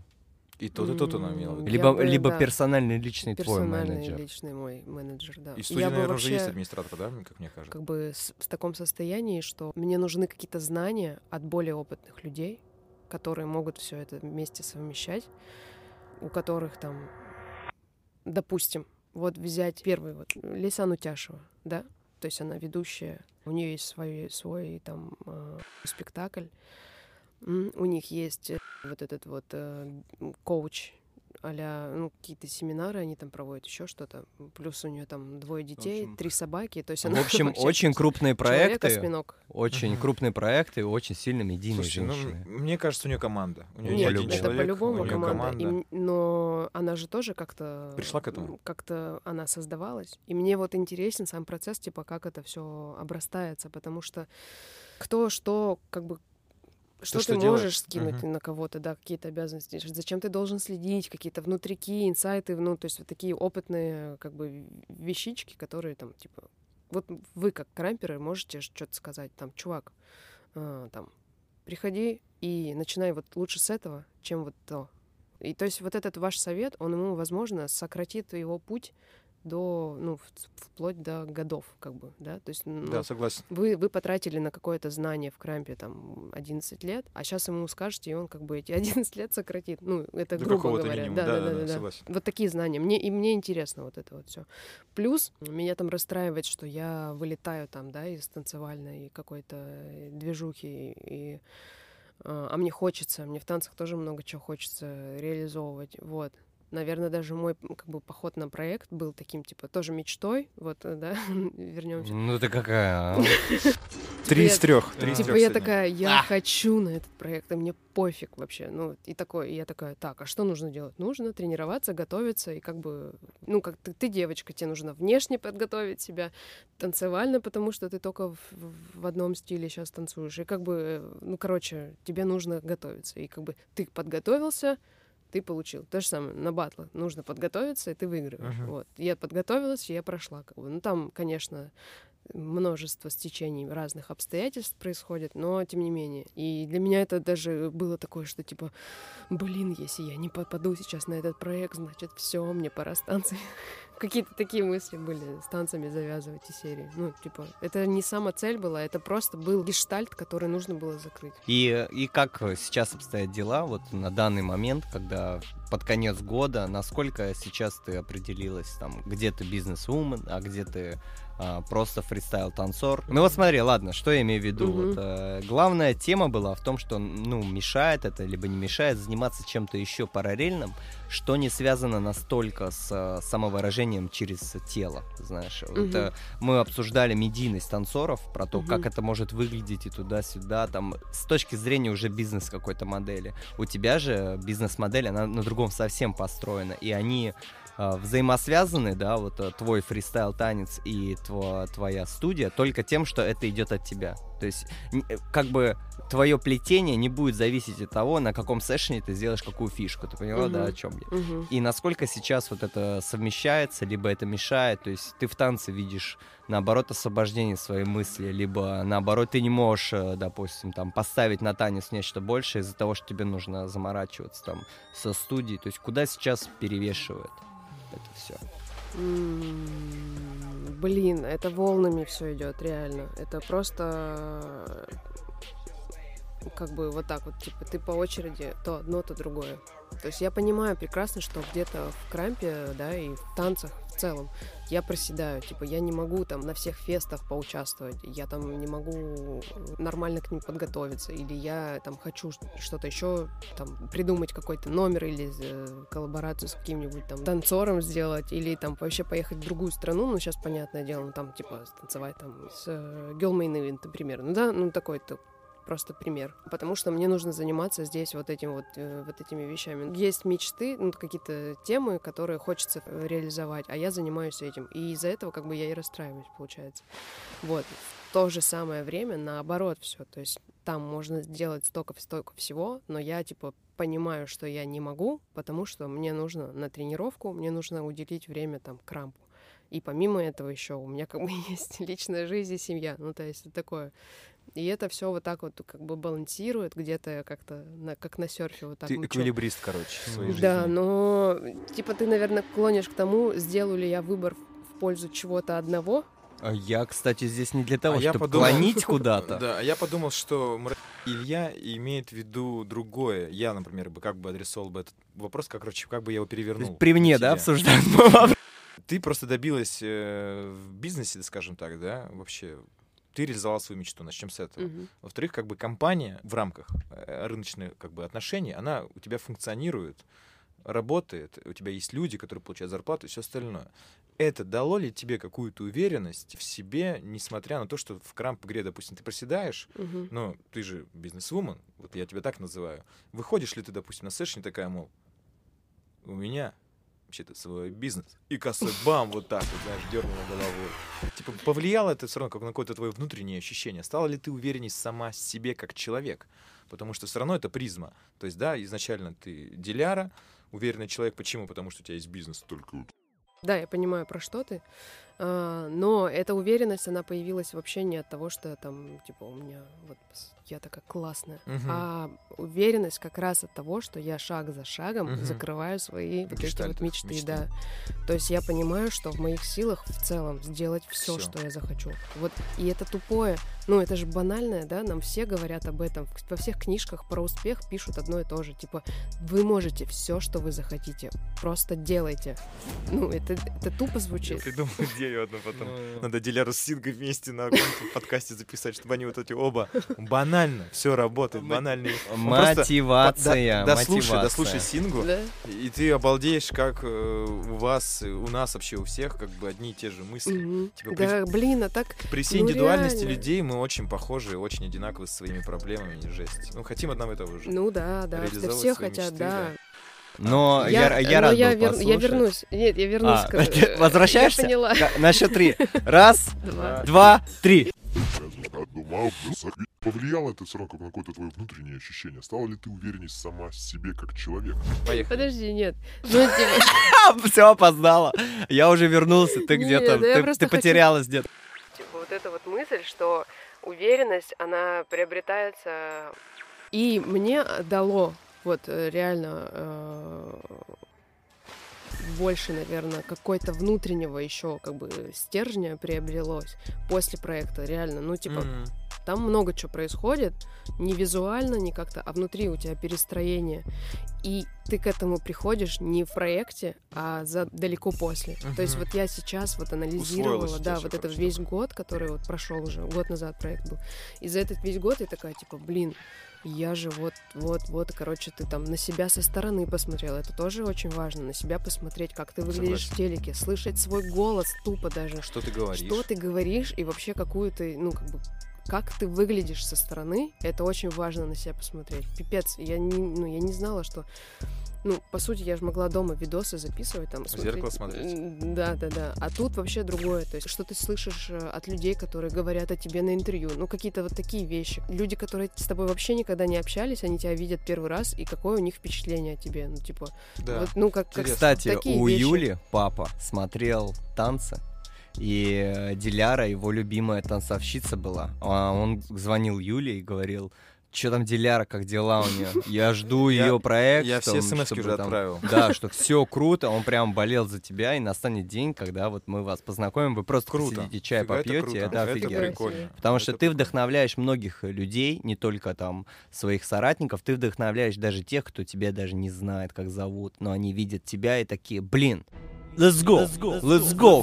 И тот, и тот виду. Я Либо, бы, либо да. персональный личный твой Персональный менеджер. личный мой менеджер, да. И в студии, я наверное, уже есть вообще администратор, да, как мне кажется? как бы с- в таком состоянии, что мне нужны какие-то знания от более опытных людей, которые могут все это вместе совмещать, у которых там, допустим, вот взять первый вот Лейсан Утяшева, да, то есть она ведущая, у нее есть свой, свой там э, спектакль, у них есть э, вот этот вот э, коуч а ну, какие-то семинары они там проводят, еще что-то. Плюс у нее там двое детей, общем- три собаки. То есть В она общем, вообще очень крупные проекты, Человек-осьминог. очень Мгм. крупные проекты, очень сильными медийные Слушайте, ну, женщины. мне кажется, у нее команда. У нее не Нет, один это человек, по-любому нее команда. И но она же тоже как-то... Пришла к этому? Как-то она создавалась. И мне вот интересен сам процесс, типа, как это все обрастается, потому что кто что, как бы, что что ты делает. можешь скинуть Мгм. на кого-то, да, какие-то обязанности, зачем ты должен следить, какие-то внутрики, инсайты, ну, то есть вот такие опытные, как бы, вещички, которые там, типа, вот вы, как крамперы, можете что-то сказать, там, чувак, а, там, приходи и начинай вот лучше с этого, чем вот то. И то есть вот этот ваш совет, он ему, возможно, сократит его путь до, ну, вплоть до годов, как бы, да, то есть, ну, Да, согласен. вы, вы потратили на какое-то знание в крампе там 11 лет, а сейчас ему скажете, и он как бы эти 11 лет сократит. Ну, это До грубо говоря. минимума. Да, да, да, Да-да-да, да, да. согласен. Вот такие знания. Мне, и мне интересно вот это вот все. Плюс меня там расстраивает, что я вылетаю там, да, из танцевальной какой-то э, движухи, и, а а мне хочется, мне в танцах тоже много чего хочется реализовывать, вот. Наверное, даже мой как бы поход на проект был таким, типа, тоже мечтой, вот, э, да, вернемся. Ну ты какая, а? Три из трех. Типа я такая, я хочу на этот проект, и мне пофиг вообще. Ну, и такое, и я такая, так, а что нужно делать? Нужно тренироваться, готовиться, и как бы, ну, как ты, ты девочка, тебе нужно внешне подготовить себя, танцевально, потому что ты только в, в одном стиле сейчас танцуешь. И как бы, э, ну, короче, тебе нужно готовиться. И как бы ты подготовился, ты получил. То же самое на батлах. Нужно подготовиться, и ты выигрываешь. Мгм. Вот. Я подготовилась, и я прошла. Как бы. Ну, там, конечно, множество стечений разных обстоятельств происходит, но тем не менее. И для меня это даже было такое, что типа, блин, если я не попаду сейчас на этот проект, значит, все, мне пора с танцами. Какие-то такие мысли были с танцами завязывать и серии. Ну, типа, это не сама цель была, это просто был гештальт, который нужно было закрыть. И, и как сейчас обстоят дела вот на данный момент, когда под конец года, насколько сейчас ты определилась, там, где ты бизнес-вумен, а где ты а, просто фристайл-танцор. Ну вот смотри, ладно, что я имею в виду? Мгм. Вот, э, главная тема была в том, что, ну, мешает это, либо не мешает заниматься чем-то еще параллельным, что не связано настолько с э, самовыражением через тело, знаешь. Вот, Мгм. э, мы обсуждали медийность танцоров, про то, Мгм. как это может выглядеть и туда-сюда, там, с точки зрения уже бизнес какой-то модели. У тебя же бизнес-модель, она на другом совсем построена, и они а, взаимосвязаны, да, вот а, твой фристайл-танец и тво- твоя студия только тем, что это идет от тебя. То есть, э, как бы твое плетение не будет зависеть от того, на каком сессионе ты сделаешь какую фишку. Ты поняла, да, Мгм. о чем я? Мгм. И насколько сейчас вот это совмещается, либо это мешает, то есть ты в танце видишь, наоборот, освобождение своей мысли, либо наоборот ты не можешь, э, допустим, там поставить на танец нечто большее из-за того, что тебе нужно заморачиваться там со студией, то есть куда сейчас перевешивает это все? Блин, это волнами все идет, реально. Это просто как бы вот так вот, типа, ты по очереди то одно, то другое. То есть я понимаю прекрасно, что где-то в крампе, да, и в танцах в целом я проседаю. Типа, я не могу там на всех фестах поучаствовать, я там не могу нормально к ним подготовиться, или я там хочу что-то еще там придумать какой-то номер или э, коллаборацию с каким-нибудь там танцором сделать, или там вообще поехать в другую страну, ну, сейчас, понятное дело, ну, там, типа, танцевать там с э, Girl Main Event, например, ну, да, ну, такой-то просто пример. Потому что мне нужно заниматься здесь вот этим вот, э, вот этими вещами. Есть мечты, ну, какие-то темы, которые хочется э, реализовать, а я занимаюсь этим. И из-за этого как бы я и расстраиваюсь, получается. Вот. В то же самое время наоборот все. То есть там можно сделать столько, столько всего, но я типа понимаю, что я не могу, потому что мне нужно на тренировку, мне нужно уделить время там крампу. И помимо этого еще у меня как бы есть личная жизнь и семья. Ну, то есть это такое. И это все вот так вот как бы балансирует, где-то как-то на, как на серфе вот так Ты мчу. эквилибрист, короче, в своей Да, жизни. но типа ты, наверное, клонишь к тому, сделаю ли я выбор в пользу чего-то одного. А Я, кстати, здесь не для того, А я чтобы подумал- клонить куда-то. Да, а я подумал, что Илья имеет в виду другое. Я, например, бы как бы адресовал бы этот вопрос, как, короче, как бы я его перевернул. При мне, да, обсуждаем? Ты просто добилась э, в бизнесе, скажем так, да, вообще. Ты реализовал свою мечту, начнем с этого. Мгм. Во-вторых, как бы компания в рамках э, рыночных как бы отношений, она у тебя функционирует, работает, у тебя есть люди, которые получают зарплату и все остальное. Это дало ли тебе какую-то уверенность в себе, несмотря на то, что в крамп-игре, допустим, ты проседаешь, Мгм. но ты же бизнес-вумен, вот я тебя так называю. Выходишь ли ты, допустим, на сессионе такая, мол, у меня вообще-то свой бизнес. И косой бам, вот так вот, знаешь, дернула головой. Типа, повлияло это все равно как на какое-то твое внутреннее ощущение? Стала ли ты уверенней сама себе как человек? Потому что все равно это призма. То есть, да, изначально ты деляра, уверенный человек. Почему? Потому что у тебя есть бизнес. Только Да, я понимаю, про что ты. А, но эта уверенность, она появилась вообще не от того, что там, типа, у меня вот я такая классная, Мгм. а уверенность как раз от того, что я шаг за шагом Мгм. закрываю свои вот эти вот мечты, мечты. да. То есть я понимаю, что в моих силах в целом сделать все, что я захочу. Вот и это тупое, ну это же банальное, да, нам все говорят об этом. Во всех книжках про успех пишут одно и то же, типа вы можете все, что вы захотите, просто делайте. Ну это это тупо звучит. придумал идею одну потом. Ну. Надо Диляру с Сингой вместе на подкасте записать, чтобы они вот эти оба банально, все работает, просто- Мотивация, Да- Дослушай, мотивация. дослушай Сингу, Да. и ты обалдеешь, как э, у вас, у нас вообще у всех как бы одни и те же мысли. Типа, при- Да, блин, а так... При всей ну, индивидуальности людей мы очень похожи, очень одинаковы со своими проблемами, жесть. Ну, хотим одного и того же. Ну да, да, да все хотят, да. Но я, я, но рад я, был вер- я вернусь. Нет, я вернусь. А, к- возвращаешься? Я поняла. На- счет три. Раз, Два. два, три. Думал, повлияло это как на какое-то твое внутреннее ощущение? Стала ли ты уверенней сама себе как человек? Поехали. Подожди, нет. Ну, Все опоздала. Я уже вернулся, ты где-то, я ты, потерялась где-то. типа, вот эта вот мысль, что уверенность, она приобретается... И мне дало вот э, реально э, больше, наверное, какой-то внутреннего еще как бы стержня приобрелось после проекта, реально. Ну, типа, Мгм. там много чего происходит, не визуально, не как-то, а внутри у тебя перестроение. И ты к этому приходишь не в проекте, а за далеко после. То есть вот я сейчас вот анализировала, Усвоилось у тебя да, вот этот весь год, который вот прошел уже, год назад проект был. И за этот весь год я такая, типа, блин, я же вот, вот, вот, короче, ты там на себя со стороны посмотрел. Это тоже очень важно, на себя посмотреть, как ты выглядишь в телеке, слышать свой голос тупо даже. Что ты говоришь? Что ты говоришь и вообще какую ты, ну, как бы, как ты выглядишь со стороны, это очень важно на себя посмотреть. Пипец, я не, ну, я не знала, что... Ну, по сути, я же могла дома видосы записывать, там, В зеркало смотреть. Да, да, да. А тут вообще другое. То есть, что ты слышишь э, от людей, которые говорят о тебе на интервью. Ну, какие-то вот такие вещи. Люди, которые с тобой вообще никогда не общались, они тебя видят первый раз, и какое у них впечатление о тебе. Ну, типа, Да. вот, ну, как, как Кстати, такие у вещи. Юли папа смотрел танцы, и э, Диляра, его любимая танцовщица была. А он звонил Юле и говорил, что там Диляра, как дела у нее? Я жду ее проект. я все смски уже отправил. Да, что все круто, он прям болел за тебя, и настанет день, когда вот мы вас познакомим, вы просто Круто. посидите, чай попьете, это, офигенно. прикольно. Потому что ты вдохновляешь многих людей, не только там своих соратников, ты вдохновляешь даже тех, кто тебя даже не знает, как зовут, но они видят тебя и такие, блин, let's go, let's go,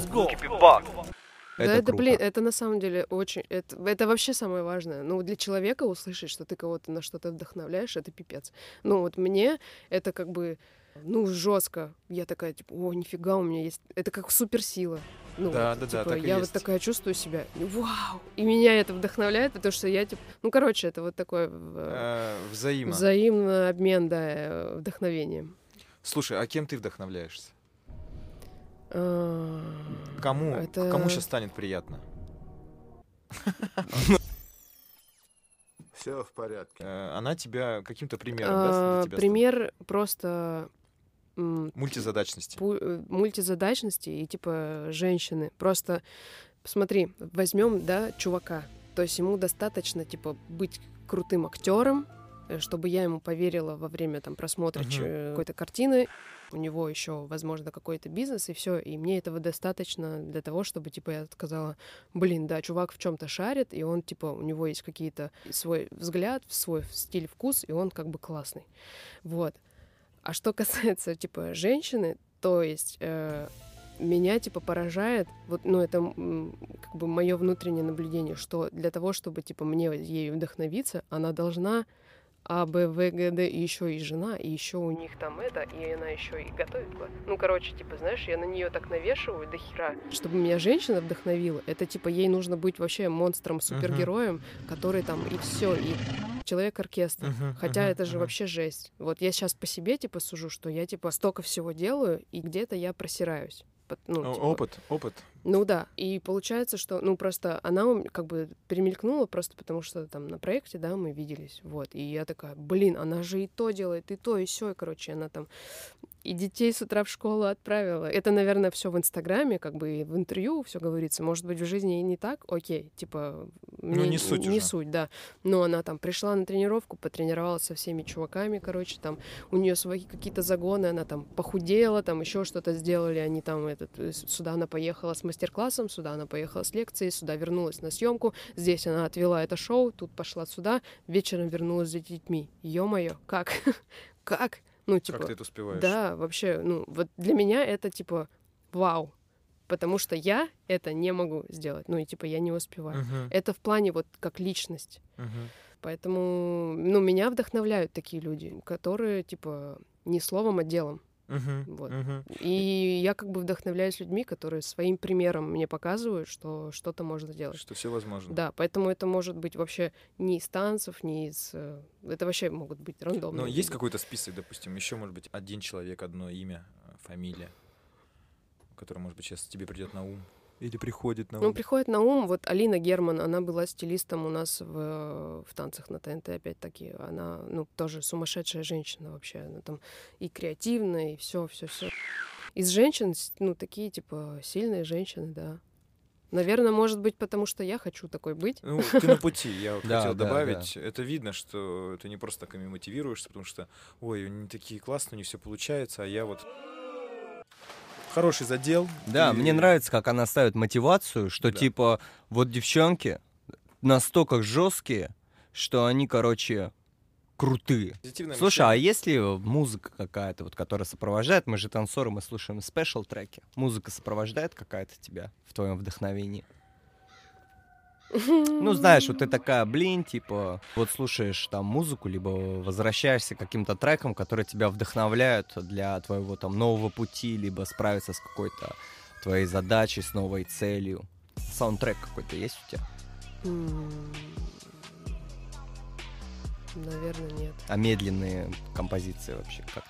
Да, Это это, круто. блин, это на самом деле очень... Это, это вообще самое важное. Ну, для человека услышать, что ты кого-то на что-то вдохновляешь, это пипец. Ну, вот мне это как бы, ну, жестко. Я такая, типа, о, нифига у меня есть... Это как суперсила. Ну, Да, вот, да, да, типа, так и я вот есть. такая чувствую себя, вау! И меня это вдохновляет, потому что я, типа... Ну, короче, это вот такой... Э, взаимно. Взаимный обмен, да, э, вдохновением. Слушай, а кем ты вдохновляешься? А, Кому, это- кому сейчас станет приятно? Все в порядке. Э, Она тебя каким-то примером, да, для тебя пример просто... Мультизадачности. э, мультизадачности и типа женщины. Просто смотри, возьмем, да, чувака. То есть ему достаточно, типа, быть крутым актером, э, чтобы я ему поверила во время там просмотра э, какой-то картины. У него еще, возможно, какой-то бизнес, и все. И мне этого достаточно для того, чтобы, типа, я сказала, блин, да, чувак в чем-то шарит, и он, типа, у него есть какие-то свой взгляд, свой стиль, вкус, и он как бы классный. Вот. А что касается, типа, женщины, то есть э, меня, типа, поражает, вот, ну, это как бы мое внутреннее наблюдение, что для того, чтобы, типа, мне ею вдохновиться, она должна А, Б, В, Г, Д, и еще и жена, и еще у них там это, и она еще и готовит. Ну, короче, типа, знаешь, я на нее так навешиваю до хера. Чтобы меня женщина вдохновила, это типа ей нужно быть вообще монстром, супергероем, который там и все, и человек-оркестр. Мгм, Хотя мгм, это же мгм. вообще жесть. Вот я сейчас по себе типа сужу, что я типа столько всего делаю, и где-то я просираюсь. Ну, типа, Опыт, опыт. Ну да, и получается, что, ну просто она как бы перемелькнула просто потому, что там на проекте, да, мы виделись, вот, и я такая, блин, она же и то делает, и то, и все, короче, она там и детей с утра в школу отправила. Это, наверное, все в Инстаграме, как бы и в интервью все говорится. Может быть, в жизни и не так, окей, типа... Ну, не суть Не уже. суть, да. Но она там пришла на тренировку, потренировалась со всеми чуваками, короче, там у нее свои какие-то загоны, она там похудела, там еще что-то сделали, они там этот, э, сюда она поехала с мастер-классом, сюда она поехала с лекцией, сюда вернулась на съемку, здесь она отвела это шоу, тут пошла сюда, вечером вернулась за детьми. Ё-моё, как? как? Ну, типа... Как ты это успеваешь? Да, вообще, ну, вот для меня это, типа, вау. Потому что я это не могу сделать. Ну, и, типа, я не успеваю. Мгм. Это в плане вот как личность. Мгм. Поэтому, ну, меня вдохновляют такие люди, которые, типа, не словом, а делом. Мгм, Вот. мгм. И я как бы вдохновляюсь людьми, которые своим примером мне показывают, что что-то можно сделать. Что все возможно. Да, поэтому это может быть вообще не из танцев, не из... э, Это вообще могут быть рандомные. Но есть люди. какой-то список, допустим, еще, может быть, один человек, одно имя, э, фамилия, которое, может быть, сейчас тебе придет на ум? Или приходит на ум? Ну, приходит на ум, вот Алина Герман, она была стилистом у нас в, в танцах на ТНТ, опять-таки. Она, ну, тоже сумасшедшая женщина вообще. Она там и креативная, и все, все, все. Из женщин, ну, такие, типа, сильные женщины, да. Наверное, может быть, потому что я хочу такой быть. Ну, ты на пути, я хотел добавить. Это видно, что ты не просто так ими мотивируешься, потому что, ой, они такие классные, у них все получается, а я вот хороший задел. Да, и- мне нравится, как она ставит мотивацию, что Да. типа, вот девчонки, настолько жесткие, что они, короче, крутые. Слушай, а мышление. есть ли музыка какая-то, вот, которая сопровождает? Мы же танцоры, мы слушаем спешл треки. Музыка сопровождает какая-то тебя в твоем вдохновении? Ну, знаешь, вот ты такая, блин, типа, вот слушаешь там музыку, либо возвращаешься к каким-то трекам, которые тебя вдохновляют для твоего там нового пути, либо справиться с какой-то твоей задачей, с новой целью. Саундтрек какой-то есть у тебя? Наверное, нет. А медленные композиции вообще как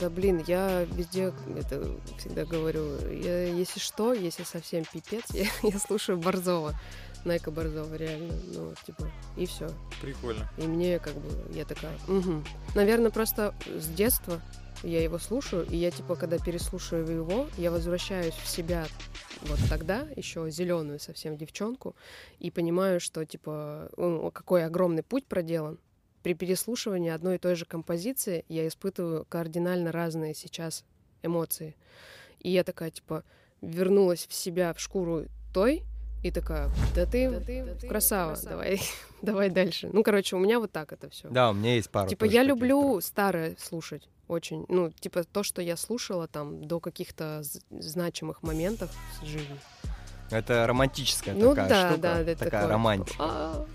Да блин, я везде это всегда говорю. Я, если что, если совсем пипец, я, я слушаю Борзова. Найка Борзова, реально. Ну, типа, и все. Прикольно. И мне как бы, я такая, угу. Наверное, просто с детства я его слушаю, и я типа, когда переслушиваю его, я возвращаюсь в себя вот тогда, еще зеленую совсем девчонку, и понимаю, что типа, какой огромный путь проделан. При переслушивании одной и той же композиции я испытываю кардинально разные сейчас эмоции. И я такая, типа, вернулась в себя, в шкуру той, и такая, да ты, красава, давай, давай дальше. Ну, короче, у меня вот так это все. Да, у меня есть пару. Типа, я люблю старое слушать очень. Ну, типа, то, что я слушала там до каких-то значимых моментов в жизни. Это романтическая Ну такая да, штука, да, да, такая такое. романтика. А.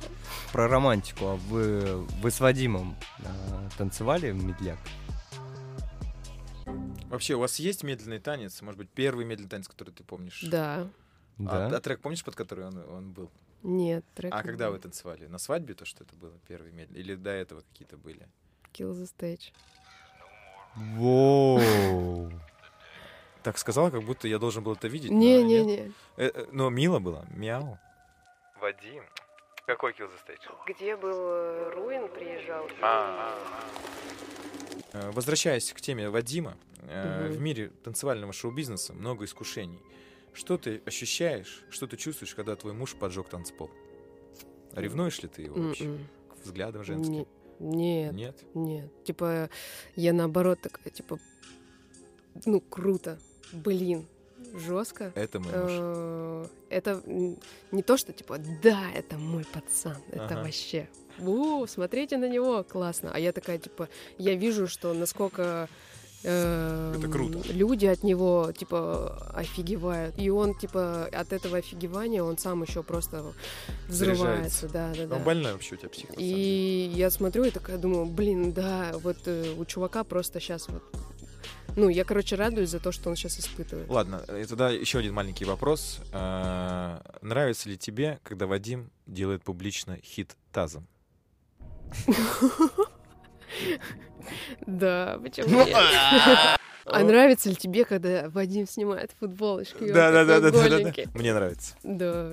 Про романтику. А вы, вы с Вадимом а, танцевали в медляк? Вообще, у вас есть медленный танец? Может быть, первый медленный танец, который ты помнишь? Да. А, Да. а трек помнишь, под который он, он был? Нет, трек А не когда был. вы танцевали? На свадьбе то, что это было первый медленный? Или до этого какие-то были? Kill the stage. Воу. Так сказала, как будто я должен был это видеть. Не-не-не. Э, э, Но мило было. Мяу. Вадим. Какой Kill the Stage? Где был э, Руин, приезжал? Э, Возвращаясь к теме Вадима, в мире танцевального шоу-бизнеса много искушений. Что ты ощущаешь, что ты чувствуешь, когда твой муж поджег танцпол? Ревнуешь ли ты его вообще? М-м. К взглядам женским? Не- Нет. Нет? Нет. Типа, я наоборот такая, типа, ну, круто. Блин, жестко. Это мой муж. Э, Это не то, что типа, да, это мой пацан, это Ага. вообще, у, смотрите на него, классно. А я такая, типа, я вижу, что насколько Это круто. люди от него, типа, офигевают. И он, типа, от этого офигевания он сам еще просто взрывается. Да, да, да. Он больной вообще у тебя псих. И я смотрю и такая думаю, блин, да, вот э, у чувака просто сейчас вот... Ну, я, короче, радуюсь за то, что он сейчас испытывает. Ладно, э, тогда еще один маленький вопрос. А, Нравится ли тебе, когда Вадим делает публично хит тазом? Да, почему нет? А нравится ли тебе, когда Вадим снимает футболочку? Да, да, да, да, да? Мне нравится. Да.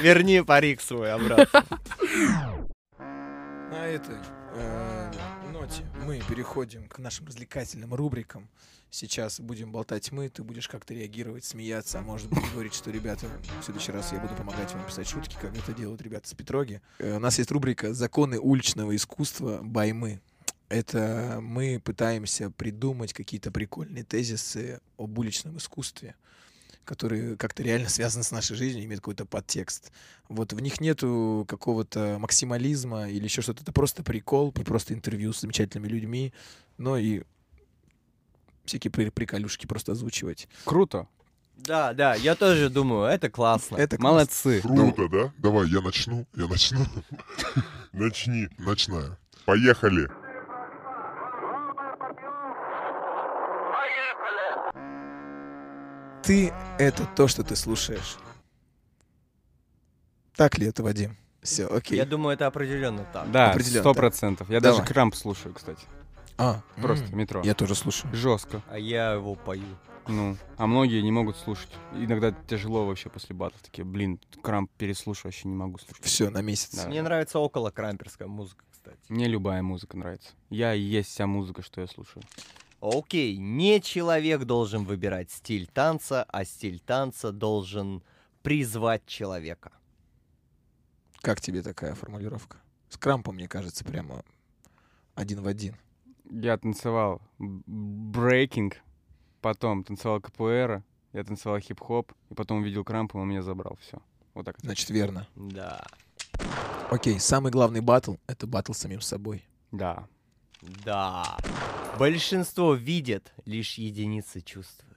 Верни парик свой обратно. На этой э, ноте мы переходим к нашим развлекательным рубрикам. Сейчас будем болтать мы, ты будешь как-то реагировать, смеяться, а может быть говорить, что, ребята, в следующий раз я буду помогать вам писать шутки, как это делают ребята с Петроги. Э, У нас есть рубрика «Законы уличного искусства Баймы». Это мы пытаемся придумать какие-то прикольные тезисы об уличном искусстве, которые как-то реально связаны с нашей жизнью, имеют какой-то подтекст. Вот в них нету какого-то максимализма или еще что-то. Это просто прикол, и просто интервью с замечательными людьми, но и всякие при- приколюшки просто озвучивать. Круто. Да, да, я тоже думаю, это классно. Это классно. Молодцы. Круто, да? Давай, я начну. Я начну. Начни. Начинаю. Поехали. Ты — это то, что ты слушаешь. Так ли это, Вадим? Все, окей. Я думаю, это определенно так. Да, Определенно, сто да. процентов. Я Давай. даже крамп слушаю, кстати. А, Просто м, метро. Я тоже слушаю. Жестко. А я его пою. Ну, а многие не могут слушать. Иногда тяжело вообще после батов. Такие, блин, крамп переслушаю, вообще не могу слушать. Все, на месяц. Да. Мне нравится около крамперская музыка, кстати. Мне любая музыка нравится. Я и есть вся музыка, что я слушаю. Окей, не человек должен выбирать стиль танца, а стиль танца должен призвать человека. Как тебе такая формулировка? С крампом, мне кажется, прямо один в один. Я танцевал брейкинг, потом танцевал КПР, я танцевал хип-хоп, и потом увидел крамп, и он меня забрал. Все. Вот так. Значит, верно. Да. Окей, самый главный батл — это батл с самим собой. Да. Да. Большинство видят, лишь единицы чувствуют.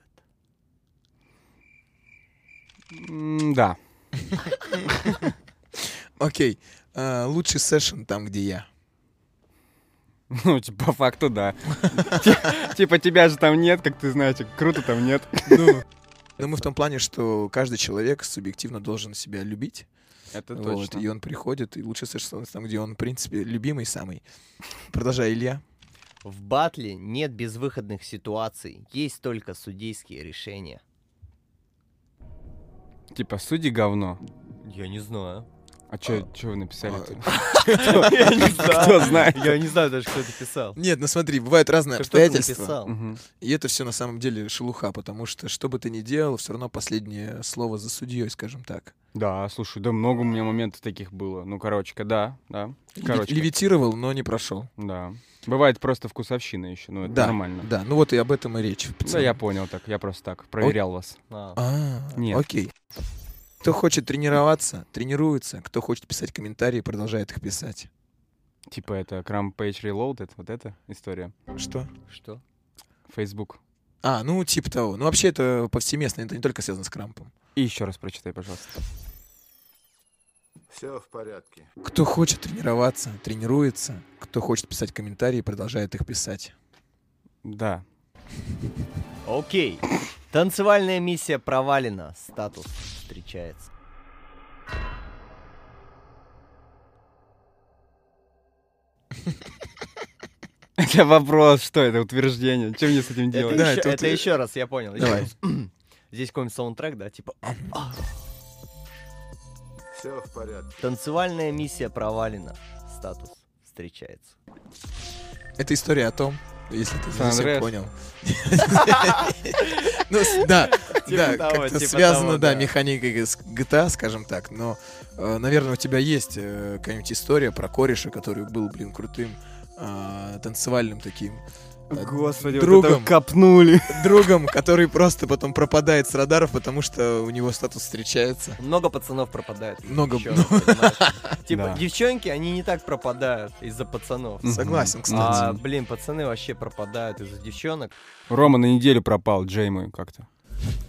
М, Да. Окей, а, лучший сессион там, где я. Ну, типа, по факту, да. Ти- Типа, тебя же там нет, как ты знаешь, круто там нет. Ну, ну, мы в том плане, что каждый человек субъективно должен себя любить. Это Вот, точно. и он приходит, и лучший сессион там, где он, в принципе, любимый самый. Продолжай, Илья. В батле нет безвыходных ситуаций, есть только судейские решения. Типа, судьи говно. Я не знаю. А чё, чё вы написали? Я не знаю. Кто знает? Я не знаю даже, кто это писал. Нет, ну смотри, бывают разные Кто это обстоятельства. И это все на самом деле шелуха, потому что что бы ты ни делал, все равно последнее слово за судьей, скажем так. Да, слушай, да много у меня моментов таких было. Ну, короче, да, да. Короче, Левитировал, но не прошел. да. Бывает просто вкусовщина еще, ну это Да, нормально. да, ну вот и об этом и речь. Да, я понял так, я просто так проверял вас. А. А, Нет. окей. Кто хочет тренироваться, тренируется. Кто хочет писать комментарии, продолжает их писать. Типа это Cram Page Reloaded, вот эта история. Что? Что? Facebook. А, ну, типа того. Ну, вообще это повсеместно, это не только связано с крампом. И еще раз прочитай, пожалуйста. Все в порядке. Кто хочет тренироваться, тренируется. Кто хочет писать комментарии, продолжает их писать. Да. Окей. Танцевальная миссия провалена. Статус встречается. Это вопрос, что это, утверждение? Что мне с этим Это, делать? Да, еще, это это еще раз, я понял. еще давай. раз. Здесь какой-нибудь саундтрек, да, типа... Все в порядке. Танцевальная миссия провалена. Статус встречается. Это история о том, если ты Сан совсем понял. Ну, да, да, как-то связано, да, с GTA, скажем так, но, э, наверное, у тебя есть э, какая-нибудь история про кореша, который был, блин, крутым а, танцевальным таким Господи, другом. вот это копнули. другом, который просто потом пропадает с радаров, потому что у него статус встречается. Много пацанов пропадает. Много-? Типа, девчонки, они не так пропадают из-за пацанов. Согласен, кстати. А, блин, пацаны вообще пропадают из-за девчонок. Рома на неделю пропал, Джей мой как-то.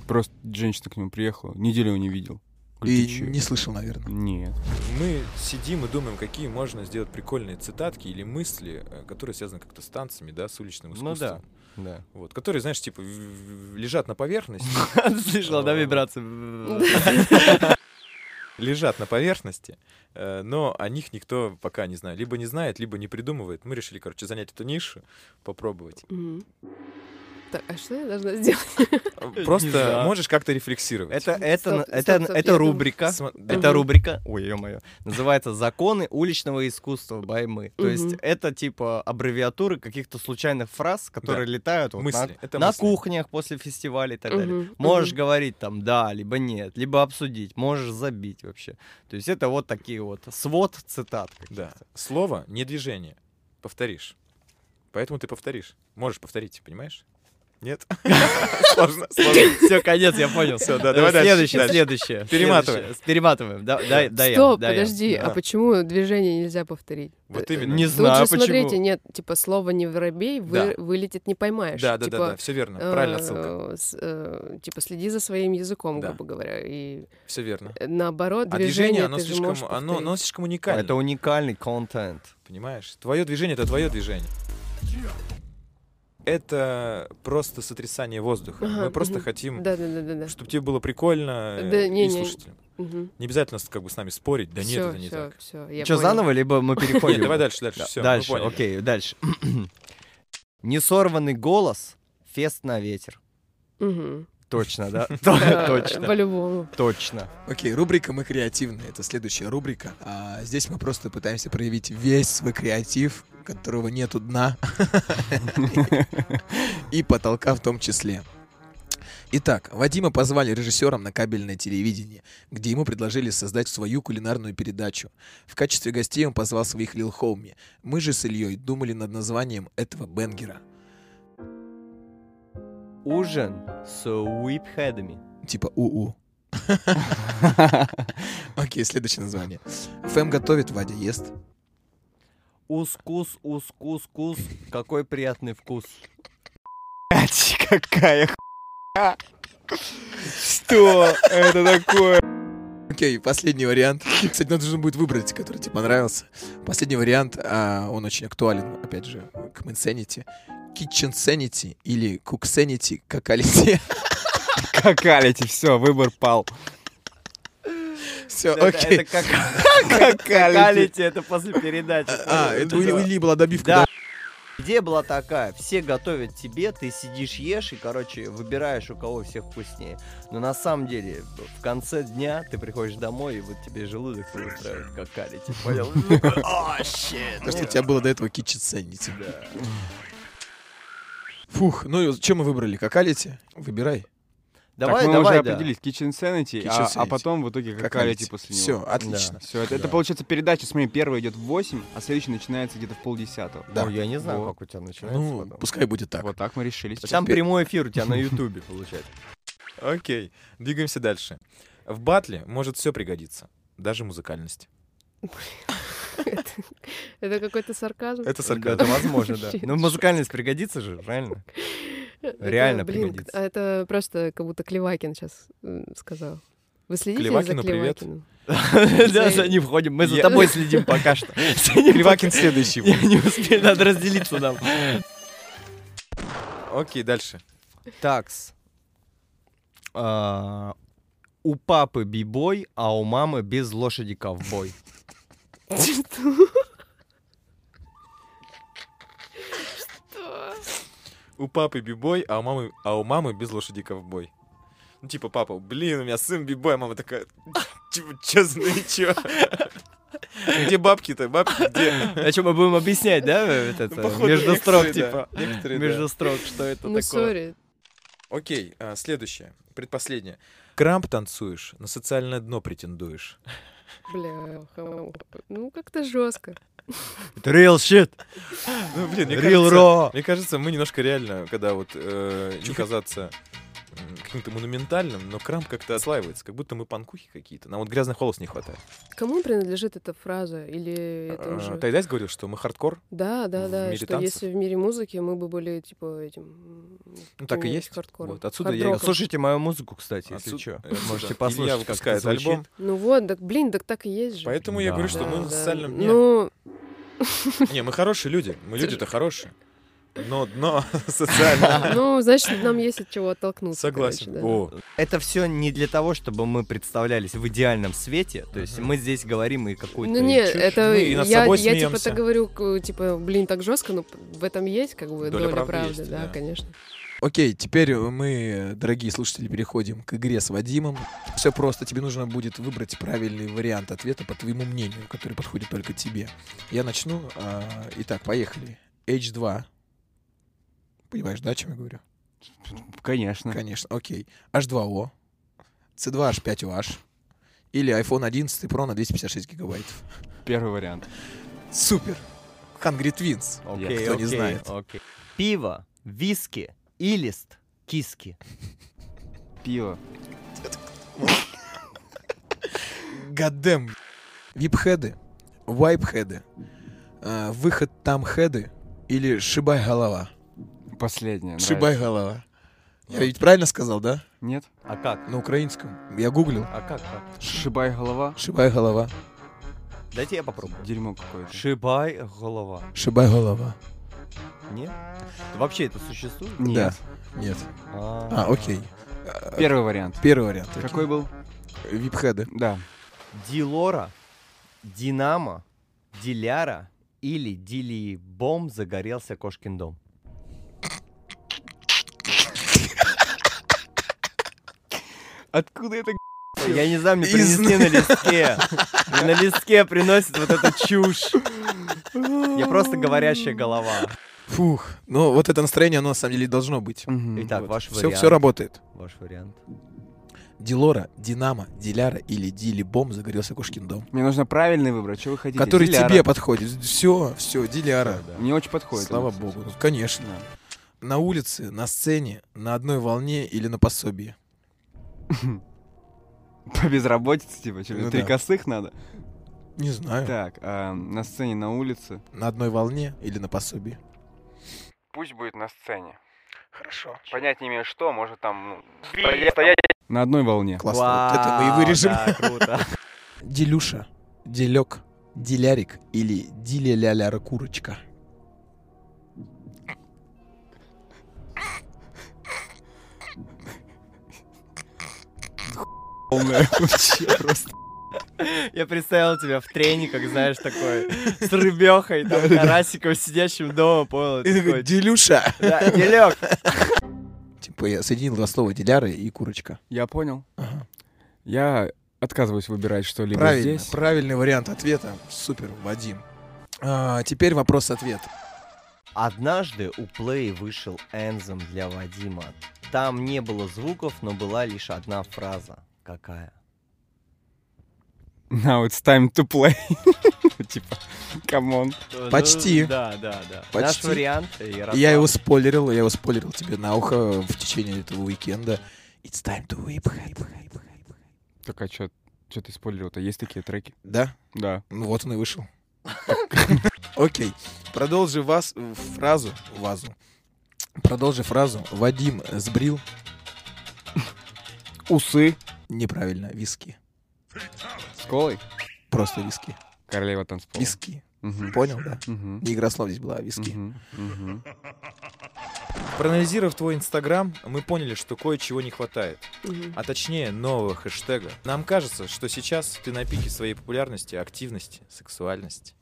Просто женщина к нему приехала, неделю его не видел. «Ты чё?» не слышал, наверное. Нет. Мы сидим и думаем, какие можно сделать прикольные цитатки или мысли, э, которые связаны как-то с танцами, да, с уличным Ну искусством. да. Да. Вот, которые, знаешь, типа лежат на поверхности. Слышала, да, вибрации? Лежат на поверхности, э, но о них никто пока не знает. Либо не знает, либо не придумывает. Мы решили, короче, занять эту нишу, попробовать. Так, а что я должна сделать? Просто можешь как-то рефлексировать. Это, это, Стоп, это, стоп, стоп, это рубрика. Это рубрика, ой, ё-моё, называется «Законы уличного искусства Баймы». То есть это типа аббревиатуры каких-то случайных фраз, которые летают на, это на мысли. кухнях после фестиваля и так далее. Можешь говорить там «да», либо «нет», либо обсудить, можешь забить вообще. То есть это вот такие вот свод цитат. Да. Слово не движение. Повторишь. Поэтому ты повторишь. Можешь повторить, понимаешь? Нет? Сложно, сложно. Все, конец, я понял. Всё, да, давай дальше, Следующее, дальше. следующее. Перематываем. следующее. Перематываем. Да, дай, дай я, Стоп, подожди, Да. а почему движение нельзя повторить? Вот именно. Не Тут знаю, же, почему. смотрите, нет, типа, слово «не воробей» вы- Да. вылетит не поймаешь. Да, да, да, Типа, да, все верно. Отсылка. э, с- э, Типа, следи за своим языком, Да. грубо говоря. И Все верно. э, наоборот, А движение, оно ты же слишком, можешь оно, оно слишком уникально. Это уникальный контент. Понимаешь? Твое движение это твое движение. Это просто сотрясание воздуха. Ага, Мы просто мгм. хотим, Да, да, да, да, да. чтобы тебе было прикольно э, Да, и не-не. слушателям. Мгм. Не обязательно как бы с нами спорить. Да нет, Всё, это не всё, так. всё, я Что, поняла. заново, либо мы переходим? Нет, давай дальше, дальше. Да, Все, дальше, окей, дальше. Несорванный голос, фест на ветер. Мгм. Точно, да? Точно. По-любому. Точно. Окей, рубрика «Мы креативные» — это следующая рубрика. А здесь мы просто пытаемся проявить весь свой креатив, которого нету дна, и потолка в том числе. Итак, Вадима позвали режиссером на кабельное телевидение, где ему предложили создать свою кулинарную передачу. В качестве гостей он позвал своих Лил Хоуми. Мы же с Ильей думали над названием этого бенгера. Ужин с уипхедами. Типа УУ. Окей, следующее название. Фэм готовит, Вадя ест. Ус-кус, ус-кус-кус. Какой приятный вкус. Какая хуйня. Что это такое? Окей, последний вариант. Кстати, надо нужно будет выбрать, который тебе понравился. Последний вариант, а, он очень актуален, опять же, к Insanity. Kitchen Sanity или Cook Sanity, какалити. Какалити, все, выбор пал. Все, окей. Это как... Какалити, это после передачи. А, это у Ильи- была добивка? Идея была такая, все готовят тебе, ты сидишь, ешь и, короче, выбираешь, у кого всех вкуснее. Но на самом деле, в конце дня ты приходишь домой, и вот тебе желудок устраивает какалити, понял? О, щит! Потому что у тебя было до этого Kitchen Sanity. Фух, ну и что мы выбрали? Какалити? Выбирай. Давай, так мы давай, уже да. определились, Kitchen Sanity, Kitchen а, а Sanity. потом в итоге Какалити. после него. Всё, отлично. Все, это, Да. это получается передача, смотри, первая идет в 8, а следующая начинается где-то в полдесятого. Да. Ой, я не знаю, Вот. как у тебя начинается. Ну, потом. пускай будет так. Вот так мы решили. Там прямой эфир у тебя на ютубе получается. Окей, двигаемся дальше. В батле может все пригодиться, даже музыкальность. Это какой-то сарказм. Это сарказм. Это возможно, да. Ну, музыкальность пригодится же, реально блин, пригодится. а это просто как будто Клевакин сейчас сказал. Вы следите Клевакину за привет. Да, за ним входим. Мы за тобой следим пока что. Пока- следующий. Не успею, надо разделиться нам. Окей, дальше. Такс. А, У папы бибой, а у мамы без лошади ковбой. У папы бибой, а у мамы, а у мамы без лошади ковбой. Ну, типа, папа, блин, у меня сын бибой, а мама такая, типа, чё, ну чё? Где бабки-то? Бабки где? А что, мы будем объяснять, да, Ну, э, походу, между строк, некоторые, типа? да, некоторые, да. Между строк, что это Ну, такое? сори. Окей, а, следующее, предпоследнее. Крамп танцуешь, на социальное дно претендуешь. Бля, ну как-то жестко. Это real shit. Ну, блин, мне Real кажется, raw. мне кажется, мы немножко реально, когда вот э, не казаться каким-то монументальным, но крамп как-то отслаивается, как будто мы панкухи какие-то. Нам вот грязных волос не хватает. Кому принадлежит эта фраза? Или это А, уже... Tight Eyez говорил, что мы хардкор. Да, да, в да. мире Что танцев. если в мире музыки мы бы были типа этим. Ну, так и каким-нибудь есть. Хардкором. Вот, отсюда я Хард-роком. Слушайте мою музыку, кстати, если Отсюда- что. Можете Илья послушать, как это выпускает звучит. альбом. Ну вот, так блин, так так и есть же. Поэтому я Да. говорю, что Да, мы на да. социальном дне. Ну, Не, мы хорошие люди. Мы люди-то хорошие. Но дно социальное. ну, значит, нам есть от чего оттолкнуться. Согласен. короче, да. О, Это все не для того, чтобы мы представлялись в идеальном свете. То есть мы здесь говорим и какую-то Ну не, чушь. это Мы и над я, собой я типа так говорю, типа, блин, так жестко, но в этом есть как бы Доля доля, правды правды, есть, да, да. конечно. Окей, теперь мы, дорогие слушатели, переходим к игре с Вадимом. Все просто, тебе нужно будет выбрать правильный вариант ответа по твоему мнению, который подходит только тебе. Я начну. а, Итак, поехали. H2. Понимаешь, да, о чем я говорю? Конечно. Конечно, окей. H2O. C2H5OH. Или iPhone 11 Pro на 256 гигабайтов. Первый вариант. Супер. Hungry Twins. Окей, Кто не окей, знает. окей. Пиво, виски, илист, киски. Пиво. Гадем. Вип-хеды, вайп-хеды, э, выход там хеды или шибай голова. Последнее. Шибай голова. Я ведь правильно сказал, да? Нет? А как? На украинском. Я гуглил. А как? как? Шибай голова. Шибай голова. Дайте я попробую. Дерьмо какое-то. Шибай голова. Шибай голова. Нет? Вообще это существует? Нет. Да. Нет. А, А, окей. Первый вариант. Первый вариант. окей. Какой был? Вип-хеды. Да. Дилора, Динамо, Диляра или Дили-бом загорелся Кошкин дом. Откуда это Я не знаю, мне Из- принесли на листке. Мне на листке приносят вот эту чушь. Я просто говорящая голова. Фух. Ну, вот это настроение, оно на самом деле должно быть. Итак, ваш Все, вариант. все работает. Ваш вариант. Дилора, Динамо, Диляра или Дили Бом загорелся Кошкин дом. Мне нужно правильный выбрать. Что вы хотите? Который Диляра. тебе подходит. Все, все, Диляра. Мне очень подходит. Слава кстати. богу. Ну, конечно. На улице, на сцене, на одной волне или на пособии. По безработице, типа, что, Ну три да. косых надо? Не знаю. Так, а, на сцене, на улице. На одной волне или на пособии? Пусть будет на сцене. Хорошо. Понять не имею что, может там, ну, Стоять- на одной волне. Классно. Вот это мы и вырежем. да, круто. Делюша, Делек, Дилярик или Диля-ля-ля Полная вообще просто. Я представил тебя в трениках, знаешь, такой, с рыбехой, там, карасиком, сидящим дома, понял? И такой, Делюша. Да, Делек. Типа я соединил два слова Диляра и курочка. Я понял. Ага. Я отказываюсь выбирать что-либо Правильно, здесь. правильный вариант ответа. Супер, Вадим. А, теперь вопрос-ответ. Однажды у Play вышел энзем для Вадима. Там не было звуков, но была лишь одна фраза. Какая? Now it's time to play. Типа, come on. Почти. Ну, Да, да, да. Почти. Наш вариант. Ярослав. Я его спойлерил, я его спойлерил тебе на ухо в течение этого уикенда. It's time to whip. Так а что что ты спойлерил-то? Есть такие треки? Да? Да. Ну вот он и вышел. Окей. Продолжи вас фразу, вазу. Продолжи фразу. Вадим сбрил. Усы. Неправильно, виски. С колой? Просто виски. Королева танцпола. Виски. Мгм. Понял, да? Мгм. Не игра слов здесь была, а виски. Мгм. Мгм. Проанализировав твой инстаграм, мы поняли, что кое-чего не хватает. Мгм. А точнее, нового хэштега. Нам кажется, что сейчас ты на пике своей популярности, активности, сексуальности.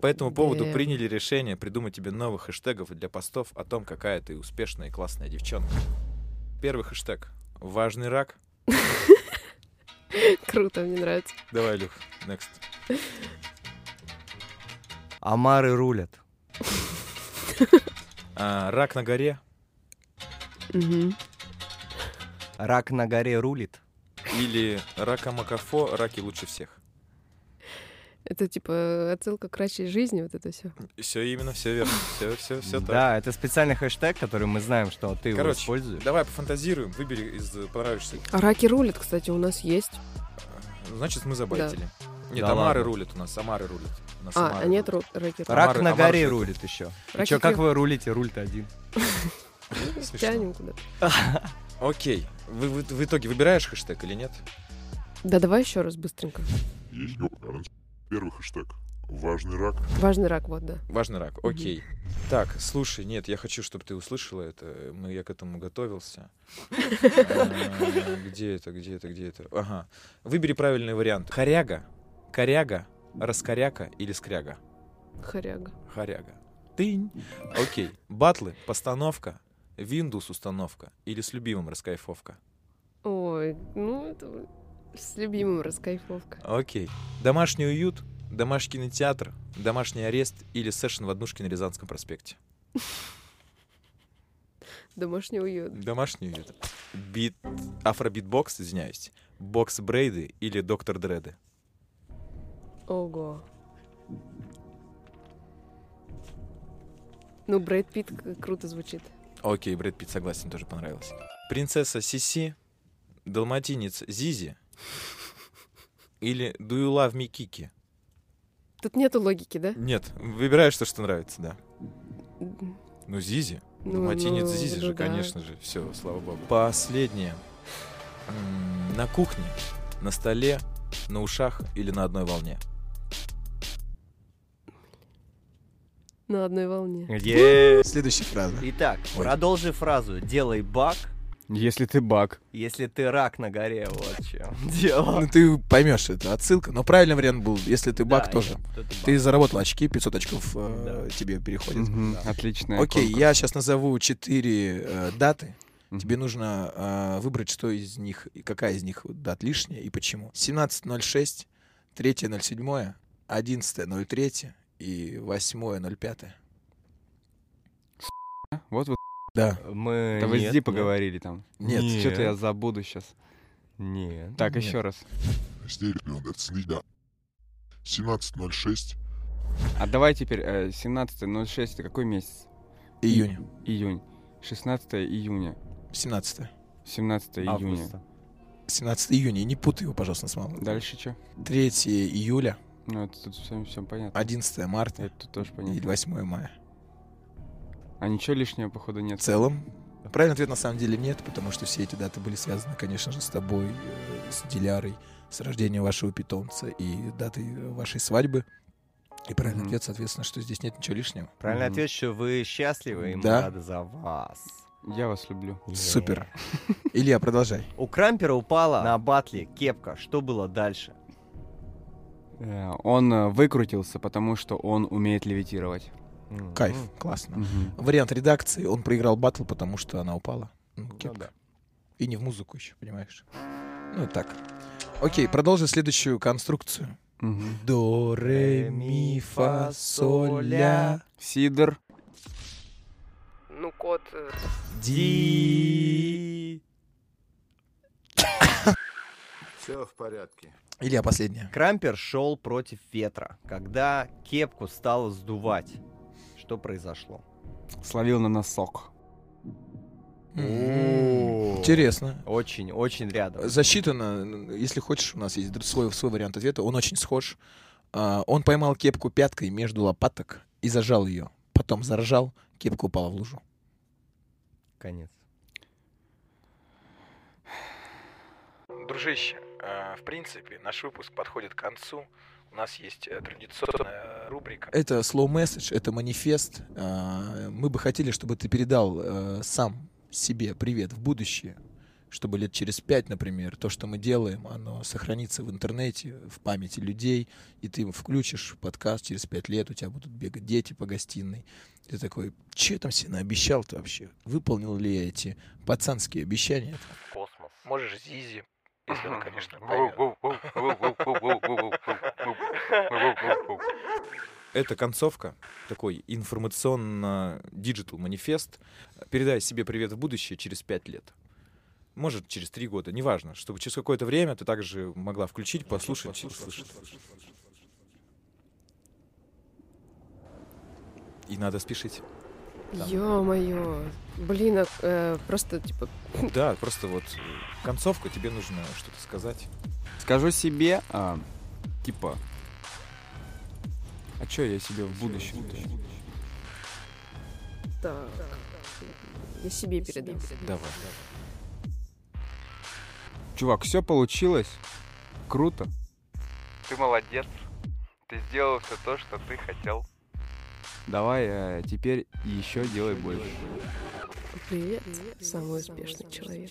По этому поводу Да. приняли решение придумать тебе новых хэштегов для постов о том, какая ты успешная и классная девчонка. Первый хэштег. Важный рак. Круто, мне нравится. Давай, Люх, next. Амары рулят. А, рак на горе Мгм. Рак на горе рулит. или рака Макафо, раки лучше всех. Это типа отсылка к крачей жизни, вот это все. Все именно, все верно. Все, все, все так. Да, это специальный хэштег, который мы знаем, что ты его Короче, используешь. давай пофантазируем, выбери из э, понравившихся. А раки рулят, кстати, у нас есть. Значит, мы забайтили. Нет, Да Амары рулят у нас, Амары рулят. У нас А, Амары а нет рулят. ру- раки. Рак Амары- на Амары горе рулит еще. Раки Че, как вы рулите? Руль-то один. Тянем куда Окей. Вы, вы- в итоге выбираешь хэштег или нет? Да давай еще раз быстренько. Есть Первый хэштег. Важный рак. Важный рак, вот, да. Важный рак. Окей. Так, слушай, нет, я хочу, чтобы ты услышала это. Мы, я к этому готовился. А, Где это, где это, где это? Ага. Выбери правильный вариант. Хоряга, коряга, раскоряка или скряга? Хоряга. Хоряга. Тынь. Окей. Батлы, постановка, Windows установка или с любимым раскайфовка? Ой, ну это с любимым раскайфовка. Окей. Домашний уют, домашний кинотеатр, домашний арест или session в однушке на Рязанском проспекте? Домашний уют. Домашний уют. Бит... Афробитбокс, извиняюсь. Box braid ы или Доктор Дреды? Ого. Ну, Брэд Питт к- круто звучит. Окей, Брэд Питт согласен, тоже понравилось. Принцесса Сиси, Далматинец Зизи или Do You Love Me Кики? Тут нету логики, да? Нет, выбираешь то, что нравится, да. Ну, Зизи. Ну, Далматинец ну, Зизи же, ну да. конечно же. Все, слава богу. Последнее. На кухне, на столе, на ушах или на одной волне? На одной волне. Е- Следующая фраза. Итак, Ой. продолжи фразу. Делай баг, Если ты баг. если ты рак на горе. Вот чем дело. Ну, ты поймешь, это отсылка. Но правильный вариант был, если ты баг Да, тоже. ты баг. Ты заработал очки, 500 очков э, тебе переходит. Мгм, да. Отличная Окей, конкурс. я сейчас назову четыре э, даты. Мгм. Тебе нужно э, выбрать, что из них, и какая из них вот дат лишняя и почему. 17.06, 3.07, 11.03 и 8.05. Вот вы Да. Мы... да вы нет, с Ди поговорили там. Нет. Что-то я забуду сейчас. Нет. Так, Нет. еще раз. Стерео, следа. 17.06. А давай теперь э, 17.06, это какой месяц? Июнь. Июнь. 16 июня. 17. 17 июня. Августа. 17 июня. И не путай его, пожалуйста, с мамой. Дальше что? 3 июля, Ну, это тут всем, всем понятно. 11 марта Это тут тоже и понятно. 8 мая. А ничего лишнего, походу, В нет. целом, правильный ответ на самом деле нет, потому что все эти даты были связаны, конечно же, с тобой, э, с Дилярой, с рождением вашего питомца и датой вашей свадьбы. И правильный Мгм. ответ, соответственно, что здесь нет ничего лишнего. Правильный Мгм. ответ, что вы счастливы, и мы Да. рады за вас. Я вас люблю. Супер. Илья, продолжай. У Крампера упала на батле кепка. Что было дальше? Э, Он э, выкрутился, потому что он умеет левитировать. М, Кайф, классно. Мгм. Вариант редакции, он проиграл батл, потому что она упала. Ну, ну кепка. да. И не в музыку еще, понимаешь? Ну, так. Окей, продолжи следующую конструкцию. До, ре, ми, фа, соль, ля, Сидор. Ну, кот... э, ди. Все в порядке. Илья, последняя. Крампер шел против ветра. Когда кепку стало сдувать, что произошло? Словил на носок. Интересно. Очень, очень рядом. Засчитано, если хочешь, у нас есть свой, свой вариант ответа. Он очень схож. А, Он поймал кепку пяткой между лопаток и зажал ее. Потом заржал, кепка упала в лужу. Конец. Дружище, э, в принципе, наш выпуск подходит к концу. У нас есть э, традиционная рубрика. Это slow message, это манифест. А, Мы бы хотели, чтобы ты передал э, сам себе привет в будущее, чтобы лет через пять, например, то, что мы делаем, оно сохранится в интернете, в памяти людей, и ты включишь подкаст через пять лет, у тебя будут бегать дети по гостиной. Ты такой, че я там себе наобещал-то вообще? Выполнил ли я эти пацанские обещания? Космос. Можешь Зизи, если он, конечно, Это концовка, такой информационно- digital манифест. Передай себе привет в будущее через пять лет. Может, через три года, неважно. Чтобы через какое-то время ты также могла включить, послушать, услышать. И надо спешить. Ё-моё. Блин, а, э, просто, типа, Да, просто вот концовка, тебе нужно что-то сказать. Скажу себе, а, типа, а чё я себе в будущем? так. Я себе передам. Давай. Чувак, все получилось. Круто. Ты молодец. Ты сделал все то, что ты хотел. Давай э, теперь еще делай больше. Привет, самый успешный человек.